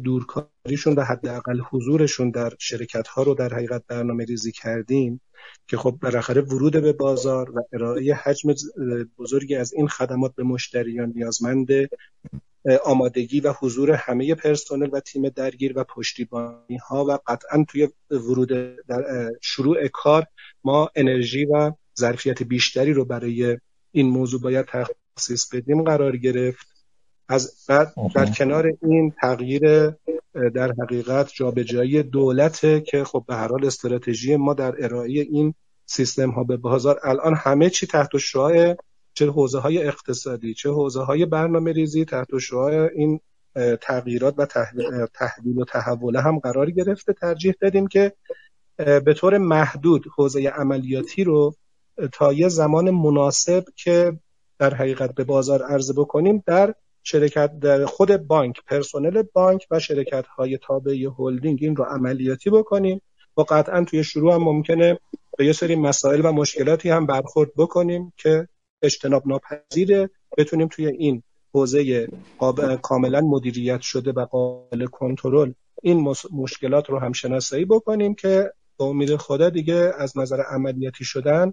دورکاریشون و حداقل حضورشون در شرکت ها رو در حقیقت برنامه ریزی کردیم که خب بالاخره ورود به بازار و ارائه حجم بزرگی از این خدمات به مشتریان نیازمند آمادگی و حضور همه پرسنل و تیم درگیر و پشتیبانی ها و قطعا توی ورود در شروع کار ما انرژی و ظرفیت بیشتری رو برای این موضوع باید تخصیص بدیم قرار گرفت. از بعد در کنار این تغییر در حقیقت جابجایی دولت که خب به هر حال استراتژی ما در ارائه این سیستم ها به بازار الان همه چی تحت شعاع چه حوزه های اقتصادی چه حوزه های برنامه ریزی تحت شعاع این تغییرات و تحویل و تحوله هم قرار گرفته. ترجیح دادیم که به طور محدود حوزه عملیاتی رو تا یه زمان مناسب که در حقیقت به بازار عرضه بکنیم در شرکت در خود بانک پرسنل بانک و شرکت های تابع هلدینگ این رو عملیاتی بکنیم و قطعا توی شروع هم ممکنه به یه سری مسائل و مشکلاتی هم برخورد بکنیم که اجتناب ناپذیره. بتونیم توی این حوزه کاملا مدیریت شده و قابل کنترل این مشکلات رو هم شناسایی بکنیم که به امید خدا دیگه از نظر عملیاتی شدن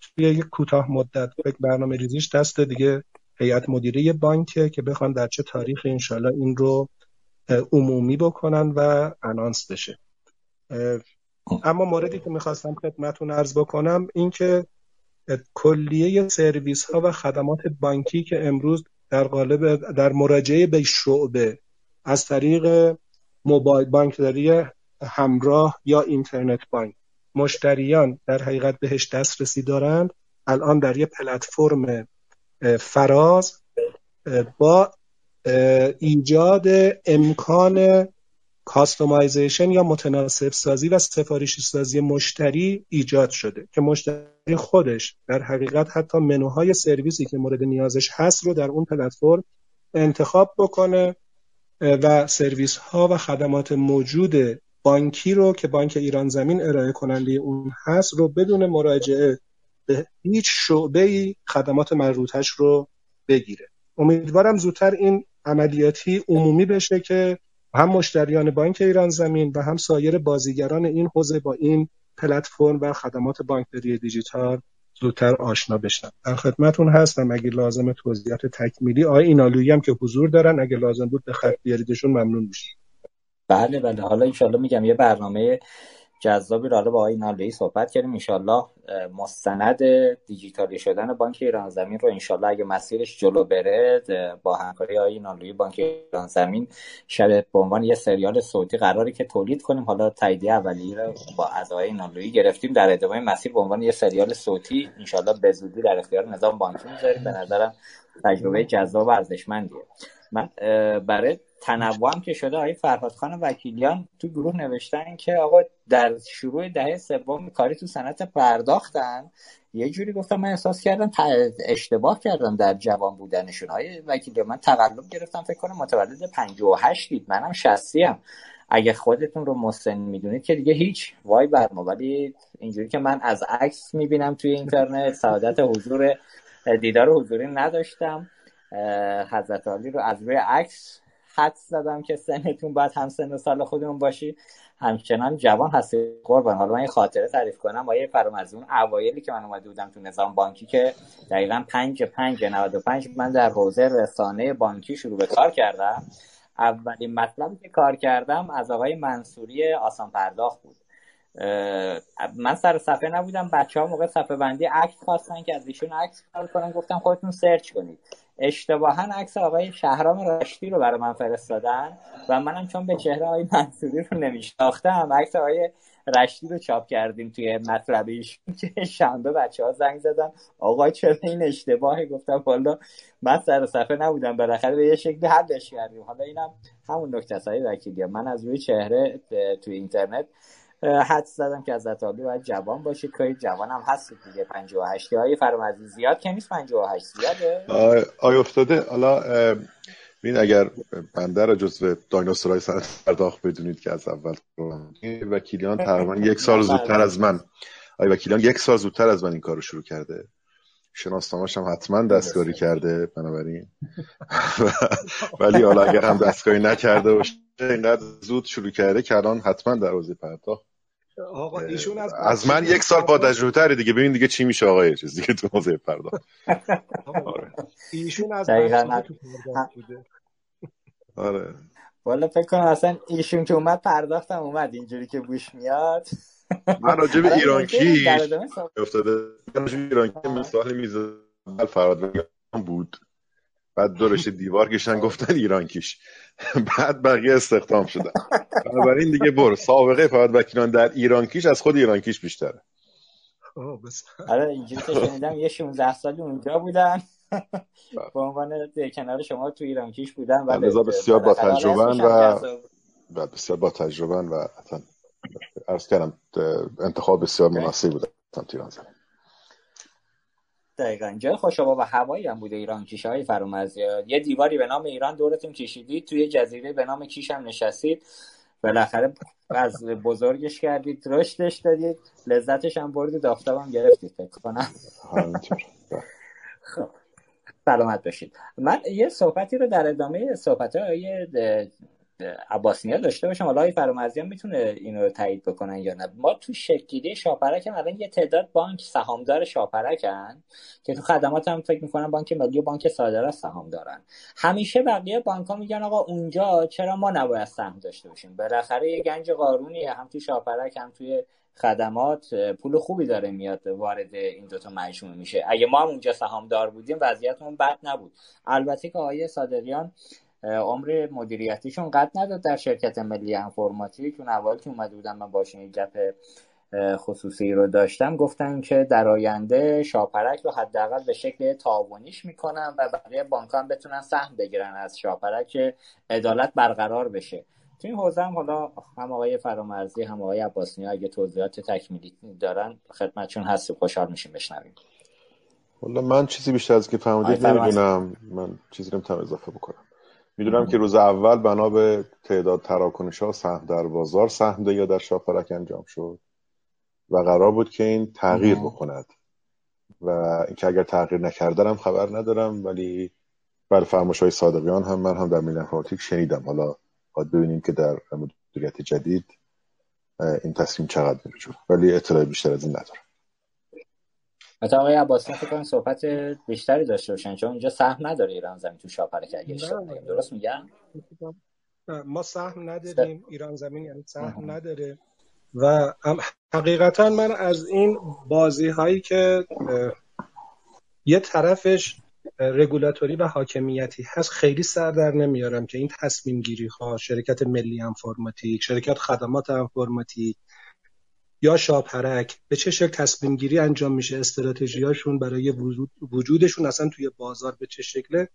توی یک کوتاه مدت فکر برنامه ریزیش دست دیگه هیئت مدیره بانکه که بخوان در چه تاریخ انشالله این رو عمومی بکنن و انانس بشه. اما موردی که می‌خواستم خدمتون ارز بکنم این که کلیه سرویس ها و خدمات بانکی که امروز در قالب در مراجعه به شعبه از طریق موبایل بانکداری همراه یا اینترنت بانک مشتریان در حقیقت بهش دسترسی دارند الان در یه پلتفرم فراز با ایجاد امکان customization یا متناسب سازی و سفارشی سازی مشتری ایجاد شده که مشتری خودش در حقیقت حتی منوهای سرویسی که مورد نیازش هست رو در اون پلتفرم انتخاب بکنه و سرویس ها و خدمات موجود بانکی رو که بانک ایران زمین ارائه کننده اون هست رو بدون مراجعه به هیچ شعبه ای خدمات مربوطش رو بگیره. امیدوارم زودتر این عملیاتی عمومی بشه که هم مشتریان بانک ایران زمین و هم سایر بازیگران این حوزه با این پلتفرم و خدمات بانکداری دیجیتال زودتر آشنا بشن. در خدمتون هستم. اگه لازم توضیحات تکمیلی آقای اینالویی هم که حضور دارن. اگه لازم بود به خط بیاریدشون ممنون میشم بله بله. حالا انشالله میگم یه برنامه جذابی رو با آقای نالوی صحبت کردیم. انشالله مستند دیجیتالی شدن بانک ایران زمین رو انشالله اگه مسیرش جلو بره با همکاری آقای نالوی بانک ایران زمین شاید به عنوان یه سریال صوتی قراری که تولید کنیم. حالا تاییدیه اولیه رو با از آقای نالوی گرفتیم. در ادامه مسیر به عنوان یه سریال صوتی انشالله به زودی در اختیار نظام بانکی می‌ذاریم. به نظرم تجربه جذاب و ارزشمندیه. من برای تنوع که شده آقای فرهاد خان وکیلیان تو گروه نوشتن که آقا در شروع دهه سوم کاری تو صنعت پرداختن. یه جوری گفتم من احساس کردم اشتباه کردم در جوان بودنشون. های وکیلی من تقلب گرفتم فکر کنم متولد 58 دید. منم 60 ام اگه خودتون رو مسن می‌دونید که دیگه هیچ. وای بر ما. ولی اینجوری که من از عکس می‌بینم توی اینترنت سعادت حضور دیدار حضوری نداشتم. حضرت علی رو از روی عکس حد زدم که سنتون باید هم سن و سال خودمون باشی همچنان جوان هستی. قربان. حالا من یه خاطره تعریف کنم. آیه فرام از اون اوایلی که من اومده بودم تو نظام بانکی که دقیقا 5 5 95 من در حوزه رسانه بانکی شروع به کار کردم. اولین مطلبی که کار کردم از آقای منصوری آسان پرداخت بود. من سر صفحه نبودم. بچه ها موقع صفحه بندی عکس خواستن که از ایشون عکس کنن. گفتم خودتون سرچ کنید. اشتباها عکس آقای شهرام راشدی رو برای من فرستادن و منم چون به چهره آقای منصوری رو نمیشناختم عکس آقای رشدی رو چاپ کردیم توی مطلب که شنبه بچه ها زنگ زدن. آقای چرا این اشتباهی؟ گفتم والا من سر صفحه نبودم. بالاخره به یه شکلی حلش کردیم. حالا اینم همون نکته های وکیلی من از روی چهره توی اینترنت حد زدم که از علی باید جوان باشید که جوان هم هست دیگه. 58 های فرامرزی زیاد. که نیست 58 زیاده؟ آیا افتاده. حالا ببین اگر بنده را جزو دایناسورهای سنت پرداخت بدونید که از اول وکیلیان تقریبا یک سال زودتر از من. آیا وکیلیان یک سال زودتر از من این کار رو شروع کرده. شناسنامه‌ش هم حتما دستکاری کرده بنابراین. ولی حالا اگر هم دستکاری نکرده باشه اینقدر زود شروع کرده که الان حتما در حوزه پرداخت آقا ایشون از, از من یک سال با تجربه دیگه. ببین دیگه چی میشه آقای چیز دیگه تو حوزه پرداخت آره. ایشون از بوده. آره. والا فکر کنم اصلا ایشون که اومد پرداختم اومد اینجوری که بوش میاد. من راجع به ایران کی افتاده؟ ایران کی مثال میز فراد بود. بعد دورش دیوار کشن گفتن ایران کیش. بعد بقیه استخدام شدن. بنابراین دیگه برو. سابقه فقط وکیلان در ایران کیش از خود ایران کیش بیشتره. آره اینجوری که شنیدم یه 16 سالی اونجا بودن. به عنوان کنار شما تو ایران کیش بودن و بسیار با تجربه و بسیار با تجربه و ارز کردم انتخاب بسیار مناسبی بود. تیران زمین. دقیقا. جای خوشابا و هوایی هم بوده ایران کیش های فرامرزی. یه دیواری به نام ایران دورتون کشیدید توی جزیره به نام کیش هم نشستید. بالاخره از بزرگش کردید رشدش دادید لذتش هم بردید آفتاب گرفتید فکر کنم. خب. سلامت باشید. من یه صحبتی رو در ادامه صحبت های عباسنیا داشته باشم. حالا فرامرزی هم می‌تونه اینو تایید بکنن یا نه. ما تو شکلی شاپرک هم الان یه تعداد بانک سهامدار شاپرکن که تو خدمات هم فکر می‌کنم بانک ملی و بانک صادرات سهام دارن. همیشه بقیه بانک ها میگن آقا اونجا چرا ما نباید سهم داشته باشیم؟ بالاخره یه گنج قارونیه. هم تو شاپرک هم توی خدمات پول خوبی داره میاد وارد این دوتا مجموعه میشه. اگه ما هم اونجا سهامدار بودیم وضعیتمون بد نبود. البته که آقای صادقیان عمر مدیریتیشون قد نداد در شرکت ملی انفرماتیک اون اول که اومده بودم من باشون یک گپ خصوصی رو داشتم گفتن که در آینده شاپرک رو حداقل به شکل تعاونیش می‌کنن و بقیه بانک هم بتونن سهم بگیرن از شاپرک که عدالت برقرار بشه. تو این حوزه هم حالا هم آقای فرامرزی هم آقای عباسنی اگه توضیحات تکمیلی دارن خدمتشون هست خوشحال میشیم بشنویم. من چیزی بیشتر از که فهمیدید نمی‌دونم. من چیزی نمی‌تونم اضافه بکنم. می‌دونم که روز اول بنا به تعداد تراکنش ها سهم در بازار سهم یا در شاپرک انجام شد و قرار بود که این تغییر بکند. و اینکه اگر تغییر نکردنم خبر ندارم ولی بر فرمایش های صادقیان هم من هم در میلان پارتیک شنیدم. حالا باید ببینیم که در مدیریت جدید این تصمیم چقدر میره ولی اطلاع بیشتر از این ندارم. مثلا آقای عباسی فکر کنم صحبت بیشتری داشته باشن چون اونجا سهم نداره ایران زمین تو شاپره که درست میگم؟ ما سهم نداریم ایران زمین یعنی سهم نداره. و حقیقتا من از این بازی هایی که یه طرفش رگولاتوری و حاکمیتی هست خیلی سر در نمیارم که این تصمیم گیری ها شرکت ملی انفرماتیک شرکت خدمات انفرماتیک یا شاپرک. به چه شکل تصمیم گیری انجام میشه؟ استراتژیاشون برای وجودشون اصلا توی بازار به چه شکله؟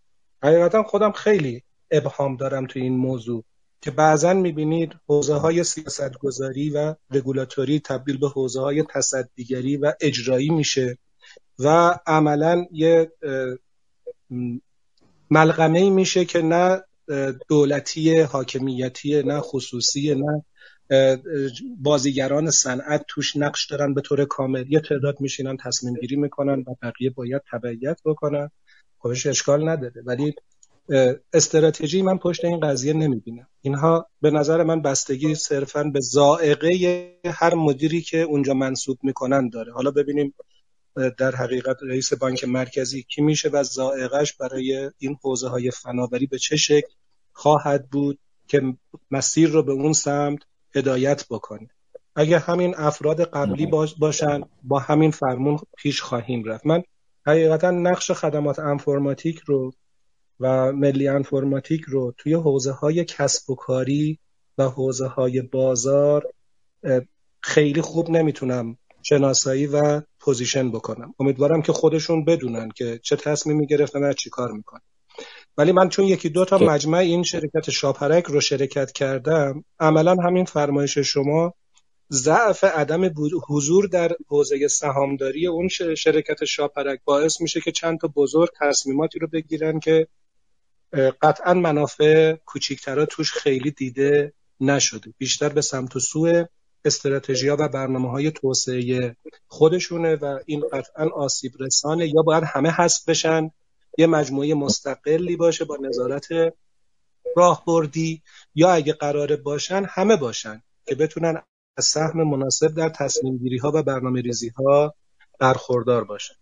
حقیقتا خودم خیلی ابهام دارم توی این موضوع که بعضا می‌بینید حوزه های سیاست گذاری و رگولاتوری تبدیل به حوزه های تصدیگری و اجرایی میشه و عملا یه ملغمه میشه که نه دولتی حاکمیتی نه خصوصی نه بازیگران صنعت توش نقش دارن به طور کامل. یه تعداد میشینن تصمیم گیری می‌کنن و بقیه باید تبعیت بکنن. خودش اشکال نداره. ولی استراتژی من پشت این قضیه نمی‌بینم. اینها به نظر من بستگی صرفا به زائقه هر مدیری که اونجا منصوب می‌کنن داره. حالا ببینیم در حقیقت رئیس بانک مرکزی کی میشه و زائقش برای این حوزه های فناوری به چه شکل خواهد بود که مسیر رو به اون سمت هدایت بکنه اگه همین افراد قبلی باشن با همین فرمون پیش خواهیم رفت. من حقیقتا نقش خدمات انفرماتیک رو و ملی انفرماتیک رو توی حوزه های کسب و کاری و حوزه های بازار خیلی خوب نمی‌تونم شناسایی و position بکنم. امیدوارم که خودشون بدونن که چه تصمیمی گرفتن و چی کار می‌کنن. ولی من چون یکی دو تا مجمع این شرکت شاپرک رو شرکت کردم عملا همین فرمایش شما ضعف عدم حضور در حوزه سهامداری اون شرکت شاپرک باعث میشه که چند تا بزرگ تصمیماتی رو بگیرن که قطعا منافع کوچیکترا توش خیلی دیده نشده. بیشتر به سمت و سوی استراتژی و برنامه های توسعه خودشونه و این قطعا آسیب رسانه یا باید همه حذف بشن. یه مجموعه مستقلی باشه با نظارت راهبردی یا اگه قراره باشن همه باشن که بتونن از سهم مناسب در تصمیم گیری ها و برنامه ریزی ها برخوردار باشن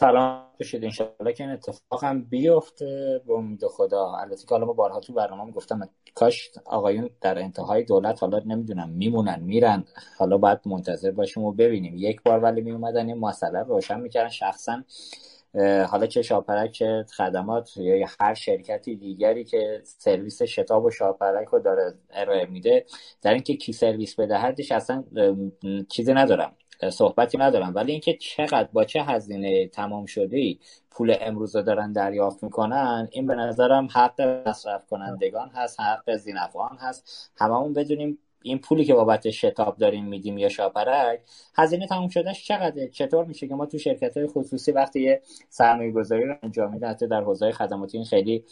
سلام بشید انشاءالله که این اتفاق هم بیفته. به امید خدا. البته که حالا ما بارها تو برنامه گفتم کاش آقایون در انتهای دولت حالا نمی‌دونم میمونن میرن. حالا باید منتظر باشیم و ببینیم. یک بار ولی میومدن این مسئله روشن می‌کردن. شخصا حالا چه شاپرک چه خدمات یا هر شرکتی دیگری که سرویس شتاب و شاپرک رو داره ارائه میده در اینکه کی سرویس بدهدش اصلا چیزی ندارم. صحبتی ندارم. ولی اینکه چقدر با چه هزینه تمام شده پول امروز رو دارن دریافت می‌کنن این به نظرم حق مصرف کنندگان هست حق زینفعان هست. هممون بدونیم این پولی که بابت شتاب داریم میدیم یا شاپرک هزینه تموم شدهش چقدره؟ چطور میشه که ما تو شرکت های خصوصی وقتی یه سرمایه گذاری رو انجام میده حتی در حوزه خدماتی این خیلی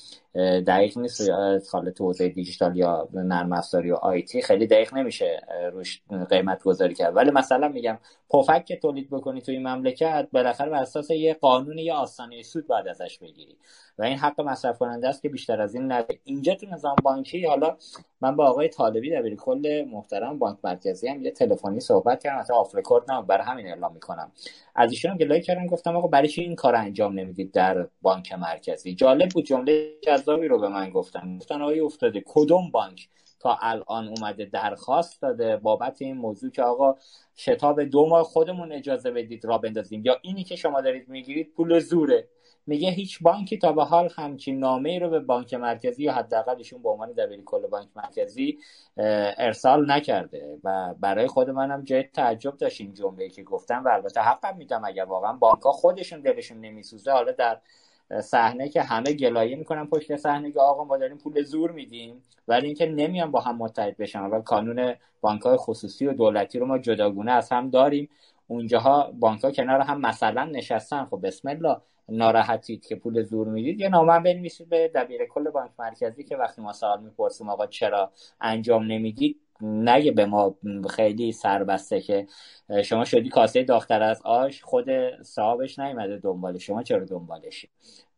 دقیق نیست حالا تو حوزه دیجیتال یا نرم افزاری و آیتی خیلی دقیق نمیشه روش قیمت گذاری کرد. ولی مثلا میگم پفک که تولید بکنی تو این مملکت بالاخره بر اساس یه قانون یا آستانه سود باید ازش بگیری. و این حق مصرف کننده است که بیشتر از این نده. اینجا تو نظام بانکی حالا من با آقای طالبی دبیر کل محترم بانک مرکزی هم یه تلفنی صحبت کردم مثلا off record نه برای همین اعلام می‌کنم. از ایشون هم گلایه کردم گفتم آقا برای چی این کار انجام نمی‌دید در بانک مرکزی؟ جالب بود جمله جذابی رو به من گفتن. گفتن آقای افتاده کدوم بانک تا الان اومده درخواست داده؟ بابت این موضوع که آقا شتاب دو ماه خودمون اجازه بدید را بندازیم. یا اینی که شما دارید می‌گیرید پول زوره. میگه هیچ بانکی تا به حال همچین نامه رو به بانک مرکزی یا حداقل ایشون به عنوان دبیر کل بانک مرکزی ارسال نکرده و برای خود منم جای تعجب داشت این جمله که گفتم و البته حقم میدم اگر واقعا بانک خودشون دلشون نمیسوزه. حالا در صحنه که همه گلایه می‌کنن پشت صحنه که آقا ما داریم پول زور میدیم ولی اینکه نمیان با هم متحد بشن. و قانون بانک های خصوصی و دولتی رو ما جداگونه از هم داریم. اونجاها بانک کنار هم مثلا نشستن. خب بسم الله ناراحتید که پول زور می‌دید یا نامه بنویسید به دبیر کل بانک مرکزی که وقتی ما سوال می‌پرسیم آقا چرا انجام نمی‌دید؟ نگه به ما خیلی سربسته که شما شدی کاسه داختر از آش خود صاحبش نیومده دنبال شما چرا دنبالشی؟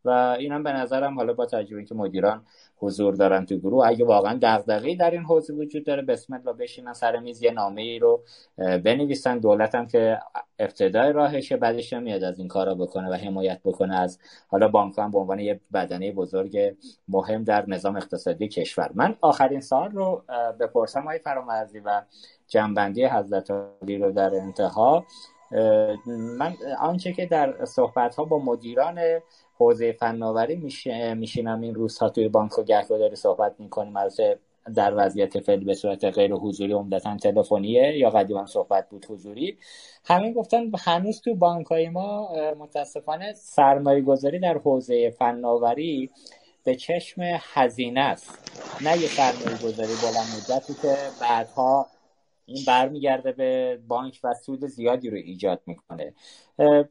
و اینم به نظرم حالا با تجربه که مدیران حضور دارن تو گروه. اگه واقعا دغدغه‌ای در این حوزه وجود داره بسم الله بشینن سر میز یه نامه ای رو بنویسن. دولتم که ابتدای راهشه بعدش میاد از این کارا بکنه و حمایت بکنه از حالا بانک هم به عنوان یه بدنه بزرگ مهم در نظام اقتصادی کشور. من آخرین سال رو بپرسم های فرامرزی و جنبندی حضرت علی رو در انتها. من آنچه که در صحبت ها با مدیران حوزه فناوری میشینم این روزها توی بانک و گهگداری صحبت می‌کنیم از در وضعیت فعلی به صورت غیر حضوری عمدتا تلفنیه یا قدیما صحبت بود حضوری. همین گفتن هنوز تو بانک های ما متاسفانه سرمایه گذاری در حوزه فناوری به چشم هزینه است. نه یه سرمایه گذاری بلند مدتی که بعدها این برمیگرده به بانک و سود زیادی رو ایجاد می‌کنه.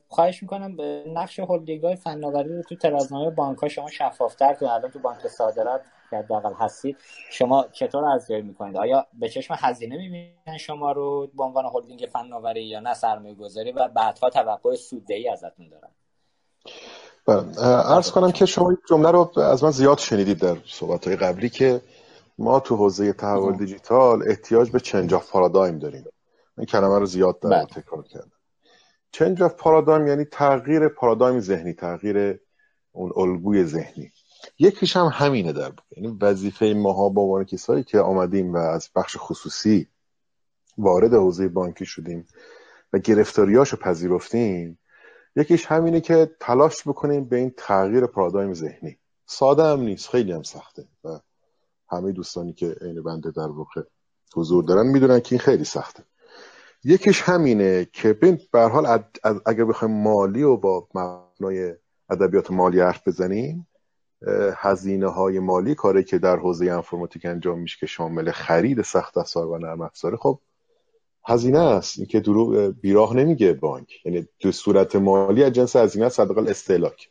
خواهش می‌کنم نقش هلدینگ های فناوری رو تو ترازنامه بانک ها شما شفافتر کنید. الان تو بانک صادرات که حداقل هستید شما چطور ارزیابی می‌کنید؟ آیا به چشم هزینه می‌بینن شما رو به عنوان هلدینگ فناوری یا نه سرمایه گذاری و بعدها توقع سوددهی ازتون دارن؟ بله ارز کنم که شما این جمله رو از من زیاد شنیدید در صحبت های قبلی که ما تو حوزه تحول دیجیتال احتیاج به change of paradigm داریم. این کلمه رو زیاد در بله. تکرار کردم. change of paradigm یعنی تغییر پارادایم ذهنی تغییر اون الگوی ذهنی. یکیش هم همینه در یعنی وظیفه ماها با عنوان کسایی که آمدیم و از بخش خصوصی وارد حوزه بانکی شدیم و گرفتاریاشو پذیرفتیم یکیش همینه که تلاش بکنیم به این تغییر پارادایم ذهنی. ساده هم نیست خیلی هم سخته و همه دوستانی که عین بنده در واقع حضور دارن می‌دونن که این خیلی سخته. یکیش همینه که بین به حال اگر بخوایم مالی و با مبنای ادبیات مالی حرف بزنیم هزینه های مالی کاری که در حوزه انفرماتیک انجام میشه که شامل خرید سخت افزار و نرم افزاره خب هزینه است. این که درو بیراه نمیگه بانک. یعنی دو صورت مالی از جنس هزینه است استهلاک.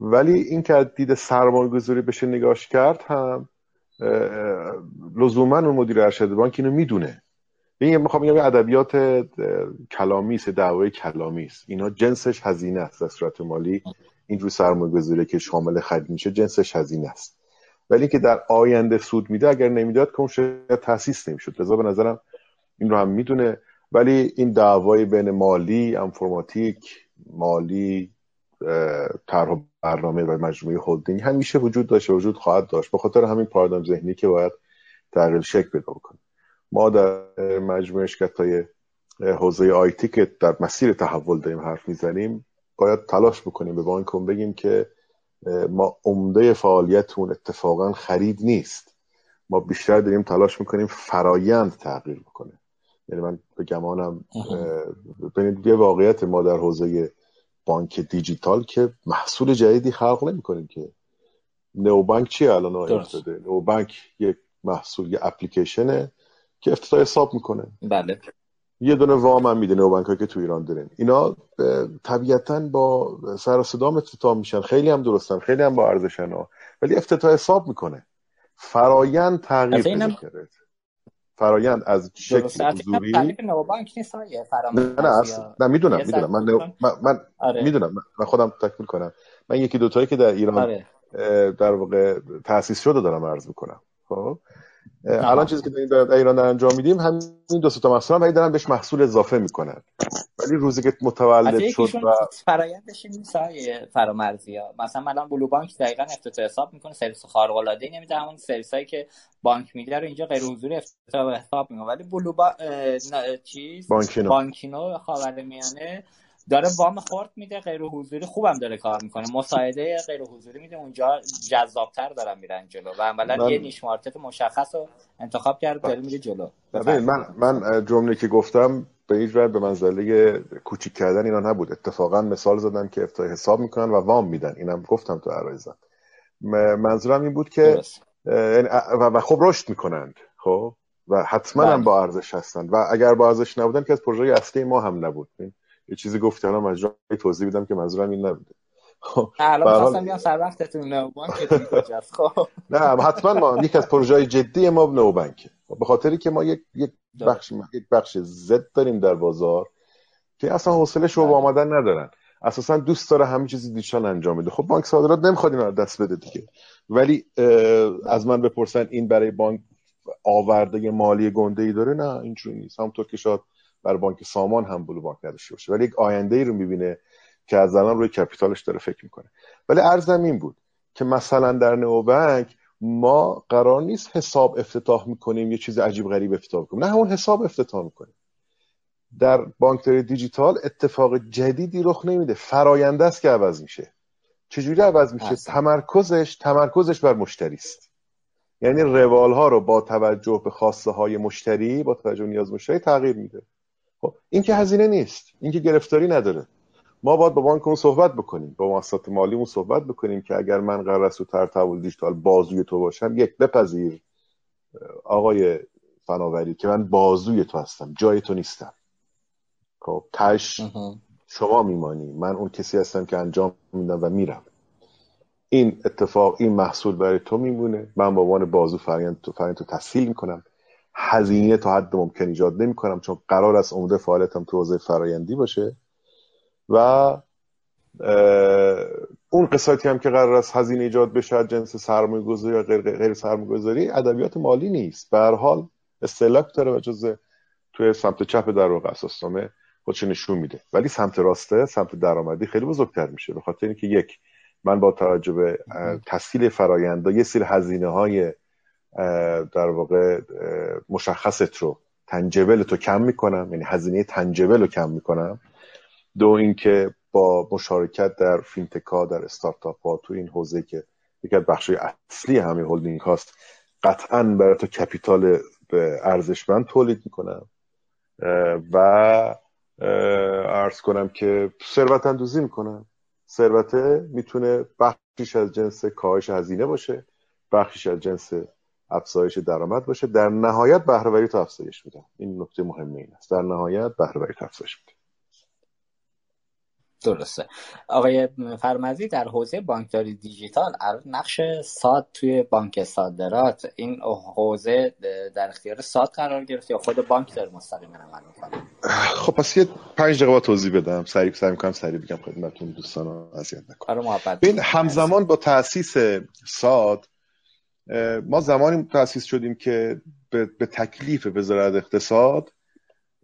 ولی این که دید سرمایه گذاری بشه نگاش کرد هم لزوما اون مدیر ارشد بانک اینو می‌دونه. این می‌خوام بگم ادبیات کلامی است دعوای کلامی است اینا جنسش هزینه است در صورت مالی. اینجور سرمایه گذاری که شامل خرید میشه جنسش هزینه است. ولی که در آینده سود میده اگر نمی‌داد که اون شرکت تاسیس نمی‌شد. لذا به نظرم این رو هم می‌دونه. ولی این دعوای بین مالی انفرماتیک مالی طرح برنامه و مجموعه هلدینگ همیشه وجود داشته وجود خواهد داشت. به خاطر همین پارادایم ذهنی که باید تغییر شکل پیدا بکنه. ما در مجموعه شرکت های حوزه آیتی که در مسیر تحول داریم حرف می‌زنیم باید تلاش بکنیم به بانکون بگیم که ما عمده فعالیتون اتفاقا خرید نیست. ما بیشتر داریم تلاش می‌کنیم فرایند تغییر بکنه. یعنی من به گمانم ببینید یه واقعیت ما در حوزه بانک دیجیتال که محصول جدیدی خلق نمی‌کنیم که. نو بانک چیه الان افتاده؟ نو بانک یک محصول یه اپلیکیشنه که افتتاح حساب می‌کنه. بله. یه دونه وام هم میده نو بانک که تو ایران داریم اینا طبیعتا با سر و صدام افتتاح میشن. خیلی هم درستن خیلی هم با ارزشن ها. ولی افتتاح حساب می‌کنه. فرایند تغییر پیدا کرده فرایند از شکل حضوری؟ نه نه اصلا نه می‌دونم می‌دونم. من من, من آره. می‌دونم. من خودم تکمیل کنم. من یکی دوتایی که در ایران آره. در واقع تاسیس شده دارم عرض می‌کنم. خب؟ الان چیزی که در ایران در انجام میدیم همین دو تا محصول هم دارن بهش محصول اضافه می‌کنن. ولی روزی که متولد شد و فرایندش این فرامرزی ها. مثلا الان بلو بانک دقیقا افتتاح حساب می‌کنه سرویس خارق العاده نمیده همون سرویس هایی که بانک میده رو اینجا غیر حضوری افتتاح حساب می‌کنه. ولی بلو با... چیز؟ بانکینو, بانکینو خاورمیانه داره وام خورد میده غیر حضوری خوبم داره کار می‌کنه. مساعده غیر حضوری میده اونجا جذابتر دارن میرن جلو. و عملا من... یه نیش مارکت مشخص رو انتخاب کرد داره میره جلو. من من جمله که گفتم به هیچ به منزله کوچیک کردن اینا نبود. اتفاقا مثال زدم که افتتاح حساب می‌کنن و وام میدن. اینم گفتم تو عرایزم منظورم این بود که و خب رشد می‌کنند خب؟ و حتما هم بله. با ارزش هستند. و اگر با ارزش نبودن که از پروژه اصلی ما هم نبود. یه چیزی گفتی الان مجرد توضیح بدم که منظورم این نبوده. خب، الان خواستم بیان سر وقتتون نوبانک خب. نه حتما ما یک از پروژه جدی ما نوبانک به خاطری که ما یک یک بخش یک بخش زد داریم در بازار که اصلا حوصله شو بله. آمدن ندارن. اساسا دوست داره همه چیزی دیجیتال انجام بده. خب بانک صادرات نمی‌خواد اینو دست بده دیگه. ولی از من بپرسن این برای بانک آورده مالی گنده ای داره؟ نه اینجوری نیست. همونطور که شاید بر بانک سامان هم بلو بانک نداشته باشه. ولی یک آینده ای رو می‌بینه که از الان روی کپیتالش داره فکر می‌کنه. ولی ارزم این بود که مثلا در نو بانک ما قرار نیست حساب افتتاح می‌کنیم یه چیز عجیب غریب افتتاح کنیم. نه همون حساب افتتاح می‌کنیم. در بانکداری دیجیتال اتفاق جدیدی رخ نمیده. فراینده است که عوض میشه. چجوری عوض میشه؟ تمرکزش تمرکزش بر مشتری است. یعنی روال ها رو با توجه به خواسته های مشتری با توجه نیاز مشتری تغییر میده. خب این که هزینه نیست این که گرفتاری نداره. ما باید با بانک اون صحبت بکنیم با مؤسسات مالی اون صحبت بکنیم که اگر من قرار است تر تحول دیجیتال بازوی تو باشم یک بپذیر آقای فناوری که من بازوی تو هستم جای تو نیستم. خب تش شما میمانی من اون کسی هستم که انجام میدم و میرم. این اتفاق این محصول برای تو میمونه. من با عنوان بازو فرآیند تو فرآیند تو تسهیل می‌کنم. هزینه تا حد ممکن ایجاد نمی کنم چون قرار است عمده فعالیتم تو حوزه فرایندی باشه. و اون قسمتی هم که قرار است هزینه ایجاد بشه جنس سرمایه گذاری یا غیر, غیر سرمایه گذاری ادبیات مالی نیست. به هر حال استهلاک داره و جز توی سمت چپ در واقع اساسنامه خودش نشون میده. ولی سمت راسته سمت درآمدی خیلی بزرگتر میشه. به خاطر اینکه یک من با توجه به تسهیل فرایند یه سری هزینه های در واقع مشخصت رو tangible تو کم می‌کنم یعنی هزینه tangible رو کم می‌کنم. دو اینکه با مشارکت در فینتکا در استارتاپ ها تو این حوزه که یکی از بخش اصلی همه هولدینگ هاست قطعا برای تو capital ارزشمند تولید می‌کنم. و عرض کنم که ثروت اندوزی می‌کنم. ثروته می‌تونه بخشیش از جنس کاهش هزینه باشه بخشیش از جنس افزایش درآمد باشه. در نهایت بهرهوری تو افزایش میده این نکته مهمه این است. در نهایت بهرهوری تو افزایش میده درسته. آقای فرمزی در حوزه بانکداری دیجیتال نقش ساد توی بانک صادرات. این حوزه در اختیار ساد قرار گرفت یا خود بانک داره مستقیما عمل می‌کنه؟ خب پس یه پنج دقیقه توضیح بدم. سریع سعی می‌کنم سریع بگم خدمتتون دوستان اذیت نکنم. آره ببین همزمان با تاسیس ساد ما زمانی تاسیس شدیم که به, به تکلیف وزارت اقتصاد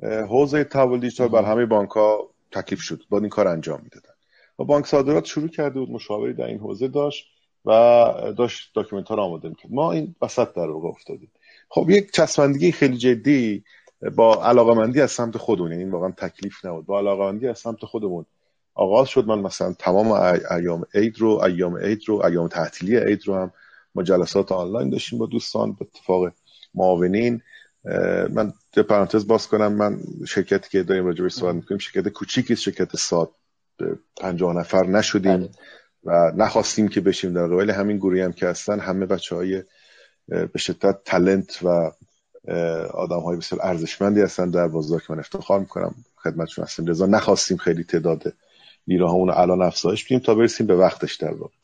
حوزه تحول دیجیتال بر همه بانک ها تکلیف شد. باید این کار انجام می‌دادن. و بانک صادرات شروع کرده بود مشاوری در این حوزه داشت و داشت document ها رو آماده می‌کرد. ما این وسط در واقع افتادیم. خب یک چسبندگی خیلی جدی با علاقمندی از سمت خودمون یعنی واقعا تکلیف نبود. با علاقمندی از سمت خودمون آغاز شد. من مثلا تمام ایام عید رو ایام عید رو ایام تعطیلی عید رو هم ما جلسات آنلاین داشتیم با دوستان به اتفاق معاونین. من یه پرانتز باز کنم. من شرکتی که داریم راجع صحبت می‌کنیم شرکت کوچیکی شرکت ساد پنجاه نفر نشدیم بله. و نخواستیم که بشیم در قبال همین گروهی هم که هستن همه بچه های به شدت تلنت و آدم های بسیار ارزشمندی هستن در بازار که من افتخار می‌کنم. خدمتشون هستیم. لذا نخواستیم خیلی تعداد نیروهامون رو الان افزایش بدیم تا برسیم به وقتش در واقع.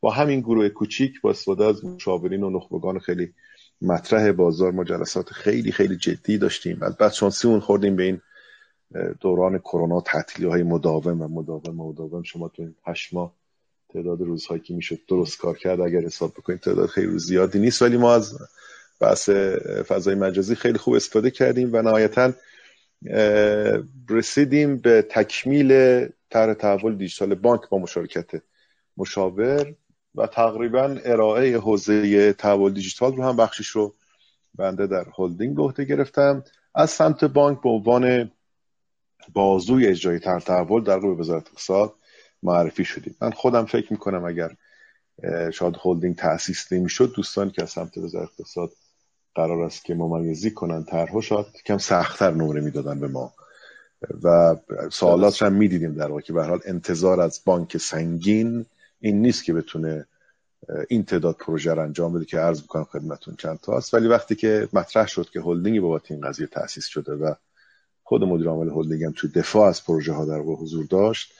با همین گروه کوچیک با استفاده از مشاورین و نخبگان خیلی مطرح بازار ما جلسات خیلی خیلی جدی داشتیم. از بعد شانسیمون خوردیم به این دوران کرونا تعطیلی های مداوم و مداوم و مداوم. شما تو این هشت ماه تعداد روزهایی که می‌شد درست کار کرد اگر حساب بکنید تعداد خیلی زیادی نیست. ولی ما از بحث فضای مجازی خیلی خوب استفاده کردیم و نهایتا رسیدیم به تکمیل طرح تحول دیجیتال بانک با مشارکت مشاور. و تقریبا ارائه حوزه تحول دیجیتال رو هم بخشش رو بنده در هلدینگ به عهده گرفتم. از سمت بانک به عنوان بازوی اجرای طرح تحول در قوه وزارت اقتصاد معرفی شدیم. من خودم فکر می‌کنم اگر شاید هلدینگ تأسیس نمی‌شد دوستانی که از سمت وزارت اقتصاد قرار است که ممیزی کنن طرحها شاید کم سختتر نمره می‌دادن به ما. و سوالات هم می‌دیدیم در واقع که به حال انتظار از بانک سنگین این نیست که بتونه این تعداد پروژه رو انجام بده که عرض می‌کنم خدمتون چند تا هست ولی وقتی که مطرح شد که هلدینگی بابت این قضیه تاسیس شده و خود مدیر عامل هلدینگ هم تو دفاع از پروژه ها در حضور داشت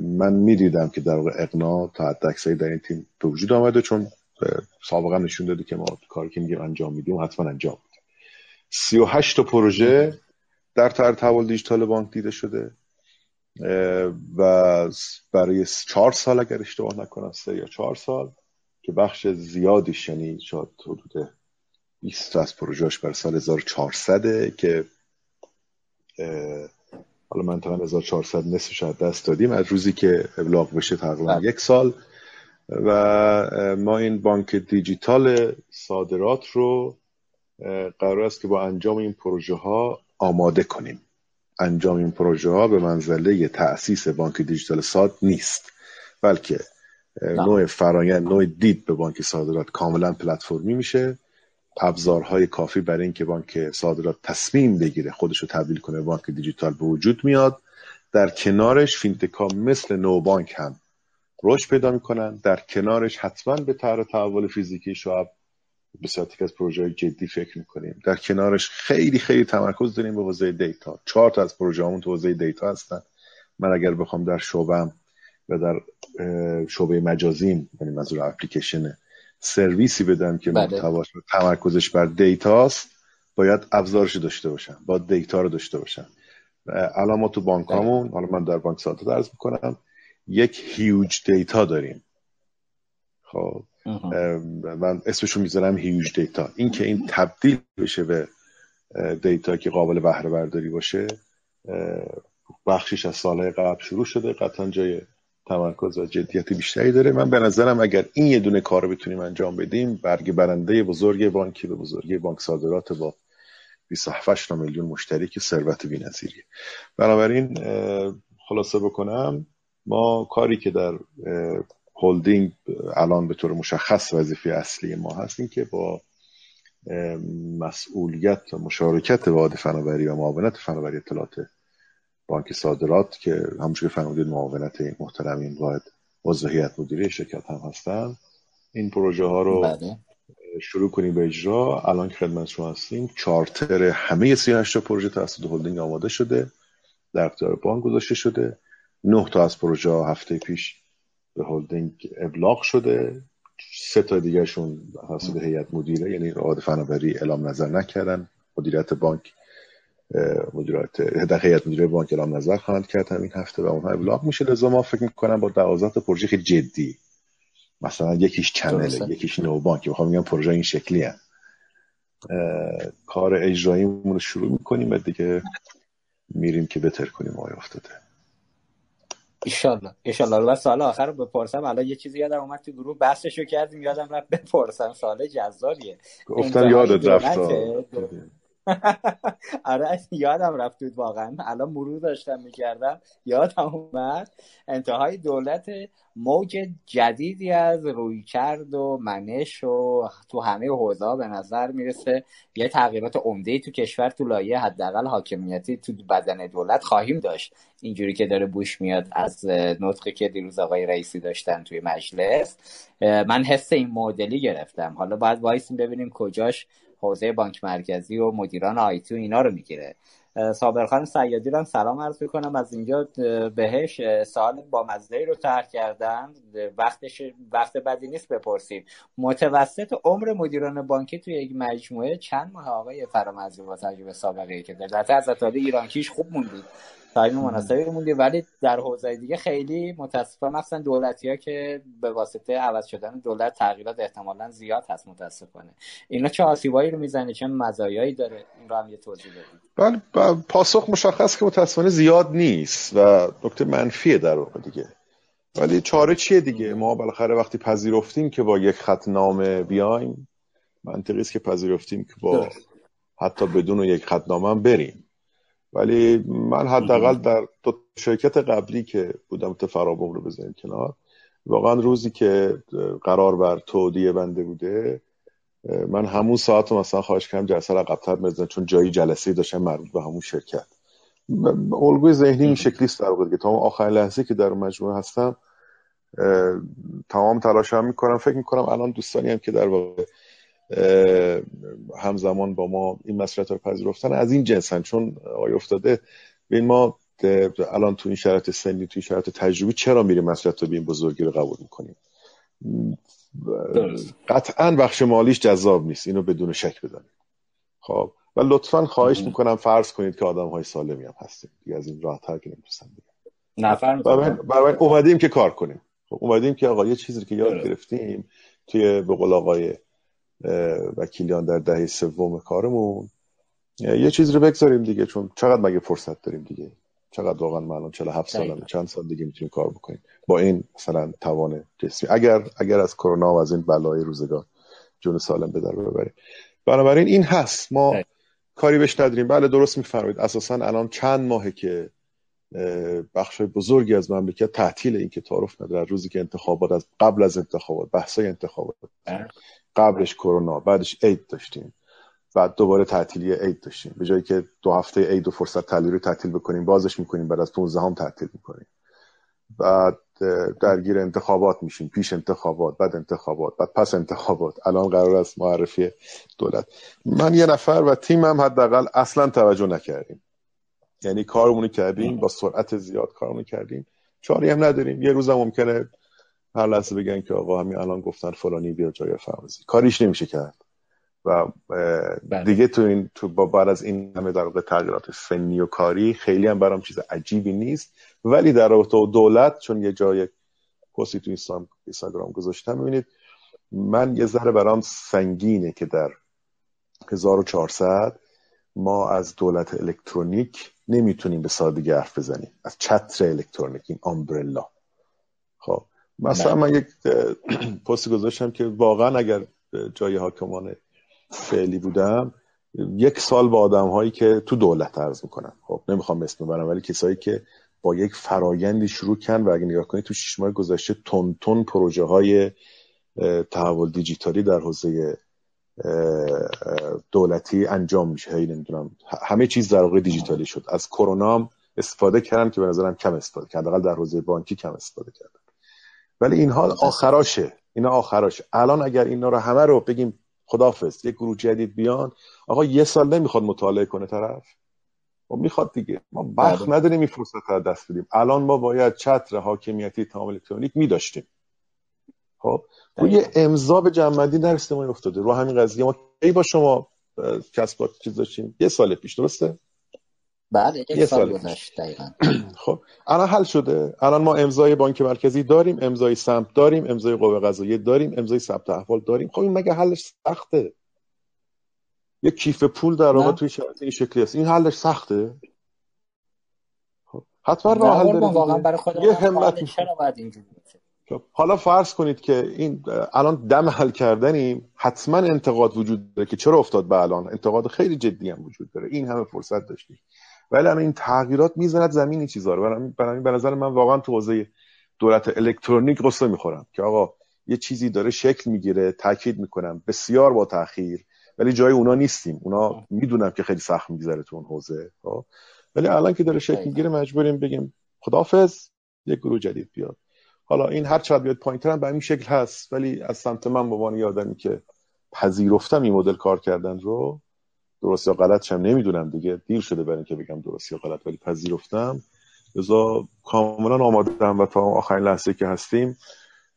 من می‌دیدم که در واقع اقناع تا حد اکثری در این تیم به وجود آمده چون سابقا نشون داده که ما کاری که میگیم انجام میدیم حتما انجام میدیم. 38 تا پروژه در طرح تحول دیجیتال بانک دیده شده. و برای چهار سال اگر اشتباه نکنم سه یا چهار سال که بخش زیادیش یعنی شاید حدود 20 از پروژهش برای سال 1400 که حالا منطقا 1400 نصفش از دست دادیم. از روزی که ابلاغ بشه تقریبا بله. یک سال. و ما این بانک دیجیتال صادرات رو قرار است که با انجام این پروژه ها آماده کنیم. انجام این پروژه ها به منزله تأسیس بانک دیجیتال ساد نیست بلکه نوع فرایند نوع دید به بانک صادرات کاملا پلتفرمی میشه. ابزارهای کافی برای اینکه بانک صادرات تصمیم بگیره خودش رو تبدیل کنه بانک دیجیتال به وجود میاد. در کنارش فینتکا مثل نئو بانک هم رشد پیدا می‌کنن. در کنارش حتما به طرح تحول فیزیکی شعب بسیار از پروژه جدی فکر می‌کنیم. در کنارش خیلی خیلی تمرکز داریم به حوزه دیتا. چهار تا از پروژه همون تو حوزه دیتا هستن. من اگر بخوام در شعبم و در شعبه مجازیم یعنی منظور اپلیکیشن سرویسی بدم که بله. تمرکزش بر دیتاست باید ابزارش داشته باشم. باید دیتا رو داشته باشم. الان ما تو بانکامون بله. حالا من در بانک صادرات عرض می‌کنم یک huge data داریم. خب. من اسمشو می‌ذارم huge data این که این تبدیل بشه به دیتا که قابل بهره برداری باشه بخشش از سالهای قبل شروع شده قطعا جای تمرکز و جدیت بیشتری داره. من به نظرم اگر این یه دونه کار رو بتونیم انجام بدیم برگ برنده بزرگ بانکی به بزرگی بانک صادرات با 27 میلیون مشتری که ثروت بی‌نظیریه. بنابراین خلاصه بکنم ما کاری که در هلدینگ الان به طور مشخص وظیفه اصلی ما هستیم که با مسئولیت و مشارکت واد فناوری و معاونت فناوری اطلاعات بانک صادرات که همونجور که فرمودید معاونت این محترمین باید عضو هیئت مدیره شرکت هم هستن. این پروژه ها رو بله. شروع کنیم به اجرا. الان که خدمت شما هستیم چارتر همه 38 پروژه توسط هلدینگ آماده شده در اختیار بانک گذاشته شده. نه تا از پروژه هفته پیش به هلدینگ ابلاغ شده. سه تا دیگرشون توسط هیئت مدیره یعنی رعاد فناوری اعلام نظر نکردن. مدیریت بانک مدیریت هیئت مدیره بانک اعلام نظر خواهند کرد همین هفته و اونها ابلاغ میشه. لذا ما فکر می‌کنم با 12 تا پروژه خیلی جدی. مثلا یکیش چنله یکیش نو بانک. بخوام میگم پروژه این شکلی هست. کار اجراییمون رو شروع می‌کنیم و دیگه میریم که بتر کنیم آیا افتاده. ایشالله. ایشالله. و سال آخر رو بپرسم. الان یه چیزی یادم اومد تو گروه بحثشو کردیم. یادم رفت بپرسم. سال جذابیه. گفتم یادت رفت. آره یادم رفت بود واقعا. الان مرور داشتم می‌کردم. یادم اومد. انتهای دولت موج جدیدی از رویکرد و منش و تو همه حوزه به نظر می‌رسه یه تغییرات عمده تو کشور تو لایه حداقل حاکمیتی تو بدن دولت خواهیم داشت. اینجوری که داره بوش میاد از نطقی که دیروز آقای رئیسی داشتن توی مجلس. من حس این مدلی گرفتم. حالا باید وایسیم ببینیم کجاش حوزه بانک مرکزی و مدیران آیتی و اینا رو می‌گیره. صابرخان سیادی رو سلام عرض می‌کنم. از اینجا بهش سوال با مزده رو طرح کردن. وقتش وقت بدی نیست بپرسید. متوسط عمر مدیران بانکی توی یک مجموعه چند ماه آقای فرامرزی با تجربه سابقه که در از ایرانکیش خوب موندید. تایم مناسبی موندی ولی در حوزه دیگه خیلی متاسفانه مثلا دولتی ها که به واسطه عوض شدن دولت تغییرات احتمالا زیاد هست متاسفانه. اینا چه آسیبایی رو می‌زنه چه مزایایی داره؟ این رو هم یه توضیح بدید بله پاسخ مشخص که متاسفانه زیاد نیست و نکته منفیه در واقع دیگه. ولی چاره چیه دیگه؟ ما بالاخره وقتی پذیرفتیم که با یک خط نامه بیایم منطقی است که پذیرفتیم که با حتی بدون یک خط نامه بریم. ولی من حداقل در دو شرکت قبلی که بودم تو فرابوم رو بزنیم کنار واقعا روزی که قرار بر تودیه بنده بوده من همون ساعت رو مثلا خواهش کردم جلسه عقبتر بزنم چون جایی جلسه داشتم مربوط به همون شرکت. الگوی ذهنی این شکلی است در که تا آخرین لحظه که در مجموعه هستم تمام تلاشم می‌کنم. فکر می‌کنم الان دوستانی هم که در واقع همزمان با ما این مسئله رو پذیرفتن. از این جنسن چون آقای افتاده ببین ما الان تو این شرایط سنی تو این شرایط تجربی چرا میریم مسئله رو به این بزرگی رو قبول می‌کنیم؟ قطعا بخش مالیش جذاب نیست. اینو بدون شک بدانیم خب و لطفا خواهش می‌کنم فرض کنید که آدم های سالمی هم هستیم. دیگه از این راحت تر که نمی‌تونستم بگم. برای اومدیم که کار کنیم. خب اومدیم که آقا یه چیزی که یاد گرفتیم توی به قول آقای وکیلیان در دهه سوم کارمون. یه چیز رو بگذاریم دیگه چون چقدر مگه فرصت داریم دیگه؟ چقدر واقعا ما الان 47 سالمه. چند سال دیگه می‌تونیم کار بکنیم؟ با این مثلا توان جسمی. اگر اگر از کرونا و از این بلای روزگار جون سالم به در ببریم. بنابراین این هست. ما کاری بهش نداریم. بله درست میفرمایید. اساسا الان چند ماهه که بخش بزرگی از مملکت تعطیل این که تعارف نداره. روزی که انتخابات از قبل از انتخابات بحثای انتخابات. قبلش کرونا بعدش عید داشتیم. بعد دوباره تعطیلی عید داشتیم. به جایی که دو هفته عید و فرصت تعطیلی رو تعطیل بکنیم بازش می‌کنیم بعد از 15 هم تعطیل می‌کنیم. بعد درگیر انتخابات میشیم پیش انتخابات بعد انتخابات بعد پس انتخابات. الان قرار است معرفی دولت. من یه نفر و تیمم حداقل اصلا توجه نکردیم. یعنی کارمون کردیم با سرعت زیاد کارمون کردیم. چاری هم نداریم. یه روزم ممکنه هر لحظه بگن که آقا همین الان گفتن فلانی بیا جای فرمزی کاریش نمیشه کرد. و بله. دیگه تو این تو با بعد از این همه در واقع تغییرات فنی و کاری خیلی هم برام چیز عجیبی نیست. ولی در رابطه دولت چون یه جای پستی تو اینستاگرام گذاشتم ببینید من یه ذره برام سنگینه که در 1400 ما از دولت الکترونیک نمی‌تونیم به سادگی حرف بزنیم. از چتر الکترونیک این آمبرلا خب. مثلا من یک پست گذاشتم که واقعا اگر جای حاکمان فعلی بودم یک سال با آدم هایی که تو دولت عرض می‌کنم. خب نمی‌خوام اسم ببرم ولی کسایی که با یک فرایندی شروع کن و اگه نگاه کنید تو شش ماه گذشته تون تون پروژه های تحول دیجیتالی در حوزه دولتی انجام میشه. هی نمی‌دونم همه چیز در واقع دیجیتالی شد. از کرونا استفاده کردن که به نظرم کم استفاده کرد حداقل در حوزه بانکی کم استفاده کردن ولی اینها آخراشه. اینا آخراشه. الان اگر اینا رو همه رو بگیم خدافظ یک گروه جدید بیان آقا یه سال نمی‌خواد مطالعه کنه طرف؟ و خب می‌خواد دیگه. ما وقت بله. نداریم این فرصت رو دست بدیم. الان ما باید چتر حاکمیتی تمام الکترونیک میداشتیم. خب؟ روی امضا به جنبندی در افتاده. رو همین قضیه ما کی با شما کسب چیز داشتیم؟ یه سال پیش درسته؟ بعد بله، یک سال گذشت دقیقا. خب الان حل شده. الان ما امضای بانک مرکزی داریم امضای سمت داریم امضای قوه قضاییه داریم امضای ثبت احوال داریم. خب این مگه حلش سخته؟ یه کیف پول در واقع توی شرایط این شکلی هست این حلش سخته؟ خب حتما راه حل داره یه همت چرا باید اینجوری خب حالا فرض کنید که این الان دم حل کردنیم حتما انتقاد وجود داره که چرا افتاد به الان؟ انتقاد خیلی جدی هم وجود داره. این همه فرصت داشتیم. ولی الان این تغییرات می‌زند زمین این چیزا رو. برای به نظر من واقعا تو حوزه دولت الکترونیک قصه می‌خورم که آقا یه چیزی داره شکل می‌گیره تاکید می‌کنم. بسیار با تاخیر. ولی جای اونا نیستیم. اونا می‌دونم که خیلی سخت میگذره تو اون حوزه خب؟ ولی الان که داره شکل می‌گیره مجبوریم بگیم خدافظ یک گروه جدید بیاد. حالا این هر چقدر بیاد پایینتر هم به این شکل هست ولی از سمت من به عنوان آدمی که پذیرفتم این مدل کار کردن رو درست یا غلط هم نمی‌دونم دیگه. دیر شده برای اینکه بگم درست یا غلط ولی پذیرفتم. لذا کاملا آمادم و تا آخرین لحظه که هستیم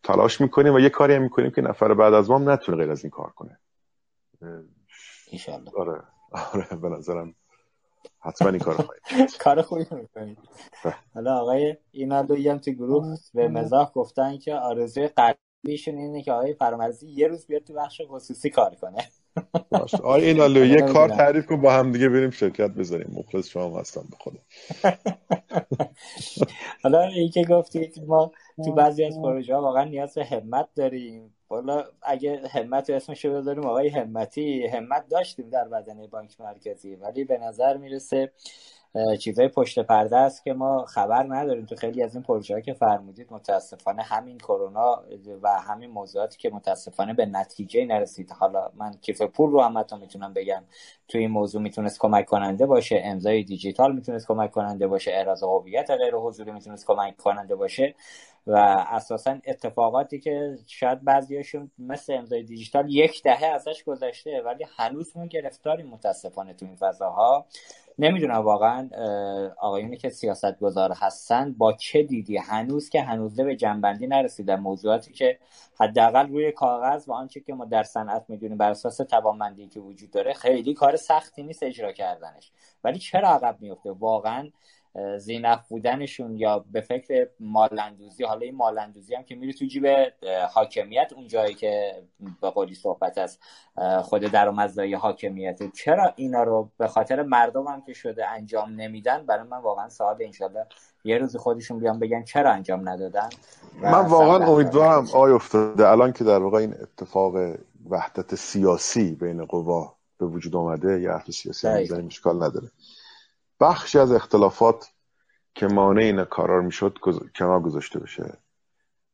تلاش می‌کنیم و یه کاری هم می‌کنیم که نفر بعد از ما نتونه غیر از این کار کنه. ایشالله آره. آره به نظرم حتما این کار کار خوبی می‌کنید. حالا آقای اینا هم تو گروه به مزاح گفتن که آرزوی قلبیشون اینه که آقای فرامرزی یه روز بیاد تو بخش خصوصی کار کنه. باشه. آقای اینالو یه کار تعریف کن با هم دیگه بریم شرکت بزنیم مخلص شما هستم به خدا. حالا این که گفتید ما تو بعضی از پروژه ها واقعا نیاز به همت داریم. حالا اگه همت رو اسمش رو بذاریم آقای همتی همت داشتیم در بدنه بانک مرکزی ولی به نظر می‌رسه چیزای پشت پرده است که ما خبر نداریم. تو خیلی از این پروژه که فرمودید متاسفانه همین کرونا و همین موضوعاتی که متاسفانه به نتیجه نرسید. حالا من کیف پول رو هم می‌تونم بگم. تو این موضوع می‌تونست کمک کننده باشه. امضای دیجیتال می‌تونست کمک کننده باشه. احراز هویت غیر حضوری می‌تونست کمک کننده باشه. و اساسا اتفاقاتی که شاید بعضیاشون مثل امضای دیجیتال یک دهه ازش گذشته ولی هنوز ما گرفتاریم متاسفانه تو این فضاها. نمی‌دونم واقعا آقایونی که سیاست گذار هستن با چه دیدی؟ هنوز که هنوزه به جنبندی نرسیدن. موضوعاتی که حداقل روی کاغذ و آنچه که ما در صنعت می‌دونیم بر اساس توانمندی که وجود داره خیلی کار سختی نیست اجرا کردنش. ولی چرا عقب میفته واقعا زینف بودنشون یا به فکر مالندوزی حالا این مالندوزی هم که میره تو جیب حاکمیت اون جایی که به قولی صحبت از خود درآمدزایی حاکمیت. چرا اینا رو به خاطر مردم هم که شده انجام نمیدن برای من واقعا سوال انشالله یه روز خودشون بیان بگن چرا انجام ندادن من واقعا امیدوارم آی افتاده. الان که در واقع این اتفاق وحدت سیاسی بین قوا به وجود آمده یه حرف سیاسی هم اشکال نداره. بخشی از اختلافات که مانع این کارا می‌شد کنار گذاشته بشه.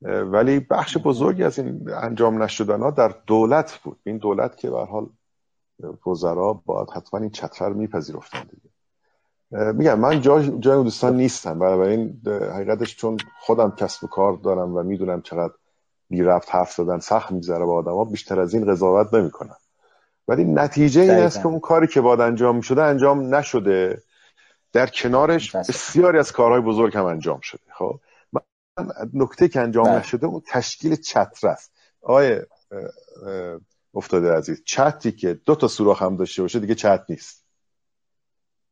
ولی بخش بزرگی از این انجام نشدن ها در دولت بود. این دولت که به حال وزرا باید حتما این چتر رو میپذیرفتن دیگه. میگم من جای جای دوستان نیستم. بنابراین حقیقتش چون خودم کسب و کار دارم و می‌دونم چقدر بی رفت حرف دادن سخت میگذره با آدما بیشتر از این قضاوت نمی‌کنم. ولی نتیجه این است که اون کاری که باید انجام می‌شده انجام نشده. در کنارش بسیاری از کارهای بزرگ هم انجام شده. خب؟ من نکته که انجام بله. نشده اون تشکیل چتر است. آقای افتاده عزیز چتی که دو تا سوراخ هم داشته باشه دیگه چت نیست.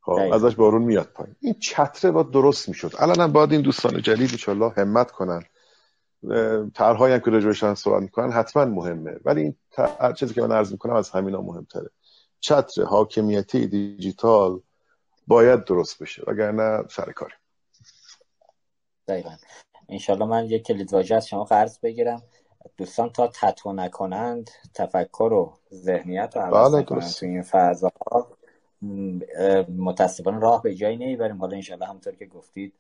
خب ازش بارون میاد پایین. این چتره باید درست می‌شد. الان هم باید این دوستان جدید ان همت کنن. طرحهایی هم که راجبش صحبت می‌کنن حتما مهمه. ولی این چیزی که من عرض می‌کنم از همینا مهمتره. چتر حاکمیتی دیجیتال باید درست بشه وگرنه سر کاری دقیقا. انشالله من یک کلید واژه از شما قرض بگیرم. دوستان تا تتو نکنند تفکر و ذهنیت رو عوض بله، نکنند. تو این اه، متاسفانه راه به جایی نمی‌بریم. حالا انشالله همونطور که گفتید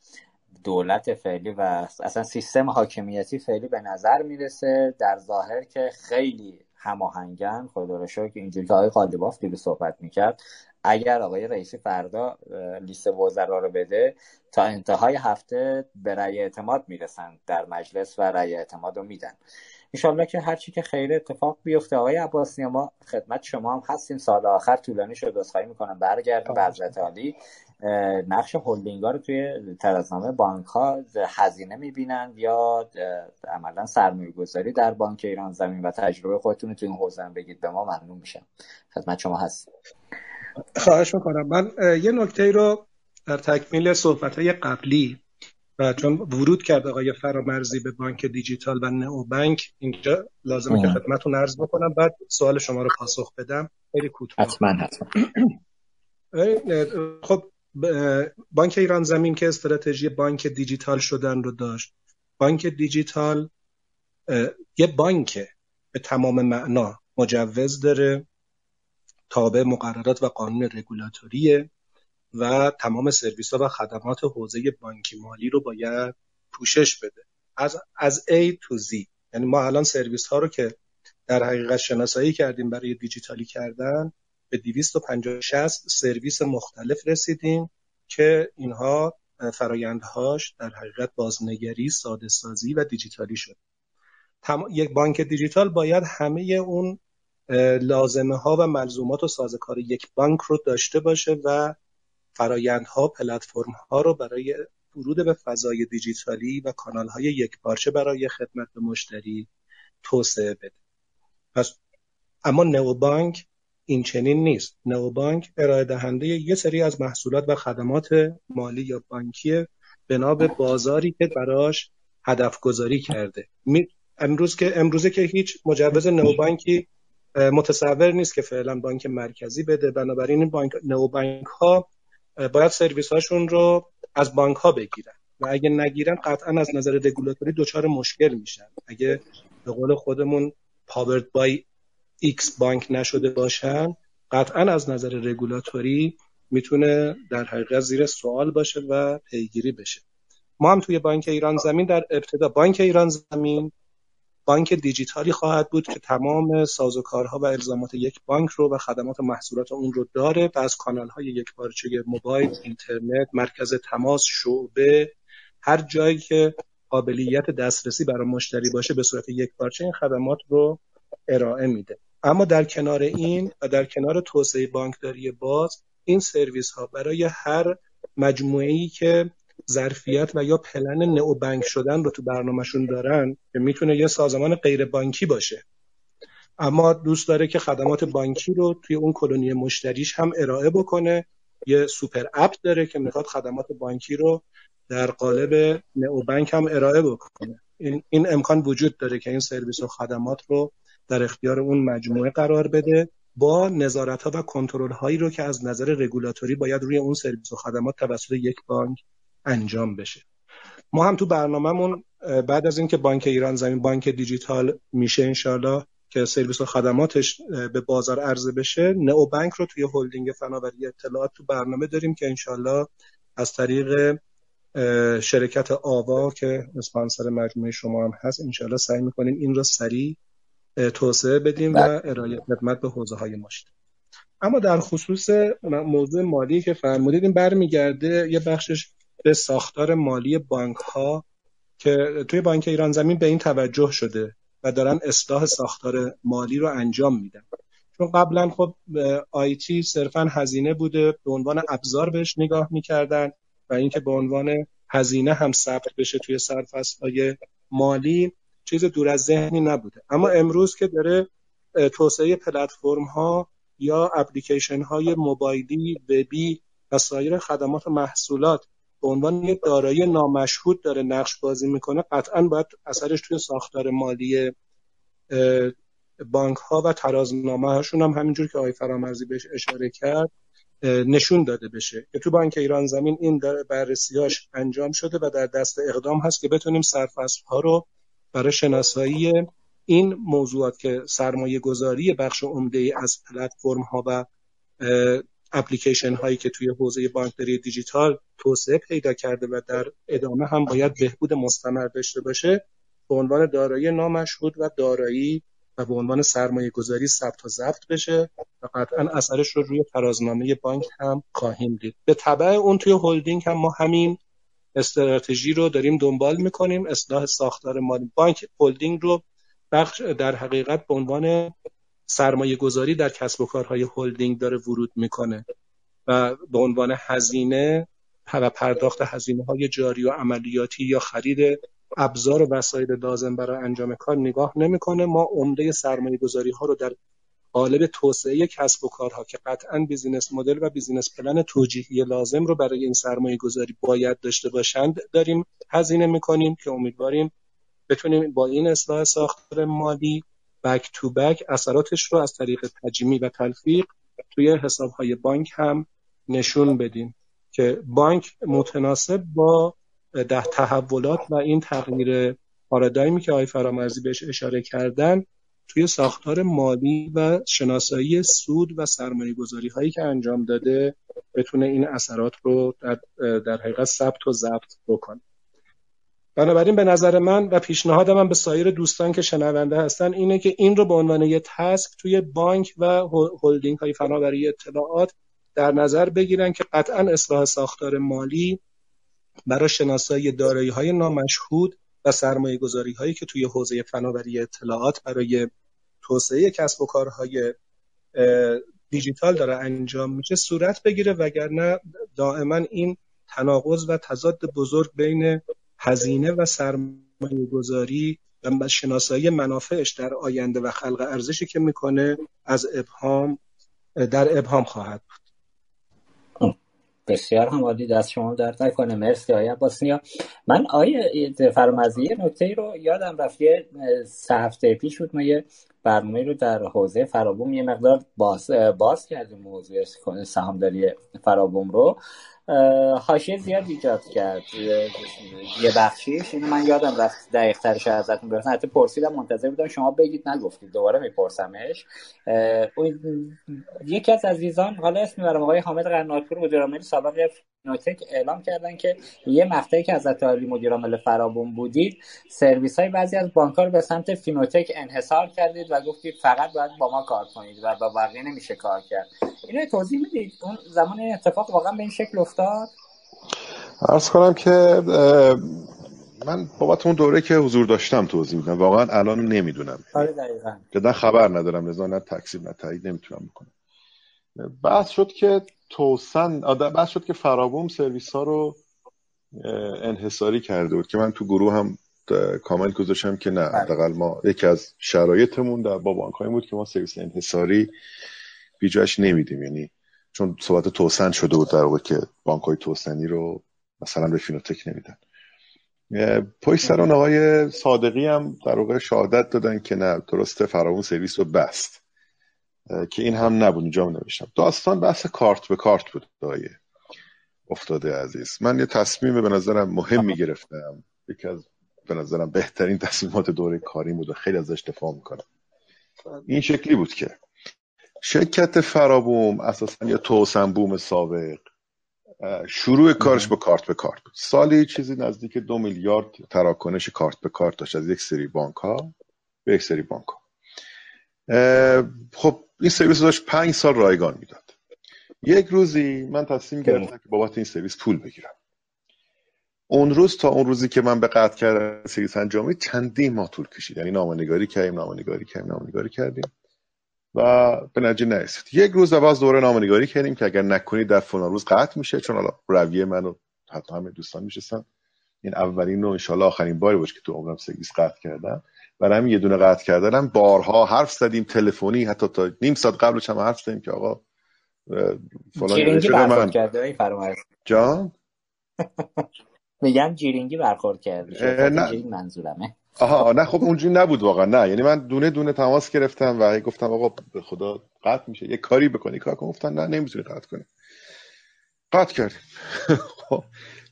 دولت فعلی و اصلا سیستم حاکمیتی فعلی به نظر می‌رسه در ظاهر که خیلی هماهنگن. خدا رو شکر که اینجوری که آقای قالیباف دیروز صحبت می‌کرد. اگر آقای رئیسی فردا لیست وزرا رو بده تا انتهای هفته به رأی اعتماد می‌رسن در مجلس و رأی اعتماد رو میدن. انشالله که هرچی که خیر اتفاق بیفته. آقای عباسی ما خدمت شما هم هستیم. سال آخر طولانی شد. عذرخواهی می‌کنم. برگردیم به حضرت عالی. نقش هلدینگ ها رو توی ترازنامه بانک ها هزینه می‌بینند یا عملا سرمایه گذاری در بانک ایران زمین و تجربه خودتون رو توی این حوزه بگید. به ما ممنون میشم. خدمت شما هست خواهش می‌کنم. من یه نکته رو در تکمیل صحبت های قبلی و چون ورود کرد آقای فرامرزی به بانک دیجیتال و نئو بانک اینجا لازمه که اه. خدمتتون عرض بکنم. بعد سوال شما رو پاسخ بدم. خیلی کوتاه. حتما حتما. خب بانک ایران زمین که استراتژی بانک دیجیتال شدن رو داشت. بانک دیجیتال یه بانک به تمام معنا مجوز داره. تابع مقررات و قانون رگولاتوریه و تمام سرویس ها و خدمات حوزه بانکی مالی رو باید پوشش بده از از A تو Z یعنی ما الان سرویس ها رو که در حقیقت شناسایی کردیم برای دیجیتالی کردن به 250 60 سرویس مختلف رسیدیم که اینها فرایندهاش در حقیقت بازنگری، ساده سازی و دیجیتالی شد. تم... یک بانک دیجیتال باید همه اون لازمه ها و ملزومات و سازوکار یک بانک رو داشته باشه و فرایندها، پلتفرم ها رو برای ورود به فضای دیجیتالی و کانال های یک پارچه برای خدمت به مشتری توسعه بده. پس اما نئوبانک این چنین نیست. نئوبانک ارائه دهنده یه سری از محصولات و خدمات مالی یا بانکی بنا به بازاری که براش هدف گذاری کرده. امروز که امروزه که هیچ مجوز نئوبانکی اه، متصور نیست که فعلا بانک مرکزی بده. بنابراین این بانک نئوبانک ها اه، باید سرویس هاشون رو از بانک ها بگیرن. و اگه نگیرن قطعا از نظر رگولاتوری دچار مشکل میشن. اگه به قول خودمون powered by X بانک نشده باشن قطعا از نظر رگولاتوری می‌تونه در حقیقت زیر سوال باشه و پیگیری بشه. ما هم توی بانک ایران زمین در ابتدا بانک ایران زمین بانک دیجیتالی خواهد بود که تمام سازوکارها و الزامات یک بانک رو و خدمات و محصولات اون رو داره و از کانال های یک پارچه موبایل، اینترنت، مرکز تماس، شعبه هر جایی که قابلیت دسترسی برای مشتری باشه به صورت یک پارچه این خدمات رو ارائه میده. اما در کنار این و در کنار توسعه بانکداری باز این سرویس ها برای هر مجموعه ای که ظرفیت و یا پلن نئو بانک شدن رو تو برنامهشون دارن که می‌تونه یه سازمان غیر بانکی باشه. اما دوست داره که خدمات بانکی رو توی اون کلونی مشتریش هم ارائه بکنه. یه سوپر اپ داره که می‌خواد خدمات بانکی رو در قالب نئو بانک هم ارائه بکنه. این, این امکان وجود داره که این سرویس و خدمات رو در اختیار اون مجموعه قرار بده با نظارت ها و کنترل هایی رو که از نظر رگولاتوری باید روی اون سرویس و خدمات توسط یک بانک انجام بشه. ما هم تو برنامهمون بعد از اینکه بانک ایران زمین بانک دیجیتال میشه انشالله که سرویس و خدماتش به بازار عرضه بشه نئو بانک رو توی هلدینگ فناوری اطلاعات تو برنامه داریم که انشالله از طریق شرکت آوا که اسپانسر مجموعه شما هم هست انشالله سعی می‌کنیم این رو سریع توسعه بدیم و ارائه خدمت به حوزه های مشترک اما در خصوص موضوع مالی که فرمودید این برمیگرده یه بخشش به ساختار مالی بانک ها که توی بانک ایران زمین به این توجه شده و دارن اصلاح ساختار مالی رو انجام میدن. چون قبلا خب آیتی صرفا هزینه بوده به عنوان ابزار بهش نگاه می‌کردن و اینکه به عنوان هزینه هم ثبت بشه توی سرفصل‌های مالی چیز دور از ذهنی نبوده. اما امروز که داره توسعه پلتفرم ها یا اپلیکیشن های موبایلی وبی و سایر خدمات و محصولات به عنوان یک دارایی نامشهود داره نقش بازی می‌کنه قطعا باید اثرش توی ساختار مالی بانک ها و ترازنامه هاشون هم همینجور که آقای فرامرزی بهش اشاره کرد نشون داده بشه که تو بانک ایران زمین این بررسیاش انجام شده و در دست اقدام هست که بتونیم سرفصل ها رو برای شناسایی این موضوعات که سرمایه گذاری بخش عمده از پلتفرم ها و اپلیکیشن هایی که توی حوزه بانکداری دیجیتال توسعه پیدا کرده و در ادامه هم باید بهبود مستمر داشته باشه به عنوان دارایی نامشهود و دارایی و به عنوان سرمایه گذاری ثبت و ضبط بشه و قطعا اثرش رو روی ترازنامه بانک هم خواهیم دید. به طبع اون توی هلدینگ هم ما همین استراتژی رو داریم دنبال می‌کنیم. اصلاح ساختار مالی بانک هلدینگ رو بخش در حقیقت به عنوان سرمایه گذاری در کسب و کارهای هلدینگ داره ورود می‌کنه و به عنوان هزینه و پرداخت هزینه های جاری و عملیاتی یا خرید ابزار و وسایل لازم برای انجام کار نگاه نمی‌کنه. ما عمده سرمایه گذاری ها رو در قالب توسعه کسب و کارها که قطعا business model و business plan توجیهی لازم رو برای این سرمایه گذاری باید داشته باشند داریم هزینه می‌کنیم که امیدواریم بتونیم با این اصلاح ساختار مالی back to back اثراتش رو از طریق تجمیع و تلفیق توی حساب های بانک هم نشون بدیم که بانک متناسب با ده تحولات و این تغییر پارادایمی که آقای فرامرزی بهش اشاره کردن توی ساختار مالی و شناسایی سود و سرمایه گذاری هایی که انجام داده بتونه این اثرات رو در, در حقیقت ثبت و ضبط بکنه. بنابراین به نظر من و پیشنهاد من به سایر دوستان که شنونده هستن اینه که این رو به عنوان یه تسک توی بانک و هلدینگ های فناوری اطلاعات در نظر بگیرن که قطعا اصلاح ساختار مالی برای شناسایی دارایی های نامشهود و سرمایه گذاری هایی که توی حوزه فناوری اطلاعات برای توسعه کسب و کارهای دیجیتال داره انجام میشه صورت بگیره وگرنه دائما این تناقض و تضاد بزرگ بین هزینه و سرمایه گذاری و شناسایی منافعش در آینده و خلق ارزشی که می‌کنه از ابهام در ابهام خواهد بود. بسیار هم عالی دست شما درد نکنه. مرسی آیا باسنیا من آیه فرمزی نکته رو یادم رفت یه سه هفته پیش بود ما یه برنامه رو در حوزه فرابوم یه مقدار باز, باز کردیم موضوع سهامداری فرابوم رو. حاشیه زیاد ایجاد کرد. یه بخشیش اینو من یادم رفت دقیق ترش ازتون برسن حتی پرسیدم منتظر بودم شما بگید نگفتید. دوباره میپرسمش. یکی از عزیزان حالا اسم می‌برم آقای حامد قرناطپور مدیر عامل سابق نوتک اعلام کردن که یه مقطعی که حضرت عالی مدیر عامل فرابون بودید سرویس های بعضی از بانک رو به سمت فینوتک انحصار کردید و گفتید فقط باید با ما کار کنید و با بقیه نمیشه کار کرد. اینو توضیح می‌دید؟ اون زمان این اتفاق واقعا به این شکل افتاد؟ عرض کنم که من بابت اون دوره که حضور داشتم توضیح میدم. واقعا الان نمی‌دونم. آره دقیقا. خبر ندارم لذا نه تکسیب نه تایید نمی‌تونم بکنم. بحث شد که توسن بحث شد که فرابوم سرویس ها رو انحصاری کرده بود که من تو گروه هم کامل گذاشتم که نه بله. حداقل ما یکی از شرایطمون در با بانک بود که ما سرویس انحصاری بیجاش نمیدیم. یعنی چون صحبت توسن شده بود در واقع که بانک های توسنی رو مثلا به فینوتک نمیدن. پشت سر اون آقای صادقی هم در واقع شهادت دادن که نه درسته فرامون سرویس رو بست. که این هم نبود اینجا نوشتم. داستان بحث کارت به کارت بود دایه افتاده عزیز. من یه تصمیم به نظرم مهم گرفتم. یکی از به نظرم بهترین تصمیمات دوره کاری بود و خیلی ازش دفاع می‌کنم. این شکلی بود که شرکت فرابوم اساسا یا توسن بوم سابق شروع کارش با کارت به کارت بود. سالی چیزی نزدیک دو میلیارد تراکنش کارت به کارت داشت از یک سری بانک ها به یک سری بانک ها خب این سرویس داشت پنج سال رایگان می‌داد. یک روزی من تصمیم گرفتم که بابت این سرویس پول بگیرم. اون روز تا اون روزی که من به قطع کردن سرویس انجامی چندین ماه طول کشید. یعنی نامنگاری کردیم نامنگاری کردیم نامنگاری کردیم. و به نتیجه نرسید. یک روز باز دوره نامنگاری کردیم که اگر نکنید در فلان روز قطع میشه چون حالا رویه من و حتی همه دوستان میشستن. این اولین و انشالله آخرین باری باشه که تو عمرم سرویس قطع کردم. برای همین یه دونه قطع کردنم. بارها حرف زدیم تلفنی حتی تا نیم ساعت قبلش هم حرف زدیم که آقا فلان جیرینگی برخورد کرده جان؟ میگم جیرینگی برخورد کرده. نه. منظورمه. آها نه خب اونجوری نبود واقعا. نه یعنی من دونه دونه تماس گرفتم و گفتم آقا به خدا قطع میشه. یه کاری بکنی. کار کن. گفتن نه نمی‌تونی قطع کنی. قطع کردیم. خب،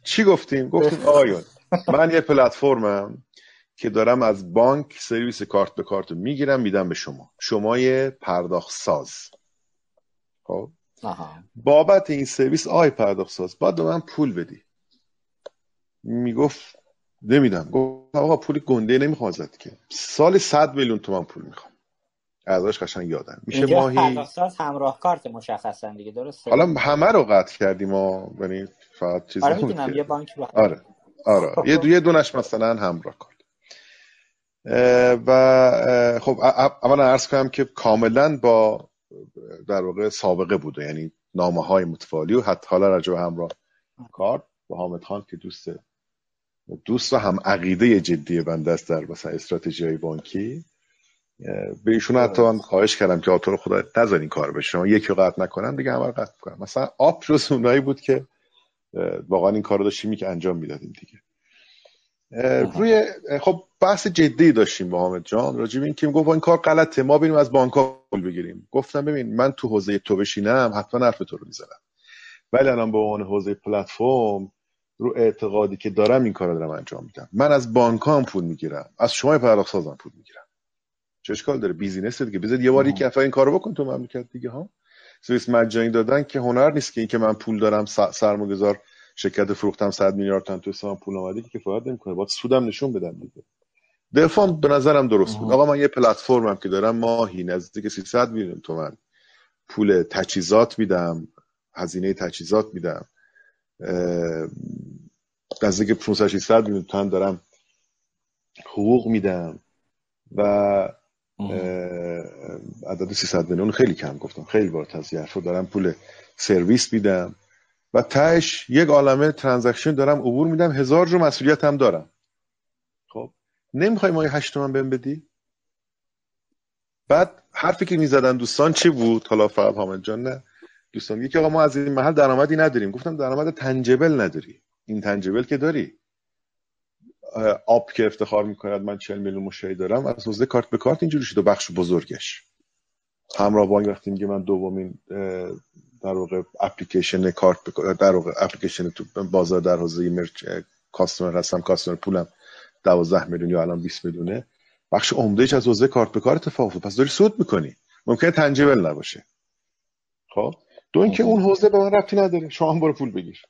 چی گفتیم؟ گفتیم آقایون من یه پلتفرمم. که دارم از بانک سرویس کارت به کارت می‌گیرم میدم به شما. شما یه پرداخت ساز خب بابت این سرویس آی پرداخت ساز باید به من پول بدی. می‌گفت نمیدم. گفت آقا پول گنده نمی‌خوام ازت که. سال 100 میلیون تومن پول می‌خوام. ازش قشنگ یادم. میشه ماهی همراه کارت مشخصا دیگه درسته؟ حالا همه رو قطع کردیم ما یعنی فقط چیز آره یه بانک آره. آره. یه دو یه دونش مثلا همراه کارت و خب اولا عرض کنم که کاملا با در واقع سابقه بوده یعنی نامه های متفالی و حتی حالا رجوع همراه کارت با حامد خان که دوست دوست و هم عقیده جدی بنده است در مثلا استراتژی های بانکی به ایشون حتی من خواهش کردم که آتور خدا نذار این کار بشه شما. یکی قطع نکنم دیگه همه قطع کنم مثلا آپ جز اونایی بود که واقعا این کار رو داشتیم که انجام می‌دادیم دیگه. روی خب بحث جدی داشتیم با حامد جان راجب این که گفت این کار غلطه ما بریم از بانک پول بگیریم. گفتم ببین من تو حوزه تو بشینم حتما حرف تو رو می‌زنم. ولی الان به عنوان حوزه پلتفرم رو اعتقادی که دارم این کار رو دارم انجام میدم. من از بانک هم پول می‌گیرم. از شما پرداخت سازم پول می‌گیرم. چه اشکال داره؟ business دیگه. بذار یه بار یک این کارو بکن تو مملکت دیگه ها. سرویس مجانی دادن که هنر نیست که اینکه من پول دارم سرمایه‌گذار شرکت فروختم 100 میلیارد تومن تو حساب پول اومده که کفایت نمی‌کنه. باید سودم نشون بدم دیگه. دفاع به نظرم درست بود. آقا من یه پلتفرمم که دارم ماهی نزدیک 300 میلیون تومن پول تجهیزات میدم هزینه تجهیزات میدم نزدیک 500 600 میلیون تومن دارم حقوق میدم و عدد 300 میلیون خیلی کم گفتم. خیلی بار رو دارم پول سرویس میدم. و تهش یک عالمه ترانزکشن دارم عبور میدم هزار جو مسئولیت هم دارم. خب نمی‌خوای ما یه هشت تومن بهم بدی؟ بعد حرفی که می‌زدن دوستان چی بود؟ حالا فقط حامد جان نه. دوستان یکی آقا ما از این محل درآمدی نداریم. گفتم درآمد تنجبل نداری. این تنجبل که داری. آب که افتخار می‌کند من 40 میلیون مشتری دارم. از حوزه کارت به کارت اینجوری شده بخش بزرگش. همراه بانک وقتی میگه من دومین در واقع اپلیکیشن کارت در واقع اپلیکیشن تو بازار در حوزه مرچ کاستمر هستم کاستمر پولم 12 میلیون یا الان 20 میلیونه. بخش عمدهش از حوزه کارت به کارت اتفاق پس داری سود می‌کنی. ممکنه تنجبل نباشه. خب؟ دو اینکه اون حوزه به من ربطی نداره. شما هم برو پول بگیر.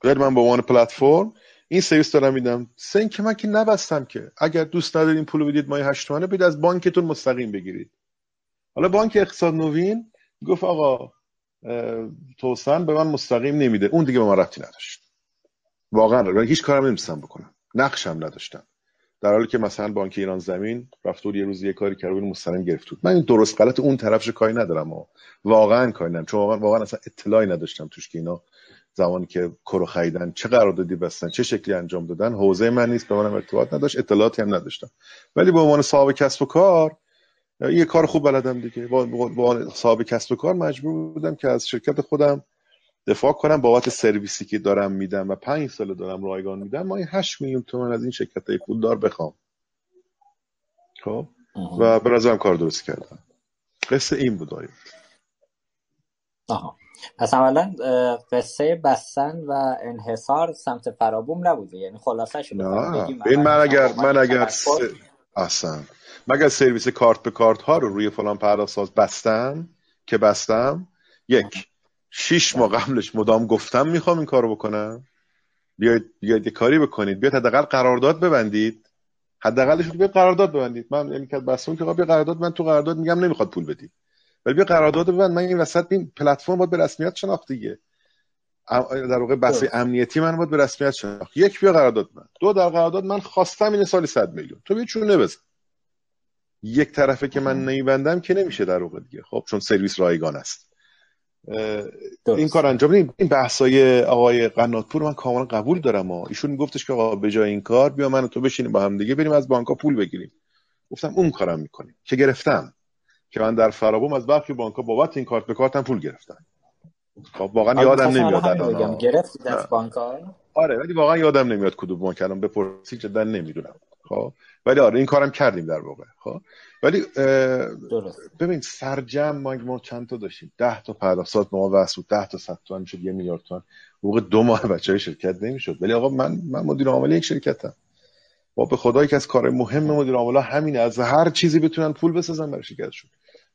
غیر من به عنوان پلتفرم این سرویس دارم میدم. سه اینکه من که نبستم که اگر دوست ندارین پول بدید مایه 8 تومنه بدید از بانکتون مستقیم بگیرید. حالا بانک اقتصاد نوین گفت آقا توسن به من مستقیم نمیده. اون دیگه به من رفتی نداشت. واقعا هیچ کارم نمیستم بکنم. نقشم نداشتم. در حالی که مثلا بانک ایران زمین رفت یه روز یه کاری کرد مستقیم گرفت. من این درست غلط اون طرفش کاری ندارم و واقعا کاری ندارم. چون واقعا, واقعا اصلا اطلاعی نداشتم توش که اینا زمانی که کرو خریدن چه قراردادی بستن چه شکلی انجام دادن. حوزه من نیست به منم ارتباط نداشت. اطلاعاتی هم نداشتم. ولی به عنوان صاحب کسب و کار یه کار خوب بلدم دیگه. با صاحب کسب و کار مجبور بودم که از شرکت خودم دفاع کنم. بابت سرویسی که دارم میدم و پنج سال دارم رایگان میدم ما 8 میلیون تومن از این شرکت های پولدار بخوام. خب؟ و به نظرم کار درست کردم. قصه این بود آید. آها. پس اولا قصه بستن و انحصار سمت فرابوم نبوده. یعنی خلاصه شده. این من اگر من اگر. اصلا. مگر سرویس کارت به کارت ها رو روی فلان پرداخت بستم؟ که بستم؟ یک شیش ماه قبلش مدام گفتم می‌خوام این کارو بکنم. بیاید بیاید یه کاری بکنید. بیاید حداقل قرارداد ببندید. حداقلش رو بیاید قرارداد ببندید. من یعنی که بسون که بیا قرارداد من تو قرارداد میگم نمی‌خواد پول بدی. ولی بیا قرارداد ببند. من این وسط این پلتفرم باید به رسمیت شناخت دیگه. در واقع بحث امنیتی من باید به رسمیت شناخت. یک بیا قرارداد من دو در قرارداد من خواستم این سالی 100 میلیون. تو بیا چون نبزن یک طرفه که من نمیبندم که نمیشه در واقع دیگه. خب چون سرویس رایگان است. این کار انجام این بحثای آقای قناتپور من کاملا قبول دارم ها. ایشون میگفتش که آقا به جای این کار بیا من تو بشینیم با هم دیگه بریم از بانکا پول بگیریم. گفتم اون کارم می‌کنیم. که گرفتم. که من در فرابوم از برخی بانکا بابت این کارت به کارتم پول گرفتم واقعا یادم نمیاد گرفتید از آره ولی واقعا یادم نمیاد کدوم بانک الان بپرسی جدا نمی‌دونم. خب ولی آره این کارم کردیم در واقع. خب ولی ببین سرجم ما ما چند تا داشتیم؟ ده تا پرداختات ما بود ده تا صد تومن می‌شد یه میلیارد تومن. حقوق دو ماه بچه های شرکت نمی‌شد. ولی آقا من من مدیر عامل یک شرکتم. با به خدایی که از کار مهم مدیر عامل همینه از هر چیزی بتونن پول بسازن برای شرکتشون.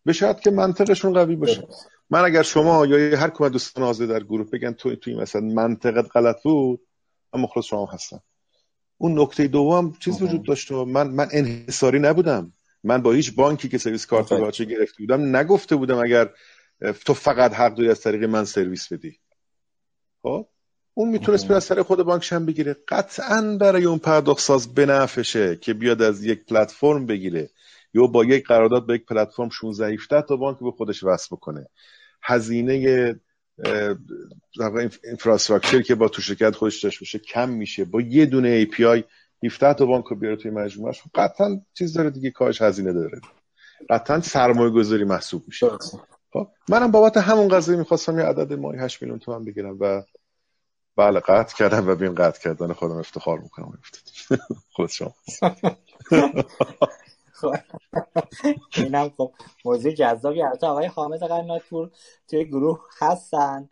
به شاید که منطقشون قوی باشه. من اگر شما یا هر کمک دوستان حاضر در گروه بگن تو توی مثلا منطقت غلط بود من مخلص شما هستم. اون نکته دوم چیز وجود داشت. و من من انحصاری نبودم. من با هیچ بانکی که سرویس کارت باچه گرفته بودم نگفته بودم اگر تو فقط حق داری از طریق من سرویس بدی. خب؟ اون می‌تونست از طریق خود بانکش هم بگیره. قطعا برای اون پرداخت ساز بنفشه که بیاد از یک پلتفرم بگیره. یا با یک قرارداد به یک پلتفرم 16 17 تا بانک به خودش وصل بکنه. هزینه اینفراستراکچر که با تو شرکت خودش داشته باشه کم میشه. با یه دونه ای پی آی 17 تا بانک رو بیاره توی مجموعهش قطعا چیز داره دیگه کارش هزینه داره. قطعا سرمایه گذاری محسوب میشه. خب منم بابت همون قضیه می‌خواستم یه عدد ماهی 8 میلیون تومن بگیرم و بله قطع کردم و بین قطع کردن خودم افتخار می‌کنم. خود شما. خب. اینم خب موضوع جذابی. البته آقای حامد قناتپور توی گروه هستن.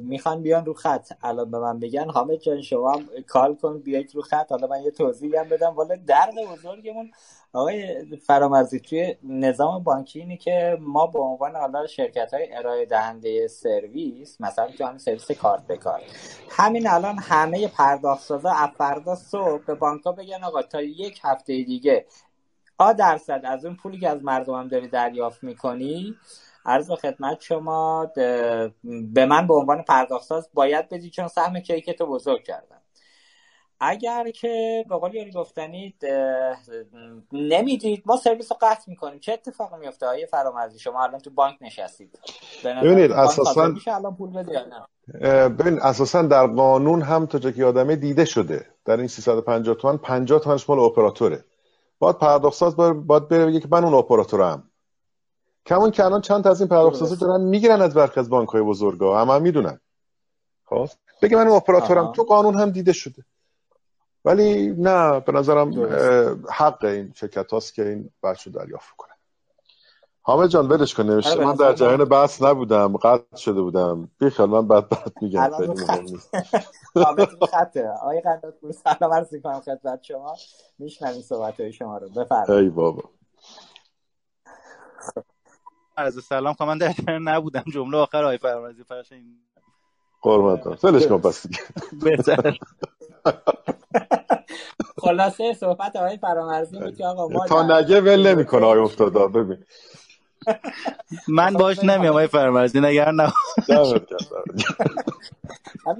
می‌خوان بیان رو خط. الان به من بگن. حامد جان شما هم کال کن بیاید رو خط. حالا من یه توضیحی هم بدم. والا درد بزرگمون آقای فرامرزی توی نظام بانکی اینه که ما به عنوان حالا شرکت های ارائه دهنده سرویس مثلا تو همین سرویس کارت به کارت. همین الان همه پرداخت سازا فردا صبح به بانک ها بگن آقا تا یک هفته دیگه آ درصد. از اون پولی که از مردم هم داری دریافت می‌کنی عرض خدمت شما به من به عنوان پرداختساز باید بدی چون سهم کیکت رو بزرگ کردم. اگر که به قول یاری گفتنید نمی‌دید ما سرویس رو قطع می‌کنیم. چه اتفاقی میفته های فرامرزی شما الان تو بانک نشستید. ببینید اساسا الان پول ببین اساسا در قانون هم تا که آدمه دیده شده. در این 350 تومن 50 تومنش مال اپراتوره. باید پرداختساز باید بره بگه که من اون اپراتورم. کمون که الان چند تا از این پرداختسازا دارن می‌گیرن از برخی از بانک های بزرگا. هم, هم می‌دونن. خب؟ بگه من اون اپراتورم تو قانون هم دیده شده. ولی نه به نظرم حق این شرکت هاست که این بچه دریافت کنه. حامد جان بدش کن نوشته آره، من در جریان بحث نبودم قطع شده بودم. بیخیال من بعد بعد میگم خطه. آقای قندات پور سلام عرض می‌کنم خدمت شما. میشنویم صحبت های شما رو. بفرمایید. ای بابا. از سلام. خب من در جریان نبودم. جمله آخر آقای فرمازی فرش این. قربونت برم فلش کن پس بهتر. خلاصه صحبت آقای فرامرزی که آقا ما تا نگه ول نمی‌کنه آقای افتادا ببین. من باش نمیام آقای فرامرزی نگران نباش.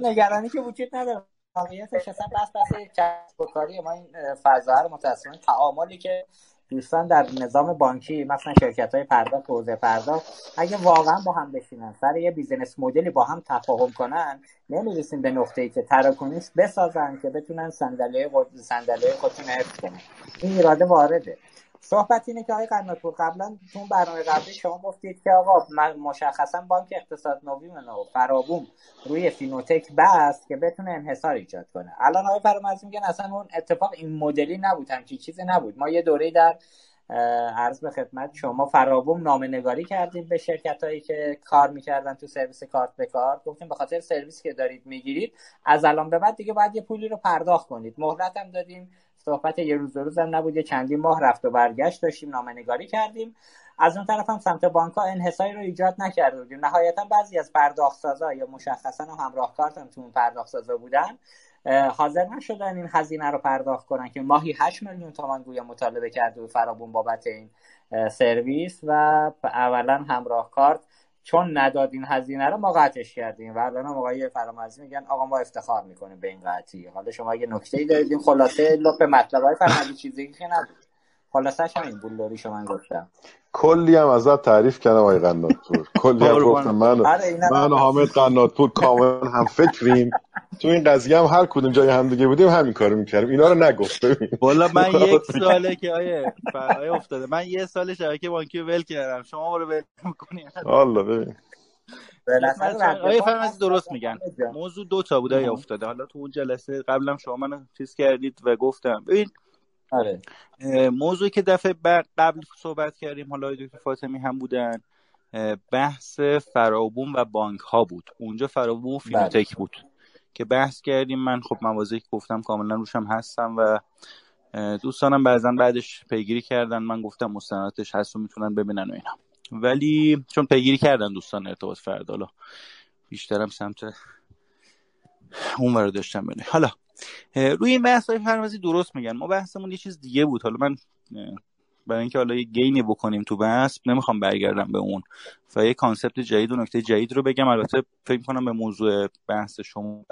نگرانی که وجود نداره. واقعیتش اصلا بس بس کسب و کاری ما این فضا رو متاسفانه تعاملی که دوستان در نظام بانکی مثلا شرکت های پرداخت حوزه پرداخت اگه واقعا با هم بشینن سر یه business model ی با هم تفاهم کنن نمی‌رسیم به نقطه ای که تراکنش بسازن که بتونن صندلی صندلی خودشون حفظ کنن. این ایراده وارده. صحبت اینه که آقای قناتپور قبلا تو برنامه قبلی شما گفتید که آقا مشخصا بانک اقتصاد نوین و فرابوم روی فینوتک بست که بتونه انحصار ایجاد کنه. الان آقای فرامرزی میگن اصلا اون اتفاق این مدلی نبود همچین چیزی نبود. ما یه دوره در عرض به خدمت شما فرابوم نامه نگاری کردیم به شرکت هایی که کار می‌کردن تو سرویس کارت به کار. گفتیم به خاطر سرویس که دارید می‌گیرید از الان به بعد دیگه باید یه پولی رو پرداخت کنید. مهلت هم دادیم. صحبت یه روز روز هم نبود. یه چندین ماه رفت و برگشت داشتیم نامه نگاری کردیم. از اون طرف هم سمت بانک ها انحصاری رو ایجاد نکرده بودیم. نهایتا بعضی از پرداخت سازا یا مشخصا همراه کارت هم تو اون پرداخت سازا بودن حاضر نشدن این هزینه رو پرداخت کنن که ماهی 8 میلیون تومان گویا مطالبه کرده و فرابون بابت این سرویس و اولا همراه کارت چون نداد این هزینه رو ما قطعش کردیم. و الان آقای فرامرزی میگن آقا ما افتخار می‌کنیم به این قطعی. حالا شما اگه نکته ای دارید این خلاصه لپ مطلب های فرامرزی چیزی که نبود. خلاصه همین بولداری شما گفتم کلی هم ازت تعریف کردم آقای قناتپور کلی هم گفتم من من و حامد قناتپور کاملا هم فکریم. تو این قضیه هم هر کدوم جای هم دیگه بودیم همین کارو می‌کردیم. اینا رو نگفت. ببین. والا من یک ساله که آیه فرای افتاده. من یه سال شبکه بانکی ول کردم. شما رو ول می‌کنید والا ببین. آیه فرمازی درست میگن. موضوع دو تا بوده افتاده. حالا تو اون جلسه قبلم شما من چیز کردید و گفتم. ببین آره. موضوعی که دفعه قبل صحبت کردیم حالا دکتر فاطمی هم بودن بحث فرابوم و بانک ها بود. اونجا فرابوم و فینتک بود که بحث کردیم. من خب موازی که گفتم کاملا روشم هستم و دوستانم بعضا بعدش پیگیری کردن. من گفتم مستنداتش هست و می‌تونن ببینن و اینا. ولی چون پیگیری کردن دوستان ارتباط فرد بیشترم سمت اون رو داشتم بینه حالا روی این بحث های فرمزی درست میگن. ما بحثمون یه چیز دیگه بود. حالا من برای اینکه حالا یه گینی بکنیم تو بحث نمی‌خوام برگردم به اون. و یه کانسپت جدید و نکته جدید رو بگم. البته فکر کنم به موضوع بحث شما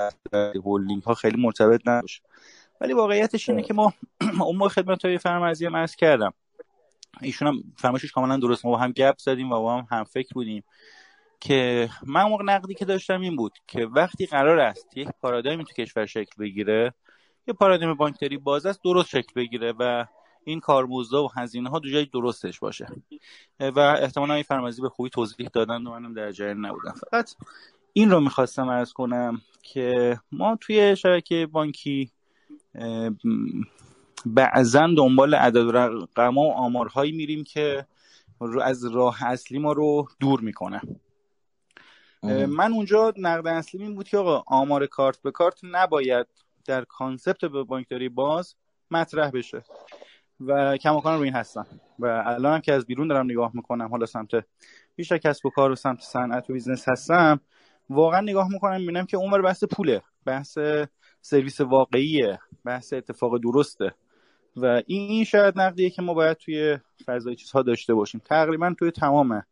هولینگ ها خیلی مرتبط نباشه. ولی واقعیتش اینه که ما اون موقع خدمت های فرمزی هم عرض کردم. ایشون هم فرمایشش کاملا درست. ما با هم گپ زدیم و با هم هم فکر بودیم. که من موقع نقدی که داشتم این بود که وقتی قرار است یک پارادایمی تو کشور شکل بگیره یه پارادایم بانکداری باز است درست شکل بگیره و این کارمزدا و هزینه ها دو جای درستش باشه. و احتمالا این فرمازی به خوبی توضیح دادن و منم در جریان نبودم. فقط این رو می‌خواستم ارز کنم که ما توی شبکه بانکی بعضا دنبال عدد رقم و آمارهایی میریم که از راه اصلی ما رو دور می‌کنه. من اونجا نقد اصلی این بود که آقا آمار کارت به کارت نباید در concept به بانکداری باز مطرح بشه. و کماکان رو این هستم و الان هم که از بیرون دارم نگاه می‌کنم حالا سمت بیشتر کسب و کار و سمت صنعت و business هستم واقعا نگاه می‌کنم می‌بینم که عملا بحث پوله بحث سرویس واقعیه بحث اتفاق درسته. و این این شاید نقدیه که ما باید توی فضای چیزها داشته باشیم. تقریبا توی تمام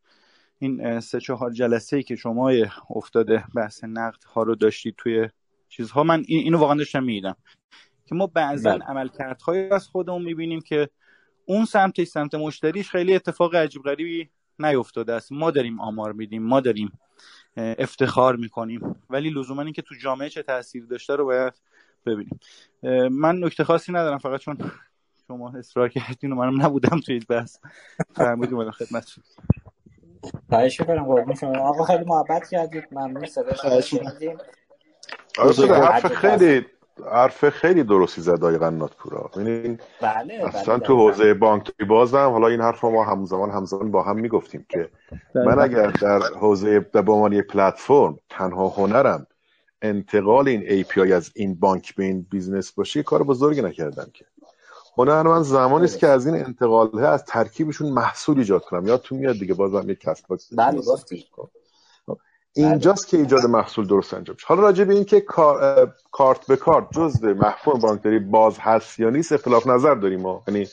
این سه چهار جلسه ای که شما افتاده بحث نقد ها رو داشتید توی چیزها من اینو واقعا داشتم میدم که ما بعضا بله. عملکردهایی از خودمون می‌بینیم که اون سمت سمت مشتریش خیلی اتفاق عجیب غریبی نیفتاده است. ما داریم آمار میدیم ما داریم افتخار می‌کنیم. ولی لزوما این که تو جامعه چه تاثیر داشته رو باید ببینیم. من نکته خاصی ندارم فقط چون شما اصرار کردین و منم نبودم توی این بحث. فرمودیم خدمت خواهش کنم قربون شما. آقا خیلی محبت کردید. ممنون صدا شما حرف خیلی حرف خیلی درستی زد آقای قنات پورا. ببینین بله اصلا بله، تو حوزه بانکی بازم حالا این حرف ما همزمان همزمان با هم می‌گفتیم که بله. من اگر در حوزه به عنوان یک پلتفرم تنها هنرم انتقال این API از این بانک به این business باشه کار بزرگی نکردم که. هنر من زمانی است که از این انتقال از ترکیبشون محصول ایجاد کنم. تو میاد دیگه؟ بازم یک کسب باکس بله اینجاست که ایجاد محصول درست انجام شد حالا راجع به اینکه کارت به کارت جزء مفهوم بانکداری باز هست یا نیست اختلاف نظر داریم ما. یعنی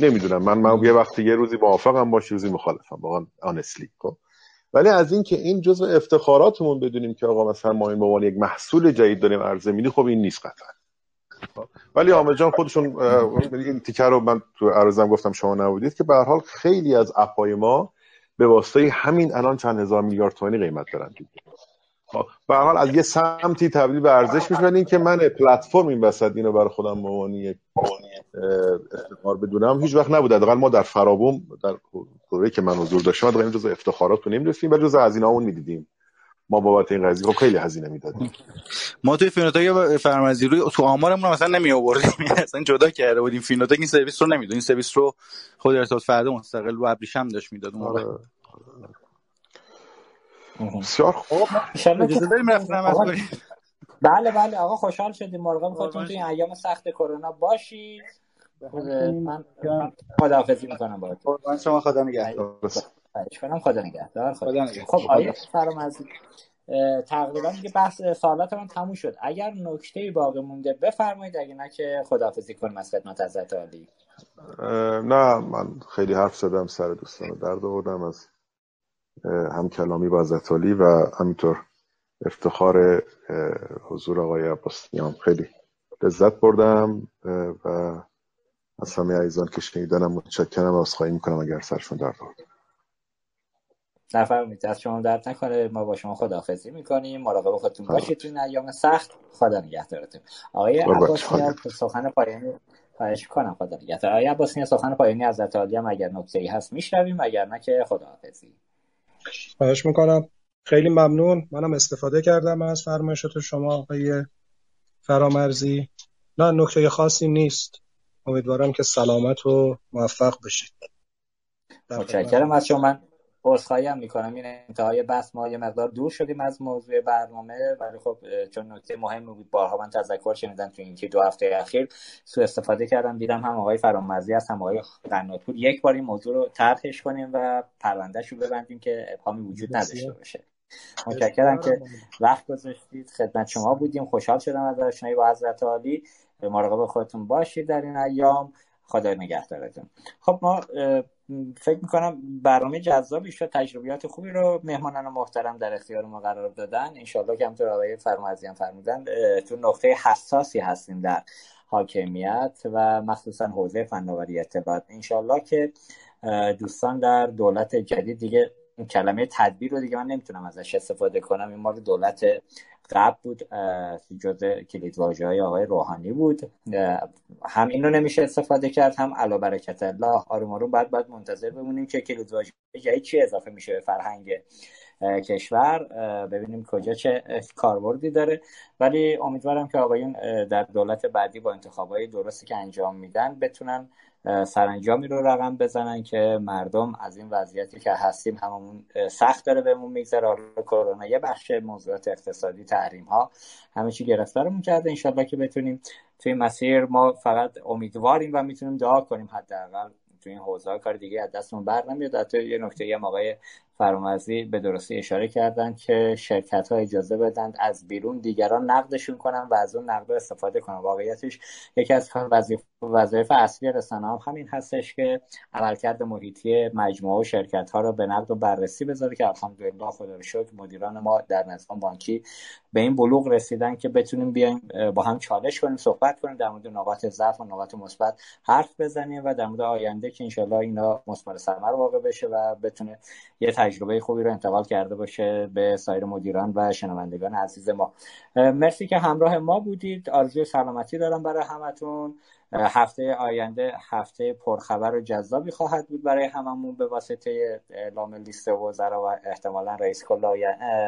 نمی‌دونم. من من یه وقتی یه روزی موافقم باشه روزی مخالفم. واقعا honestly خب. ولی از اینکه این جزء افتخاراتمون بدونیم که آقا مثلا ما این به یک محصول جدید داریم عرضه میدی خب این نیست قطعا. ولی آمه جان خودشون این تیکر رو من تو عرضم گفتم شما نبودید که به حال خیلی از اپای ما به واسطه همین الان چند هزار میلیارد تومانی قیمت دارن خب، به حال از یه سمتی تبدیل به ارزش میشه این که من پلتفرم این وسط اینو برای خودم به افتخار بدونم هیچ وقت نبود. حداقل ما در فرابوم در دوره که من حضور داشتم این جزء افتخارات رو نمی‌رسیم ولی جزء هزینه‌مون می‌دیدیم. ما بابت این قضیه خب خیلی هزینه می‌دادیم. ما توی فینوتاک فرمزی روی تو آمارمون مثلا نمی آوردیم اصلا جدا کرده بودیم. فینوتاک این سرویس رو نمی‌داد. این سرویس رو خود ارتباط فردا مستقل و ابریشم داشت می‌داد اون موقع. بسیار خوب. بله بله. آقا خوشحال شدیم. مرغا می‌خواستیم توی ایام سخت کرونا باشید. من خداحافظی می‌کنم با شما خدا نگهدار. کنم. خدا نگهدار خب آیه فرامرزی تقریبا دیگه بحث سوالات من تموم شد. اگر نکته باقی مونده بفرمایید. اگه نه که خداحافظی کنیم از خدمت حضرت عالی. نه من خیلی حرف زدم سر دوستان درد آوردم از هم کلامی با حضرت عالی و همینطور افتخار حضور آقای عباسیان خیلی لذت بردم و از همه عزیزان که شنیدنم متشکرم. و عذرخواهی می‌کنم اگر سرشون درد آوردم نفرمایید از شما درد نکنه. ما با شما خداحافظی می‌کنیم. مراقب خودتون باشید تو این ایام سخت. خدا نگهدارتون. آقای عباسیان سخن پایانی خواهش کنم خدا نگهدار. آقای عباسیان سخن پایانی از عالی هم اگر نکته ای هست میشنویم. اگر نه که خداحافظی. خواهش می‌کنم. خیلی ممنون. منم استفاده کردم از فرمایشات شما آقای فرامرزی. نه نکته خاصی نیست. امیدوارم که سلامت و موفق بشید. متشکرم از شما. من عذرخواهی هم می‌کنم. این انتهای بحث ما یه مقدار دور شدیم از موضوع برنامه ولی خب چون نکته مهم بود بارها من تذکر شنیدم تو این دو هفته اخیر سو استفاده کردم. دیدم هم آقای فرامرزی هست هم آقای قناتپور یک بار این موضوع رو طرحش کنیم و پروندهش رو ببندیم که ابهامی وجود نداشته باشه. متشکرم که وقت گذاشتید. خدمت شما بودیم. خوشحال شدم از آشنایی با حضرت عالی. مراقب خودتون باشید در این ایام. خدا نگهدارتون. خب ما فکر می‌کنم برنامه جذابی شد تجربیات خوبی رو مهمانان محترم در اختیار ما قرار دادن. انشالله که همطور آقای فرمازی فرمودن تو نقطه حساسی هستیم در حاکمیت و مخصوصا حوزه فناوری اطلاعات انشالله که دوستان در دولت جدید دیگه کلمه تدبیر رو دیگه من نمی‌تونم ازش استفاده کنم. این مال دولت قبل بود جز کلید های آقای روحانی بود. هم این رو نمیشه استفاده کرد هم علا برکت الله آروم آروم باید باید منتظر بمونیم که کلید واژه چی اضافه میشه به فرهنگ کشور. ببینیم کجا چه کاربردی داره. ولی امیدوارم که آقایون در دولت بعدی با انتخابای درستی که انجام میدن بتونن سرانجامی رو رقم بزنن که مردم از این وضعیتی که هستیم هممون سخت داره بهمون میگذره. حالا کرونا یه بخش موضوعات اقتصادی تحریم ها همه چی گرفتارمون کرده. انشالله که بتونیم توی مسیر ما فقط امیدواریم و می‌تونیم دعا کنیم حداقل. توی این حوزه کار دیگه از دستمون بر نمیاد. حتی یه نکته یه آقای فرامرزی به درستی اشاره کردن که شرکت ها اجازه بدن از بیرون دیگران نقدشون کنن و از اون نقد استفاده کنن. واقعیتش یکی از وظایف اصلی رسانه هم همین هستش که عملکرد محیطی مجموعه و شرکت ها رو به نقد و بررسی بذاره که الحمدلله خدا رو شکر مدیران ما در نظام بانکی به این بلوغ رسیدن که بتونیم بیایم با هم چالش کنیم صحبت کنیم در مورد نقاط ضعف و نقاط مثبت حرف بزنیم و در مورد آینده که انشالله اینا مثمر ثمر واقع بشه و بتونه یه تجربه خوبی رو انتقال کرده باشه به سایر مدیران و شنوندگان عزیز ما. مرسی که همراه ما بودید. آرزوی سلامتی دارم برای همتون. هفته آینده هفته پرخبر و جذابی خواهد بود برای هممون به واسطه اعلام لیست وزرا و احتمالا رئیس کل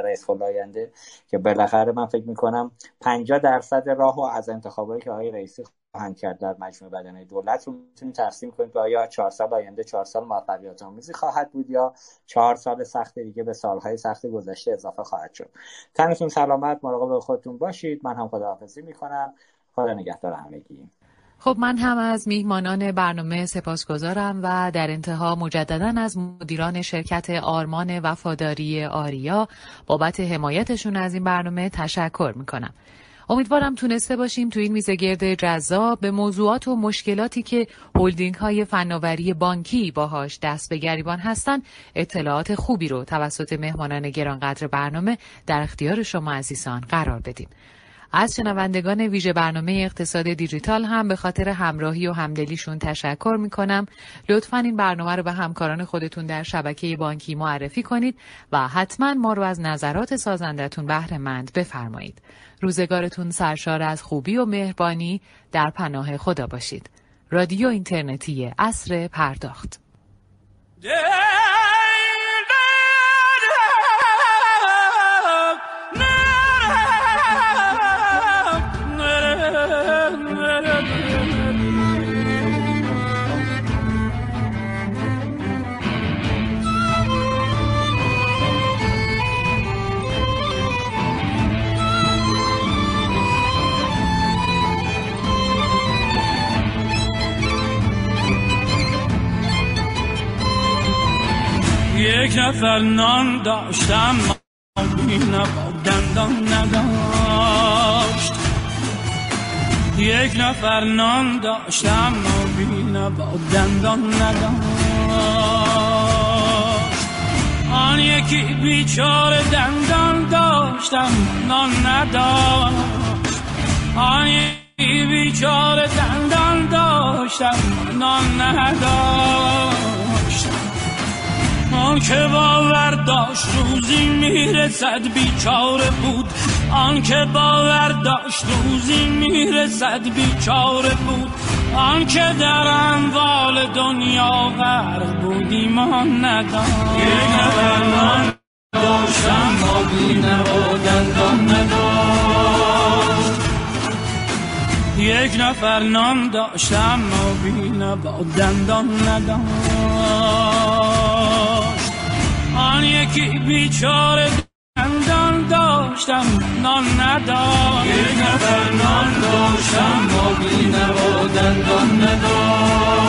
رئیس آینده که بالاخره من فکر می‌کنم 50 درصد راه و از انتخابایی که آقای رئیسی خواهند کرد در مجموع بدنه دولت رو می‌تونید تقسیم کنید که آیا چهار سال آینده چهار سال موفقیت آمیزی خواهد بود یا چهار سال سخت دیگه به سالهای سخت گذشته اضافه خواهد شد. تنتون سلامت مراقب خودتون باشید. من هم خداحافظی می‌کنم. خدا نگهدار همگی. خب من هم از میهمانان برنامه سپاسگزارم و در انتها مجددا از مدیران شرکت آرمان وفاداری آریا بابت حمایتشون از این برنامه تشکر می‌کنم. امیدوارم تونسته باشیم تو این میزگرد جذاب به موضوعات و مشکلاتی که هلدینگ های فناوری بانکی باهاش دست به گریبان هستن اطلاعات خوبی رو توسط مهمانان گرانقدر برنامه در اختیار شما عزیزان قرار بدیم. از شنوندگان ویژه برنامه اقتصاد دیجیتال هم به خاطر همراهی و همدلیشون تشکر می کنم. لطفا این برنامه رو به همکاران خودتون در شبکه بانکی معرفی کنید و حتما ما رو از نظرات سازندتون بهره مند بفرمایید. روزگارتون سرشار از خوبی و مهربانی در پناه خدا باشید. رادیو اینترنتی اصر پرداخت یک نفر نان داشتم با دندان نداشت. یک نفر نان داشتم با دندان نداشت. آن یکی بیچاره دندان داشتم نان نداشت. آن یکی بیچاره دندان داشتم نان نداشت. آن که باور داشت روزی می‌رسد بیچاره بود. آن که باور داشت روزی می‌رسد بیچاره بود. آن که در اموال دنیا غرق بود ایمان نداشت یک نفر داشتم با بینه و دندان نداشت. یک نفر نام داشتم و بینه با دندان نداشت. آن یکی بیچاره دندان داشتم نان نداشت. یک نفر نان داشتم با دندان نداشت.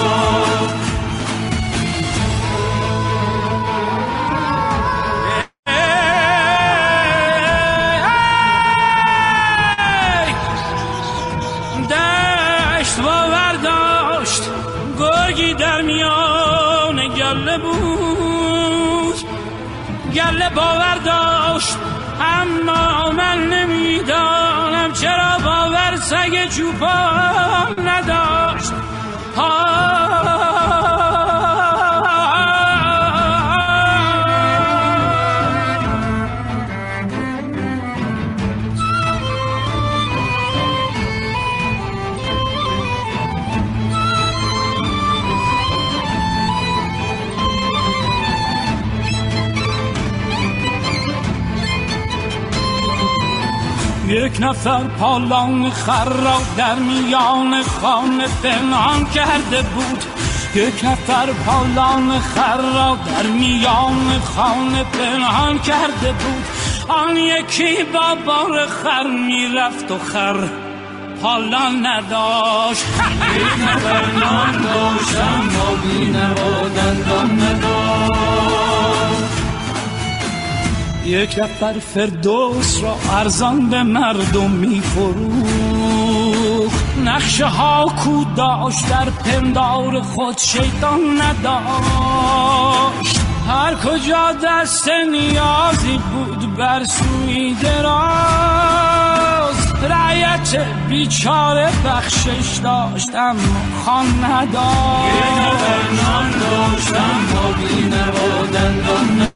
گله باور داشت اما من نمی‌دانم چرا باور سگ چوپان نداشت. یک نفر پالان خر را در میان خانه پنهان کرده بود. یک نفر پالان خر را در میان خانه پنهان کرده بود. آن یکی با بار خر می‌رفت و خر پالان نداشت. یک نفر نان داشت اما بینه و دندان نداشت. یک نفر فردوس را ارزان به مردم می نقشه ها کو داشت در پندار خود شیطان نداشت. هر کجا دست نیازی بود بر سوی دراز. رعیت بیچاره بخشش داشتم خان نداشت. یه نفر نان داشتم با دندان